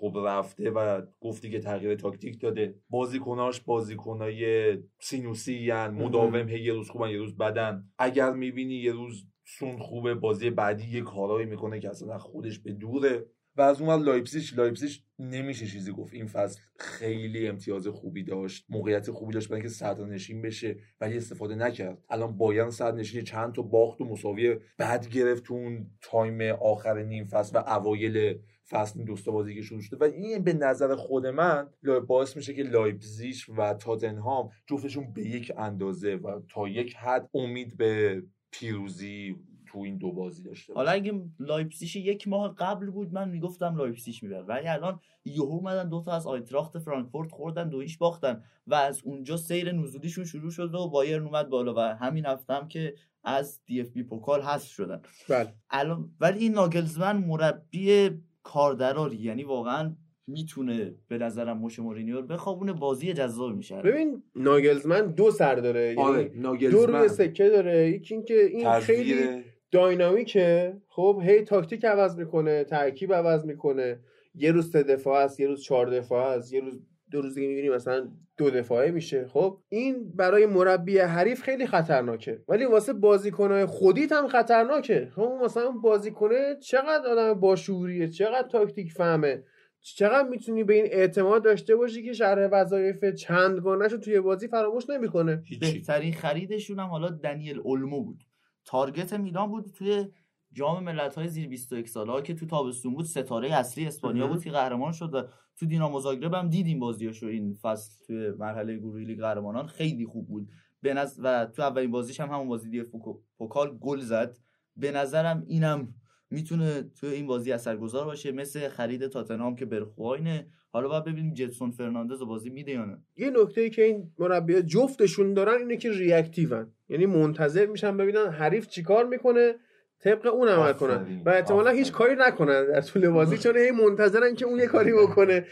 Speaker 4: خب رفته و گفتی که تغییر تاکتیک داده. بازیکناش بازیکنای سینوسی یعنی مداوم هی یه روز خوبن یه روز بدن. اگر می‌بینی یه روز سون خوبه بازی بعدی یه کارایی می‌کنه که اصلا خودش به دوره. و از اون ور لایپزیگ لایپزیگ نمیشه چیزی گفت. این فصل خیلی امتیاز خوبی داشت موقعیت خوبی داشت برای اینکه صدرنشین بشه ولی استفاده نکرد. الان بایرن صدرنشین چند تا باخت و مساوی بد گرفت تو اون تایم آخر نیم فصل و اوایل فصل این دوستا بازی که شروع شده. و این به نظر خود من باعث میشه که لایپزیگ و تاتنهام جفتشون به یک اندازه و تا یک حد امید به پیروزی تو این دو بازی داشته
Speaker 3: حالا اگه لایپزیگش یک ماه قبل بود من می‌گفتم لایپزیگش می‌بره. ولی الان یهو اومدن دوتا از آیتراخت فرانکفورت خوردن دو هیچ باختن و از اونجا سیر نزولیشون شروع شد و بایرن اومد بالا و همین هفته هم که از DFB Pokal حذف شدن.
Speaker 1: بله.
Speaker 3: الان ولی این ناگلزمن مربی کاردراری یعنی واقعا می‌تونه به نظرم مش مورینیو بخوابونه. بازی جذاب میشه.
Speaker 1: ببین ناگلزمن دو سر داره. یعنی
Speaker 4: آره
Speaker 1: دو
Speaker 4: ناگلزمن.
Speaker 1: روی سکه داره. یکی اینکه این خیلی داینامیکه. خب هی تاکتیک عوض می‌کنه ترکیب عوض می‌کنه. یه روز سه دفاع است یه روز چهار دفاع است یه روز دو روز دیگه می‌بینی مثلا دو دفاعه میشه. خب این برای مربی حریف خیلی خطرناکه. ولی واسه بازیکنهای خودیت هم خطرناکه. خب مثلا بازیکنه چقدر آدم باشعوریه چقدر تاکتیک فهمه. چقدر می‌تونی به این اعتماد داشته باشی که شرح وظایف چندگانش رو توی بازی فراموش نمی‌کنه.
Speaker 3: بهترین خریدشون هم حالا دنیل اولمو بود. target میلان بود توی جام ملت‌های زیر 21 ساله‌ها که تو تابستون بود ستاره اصلی اسپانیا. بود که قهرمان شد تو دینامو زاگرب هم دیدیم بازیاشو این فصل توی مرحله گروهی لیگ قهرمانان. خیلی خوب بود. به نظر و تو اولین بازیش هم همون بازی DFB Pokal گل زد. به نظرم اینم می‌تونه تو این بازی اثرگذار باشه مثل خرید تاتنهام که برخواینه. حالا باید ببینیم جتسون فرناندز بازی میده یا نه.
Speaker 1: یه نکته ای که این مربی جفتشون دارن اینه که ریاکتیون. یعنی منتظر میشن ببینن حریف چیکار می‌کنه. طبق اون عمل کنن. و احتمالا هیچ. کاری نکنن در طول بازی چون هی منتظرن که اون یه کاری بکنه.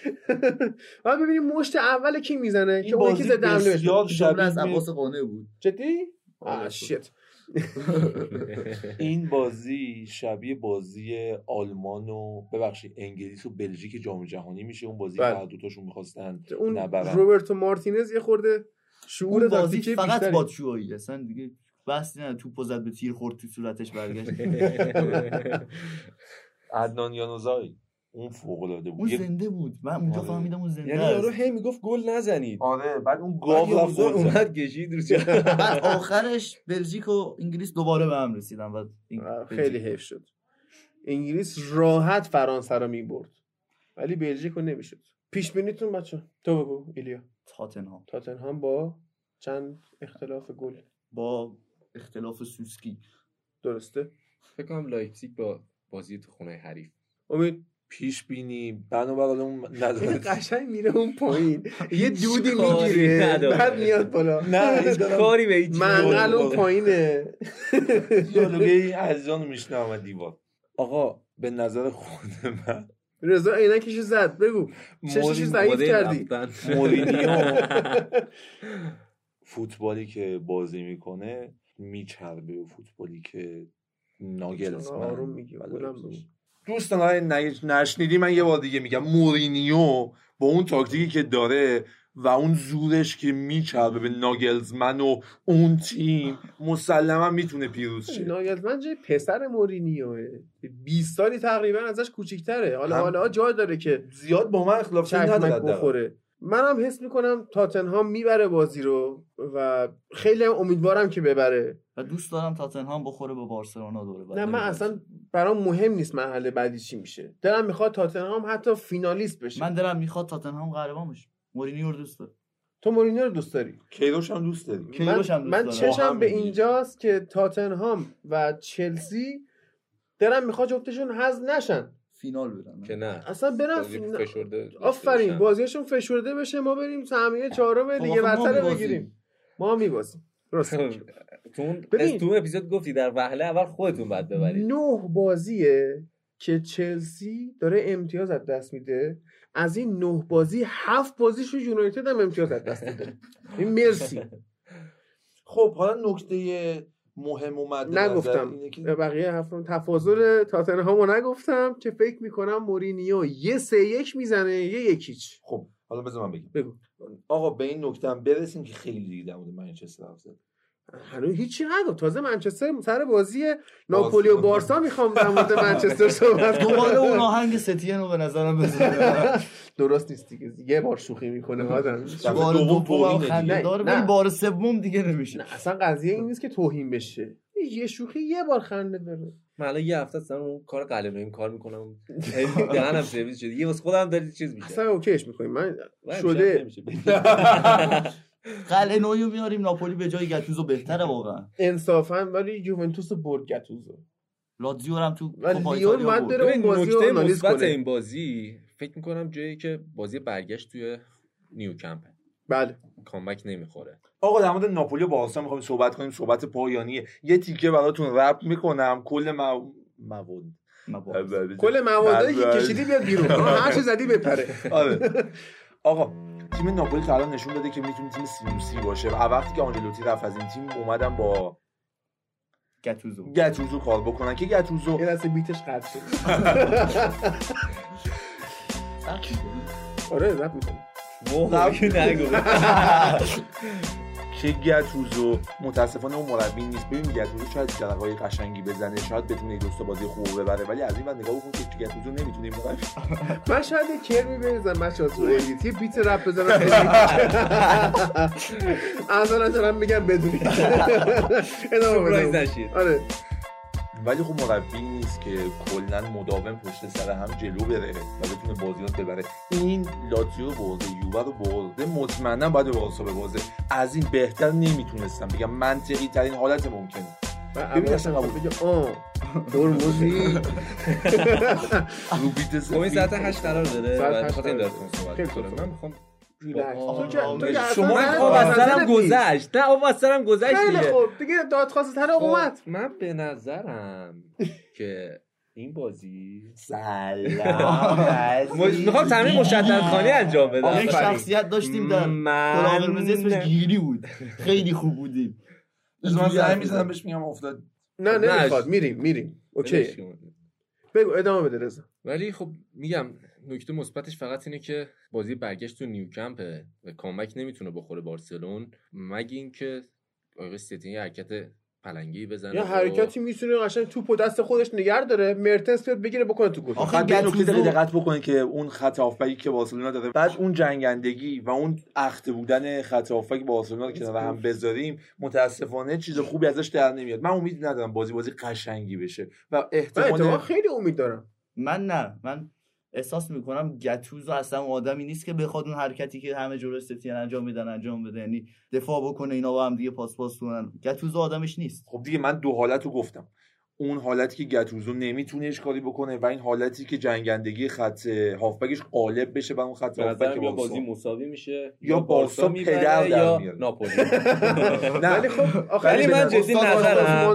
Speaker 1: و ببینیم مشت اول کی می‌زنه که اون یکی
Speaker 4: بازی
Speaker 1: ضد حمله بشه.
Speaker 3: از
Speaker 4: شبیه
Speaker 3: عباس قانع بود.
Speaker 1: جدی؟
Speaker 3: آره،
Speaker 1: آه شیت
Speaker 4: این بازی شبیه بازی آلمان و ببخشید انگلیس و بلژیک جام جهانی میشه. اون بازی که
Speaker 1: بله.
Speaker 4: هر دوتاشون می‌خواستن
Speaker 1: اون
Speaker 4: نبرن.
Speaker 1: روبرتو مارتینز یه خورده شعور
Speaker 3: اون بازی فقط. باتشوهایی اصلا دیگه بحثی نه توپ زد به تیر خورد تو صورتش برگشت.
Speaker 4: عدنان یانوزای اون فوق العاده بود.
Speaker 3: اون زنده بود. من اونجا
Speaker 4: آره.
Speaker 3: فهمیدم اون زنده
Speaker 5: یعنی یارو هی می‌گفت گل نزنید.
Speaker 4: آره بعد اون گاو رفت.
Speaker 5: اومد کشید رو.
Speaker 3: بعد آخرش بلژیک و انگلیس دوباره به هم رسیدن. و
Speaker 1: خیلی حیف شد. انگلیس راحت فرانسه رو می‌برد. ولی بلژیک رو نمی‌شد. پیش بینیتون بچه تو بگو ایلیا.
Speaker 3: تاتنهام.
Speaker 1: تاتنهام با چند اختلاف گل؟
Speaker 3: با اختلاف سوسکی.
Speaker 1: درسته؟
Speaker 5: فکر کنم لایپزیگ با بازی تو خونه حریف.
Speaker 1: امید
Speaker 4: پیش بینی. بنابراین اون نظر
Speaker 1: قشنگ میره اون پایین. یه دودی می‌گیره. بعد میاد بالا.
Speaker 4: نه
Speaker 5: کاری به هیچ
Speaker 1: منقل اون. پایینه.
Speaker 4: این عزیزان و دیوار. آقا به نظر خود من
Speaker 1: رضا عینکشو زد. بگو. چششو
Speaker 4: مورین-
Speaker 1: ضعیف کردی.
Speaker 4: مورینیو. فوتبالی که بازی می‌کنه میچربه به فوتبالی که ناگلزمن
Speaker 1: آروم میگی
Speaker 4: و. دوستان های نشنیدی؟ من یه بار دیگه میگم. مورینیو با اون تاکتیکی که داره و اون زورش که میچربه به ناگلزمن و اون تیم مسلما می‌تونه پیروز شه.
Speaker 1: ناگلزمن جای پسر مورینیوه. 20 سالی تقریبا ازش کوچیک‌تره. حالا
Speaker 4: هم-
Speaker 1: حالا جا داره که
Speaker 4: زیاد با من اختلاف نداره
Speaker 1: بخوره. منم حس می‌کنم تاتنهام می‌بره بازی رو و خیلی هم امیدوارم که ببره.
Speaker 3: و دوست دارم تاتنهام بخوره به بارسلونا دوره بعد
Speaker 1: نه من
Speaker 3: نمی‌دونم.
Speaker 1: اصلا برام مهم نیست مرحله بعدی چی میشه. دلم می‌خواد تاتنهام حتی فینالیست بشه.
Speaker 3: من دلم می‌خواد تاتنهام قهرمان بشه. مورینیو رو دوست دارم.
Speaker 1: تو مورینیو رو دوست داری؟
Speaker 4: کیروش هم دوست داری.
Speaker 1: من,
Speaker 3: هم دوست
Speaker 1: من
Speaker 3: دارم.
Speaker 1: چشم
Speaker 4: با هم
Speaker 1: به. اینجاست که تاتنهام و چلسی دلم می‌خواد جفتشون حذف نشن.
Speaker 3: فینال برن
Speaker 5: که نه
Speaker 1: اصلا برن
Speaker 5: فشرده
Speaker 1: آفرین. بازیشون فشرده بشه ما بریم سهمیه چهارم
Speaker 3: خب
Speaker 1: لیگ
Speaker 3: آخه ما
Speaker 1: برتر. بگیریم ما میبازیم راست میگی.
Speaker 5: تو اون. تو اپیزود گفتی در وهله اول خودتون بعد ببرید
Speaker 1: نه بازیه که چلسی داره امتیاز از دست میده از این نه بازی هفت بازیش رو یونایتد هم امتیاز از دست میده این مرسی
Speaker 4: خب حالا نکته مهم اومد
Speaker 1: نگفتم. به بقیه هفتم تفاضل تاتنهامو نگفتم که فکر می‌کنم مورینیو یه سه یک می‌زنه یه یکیچ
Speaker 4: خب حالا بذار من بگم.
Speaker 1: بگو.
Speaker 4: آقا به این نکته برسیم که خیلی دیگه در مورد منچستر حرف زدیم.
Speaker 1: هنوز هیچی نگفت. تازه منچستر سر بازی ناپولی و بارسا می‌خوام در مورد منچستر صحبت
Speaker 3: دوباره اون
Speaker 1: کنم.
Speaker 3: آهنگ ستین رو به نظرم بزنه
Speaker 1: درست نیست دیگه. یه بار شوخی می‌کنه آدم.
Speaker 3: بار
Speaker 4: دوم
Speaker 3: خنده. داره
Speaker 1: نه،
Speaker 3: ولی
Speaker 1: نه.
Speaker 3: بار سوم دیگه نمیشه.
Speaker 1: نه اصلا قضیه این نیست که توهین بشه. یه شوخی یه بار خنده داره.
Speaker 5: من الان یه هفته اصلا اون کار قلنویم کار می‌کنم. دهنم سرویس شده. یه واسه خودم داری چیز میشه.
Speaker 1: اصلا OK ش می‌کنیم من شده.
Speaker 3: قلعه نویو میاریم ناپولی به جای گتوزو بهتره واقعا.
Speaker 1: انصافا ولی یوونتوس برد گتوزو.
Speaker 3: لاتزیو هم تو
Speaker 1: لیون باید. بره اون
Speaker 5: ببین
Speaker 1: بازی
Speaker 5: نکته مثبت این بازی فکر می‌کنم جایی که بازی برگشت توی نیوکمپ
Speaker 1: بله.
Speaker 5: comeback نمی‌خوره.
Speaker 4: آقا در مورد ناپولی و بارسا می‌خوایم صحبت کنیم. صحبت پایانیه. یه تیکه براتون رپ می‌کنم. کل مو... مواد.
Speaker 1: کل موادی که
Speaker 4: بله.
Speaker 1: کشیدی بیاد بیرون. هر چی زدی بپره.
Speaker 4: آره. آقا تیم ناپولی تا الان نشون داده که می‌تونه تیم سینوسی باشه. و وقتی که آنجلوتی رفت از این تیم اومدن با
Speaker 3: گتوزو
Speaker 4: گتوزو کار بکنن. که گتوزو
Speaker 1: یه دست بیتش قطع شد. آره می‌کنه.
Speaker 5: واقعا نگو.
Speaker 4: که گتوزو متاسفانه اون مربی نیست. ببین گتوزو شاید جرقای قشنگی بزنه شاید بتونه یه دوست بازی خوب ببره ولی از این ور نگاه بکن که گتوزو نمی‌تونه مربی
Speaker 1: من شاید کرمی بریزم بچه ها تو edit یه بیت رپ بزنم اصلا دارم میگم بدونی. ادامه
Speaker 5: نشید.
Speaker 1: آره.
Speaker 4: ولی خب مربی نیست که کلا مداوم پشت سر هم جلو بره و بتونه بازی رو ببره. این لاتزیو رو برده یووه رو برده مطمئنا باید به بارسا ببازه. از این بهتر نمی‌تونستم بگم. منطقی ترین حالت ممکنه.
Speaker 1: ببین اصلا
Speaker 4: اصلا
Speaker 1: بگه آه ترمزی
Speaker 4: رو بیت
Speaker 5: خب این ساعت 8 قرار داره.
Speaker 1: هشت
Speaker 5: بخاطر این
Speaker 1: قرار
Speaker 5: داره. من می‌خوام
Speaker 1: ریلکس. تو
Speaker 5: شما خب
Speaker 1: با
Speaker 5: از سرم. گذشت. نه آقا از سرم گذشت
Speaker 1: خیلی
Speaker 5: دیگه.
Speaker 1: خوب. دیگه دادخواست تر
Speaker 5: خب،
Speaker 1: اومد.
Speaker 5: من به نظرم که این بازی
Speaker 3: سلام
Speaker 5: می‌خوام تمرین مشدد خانی انجام بدم.
Speaker 3: یک شخصیت داشتیم در قرمز اسمش گیری بود. خیلی خوب بودیم.
Speaker 4: من زنگ می‌زنم بهش میگم افتاد.
Speaker 1: نه
Speaker 5: نه.
Speaker 1: نمی‌خواد. میریم میریم. اوکی. بگو ادامه بده رضا.
Speaker 5: ولی خب میگم نکته مثبتش فقط اینه که بازی برگشت تو نیوکمپه و کامبک نمی‌تونه بخوره بارسلون مگه اینکه آقای ستین یه حرکت پلنگی بزنه
Speaker 1: یه
Speaker 5: و-
Speaker 1: حرکتی می‌تونه قشنگ توپ و دست خودش نگر داره. مرتنس بیاد بگیره بکنه تو گل.
Speaker 3: آخه
Speaker 4: نکته دقت بکنید که اون خط هافبکی که بارسلونا داره بعد اون جنگندگی و اون اخته بودن خط هافبک بارسلونا رو کنار هم بذاریم متاسفانه چیز خوبی ازش در نمیاد. من امید ندارم بازی بازی قشنگی بشه و احتمال
Speaker 1: خیلی امید دارم.
Speaker 3: من نه من احساس می‌کنم گتوزو اصلا اون آدمی نیست که بخواد اون حرکتی که همه جلو استین انجام میدن انجام بده. یعنی دفاع بکنه اینا با هم دیگه پاس پاس کنن. گتوزو آدمش نیست.
Speaker 4: خب دیگه من دو حالت رو گفتم. اون حالتی که گتوزو نمی‌تونه کاری بکنه و این حالتی که جنگندگی خط هافبکش غالب بشه بر اون خط هافبک
Speaker 5: یا. بازی مساوی میشه
Speaker 4: یا بارسا پدر در
Speaker 5: یا
Speaker 4: میاره.
Speaker 5: ناپولی.
Speaker 4: نه.
Speaker 1: ولی خب
Speaker 5: ولی من جدی نظرم-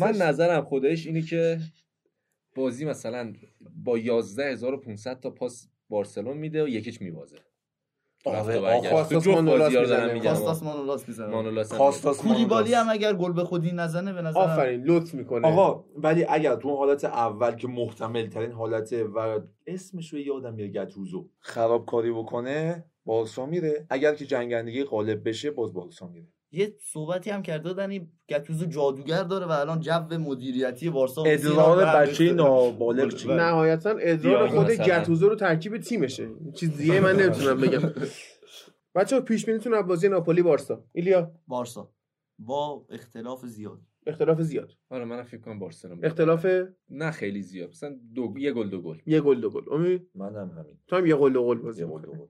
Speaker 5: من نظرم خودش اینه که بازی مثلا با 11500 تا پاس بارسلون میده و یکیش
Speaker 4: آره،.
Speaker 1: آخواستاس
Speaker 5: تو جفت
Speaker 1: مانولاس می‌زنه.
Speaker 3: کاستاس مانولاس می‌زنه.
Speaker 4: کاستاس
Speaker 3: کولیبالی. هم اگر گل به خودی نزنه به نظرم
Speaker 1: آفرین لطف می‌کنه.
Speaker 4: آقا ولی اگر تو حالت اول که محتمل ترین حالته و اسمش رو یادم میاد گتوزو خرابکاری بکنه بارسا میره. اگر که جنگندگی غالب بشه باز بارسا میره.
Speaker 3: یه صحبتی هم کرده بودن این گتوزو جادوگر داره و الان جو مدیریتی بارسا
Speaker 4: ادرار بچه نابالغ چی
Speaker 3: بله.
Speaker 1: نهایتا ادرار خود. گتوزو رو ترکیب تیمشه. چیز دیگه من نمی‌تونم بگم. بچه پیش بینیتون از بازی ناپولی بارسا. ایلیا؟
Speaker 3: بارسا. با اختلاف زیاد.
Speaker 1: اختلاف زیاد.
Speaker 5: آره من فکر کنم بارسلون می‌بره.
Speaker 1: اختلاف؟
Speaker 5: نه خیلی زیاد. مثلا دو یه گل دو گل.
Speaker 1: یه گل دو گل. امید؟
Speaker 4: منم همین.
Speaker 1: تو هم یه گل دو گل بازی
Speaker 4: یه گل. دو گل.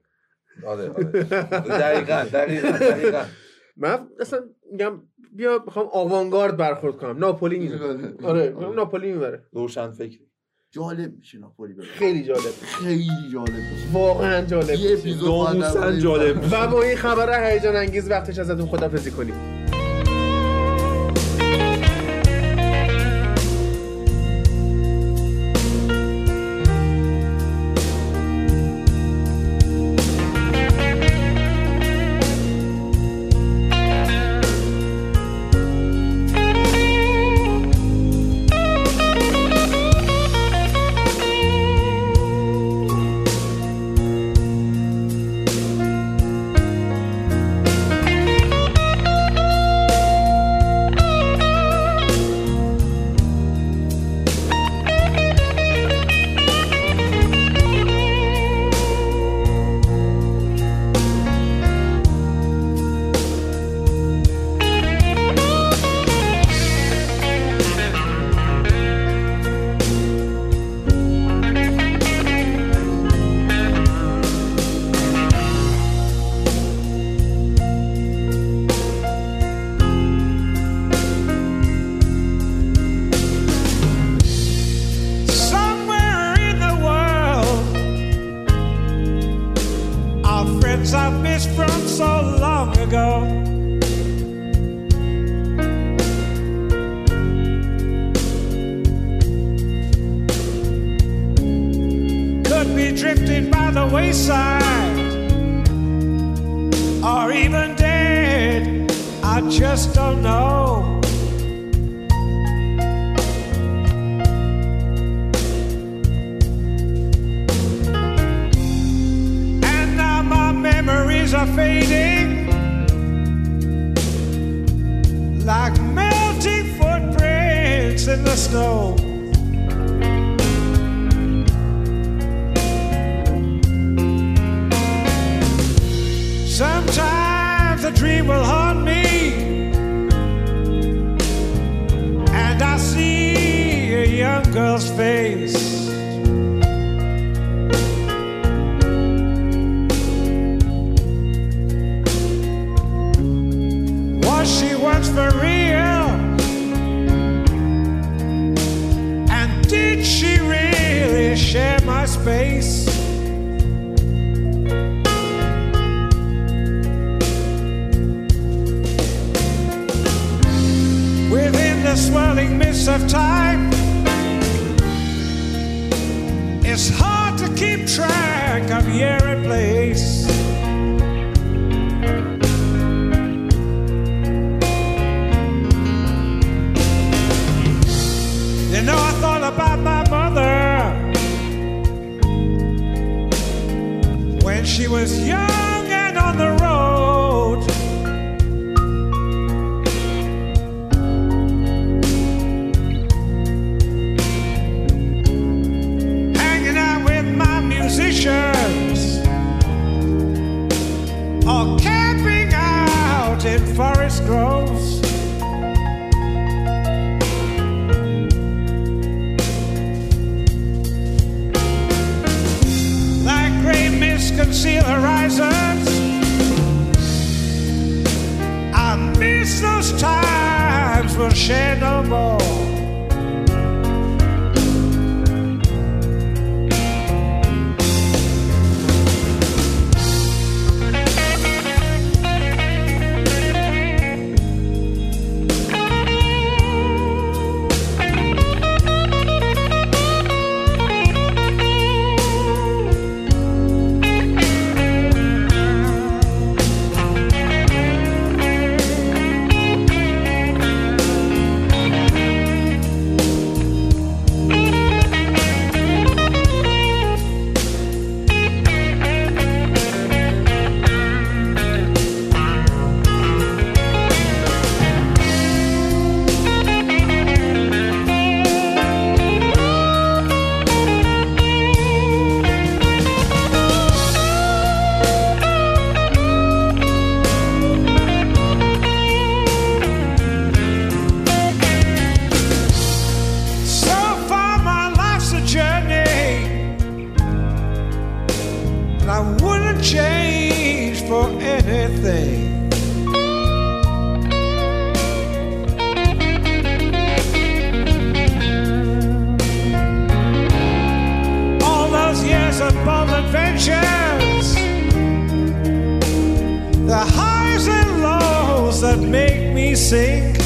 Speaker 4: آره آره. دقیقاً دقیقاً دقیقاً.
Speaker 1: من اصلا میگم بیا می‌خوام آوانگارد برخورد کنم. ناپولی می‌بره آره ناپولی می‌بره.
Speaker 4: روشن فکری.
Speaker 3: جالب میشه ناپولی بره
Speaker 1: خیلی جالب.
Speaker 3: خیلی جالب میشه.
Speaker 1: واقعا جالب
Speaker 3: یه. اپیزود
Speaker 4: جالب.
Speaker 1: و با این خبر هیجان انگیز وقتش ازتون خدافزی کنیم.
Speaker 6: Dream will haunt me, and I see a young girl's face. Make me sing.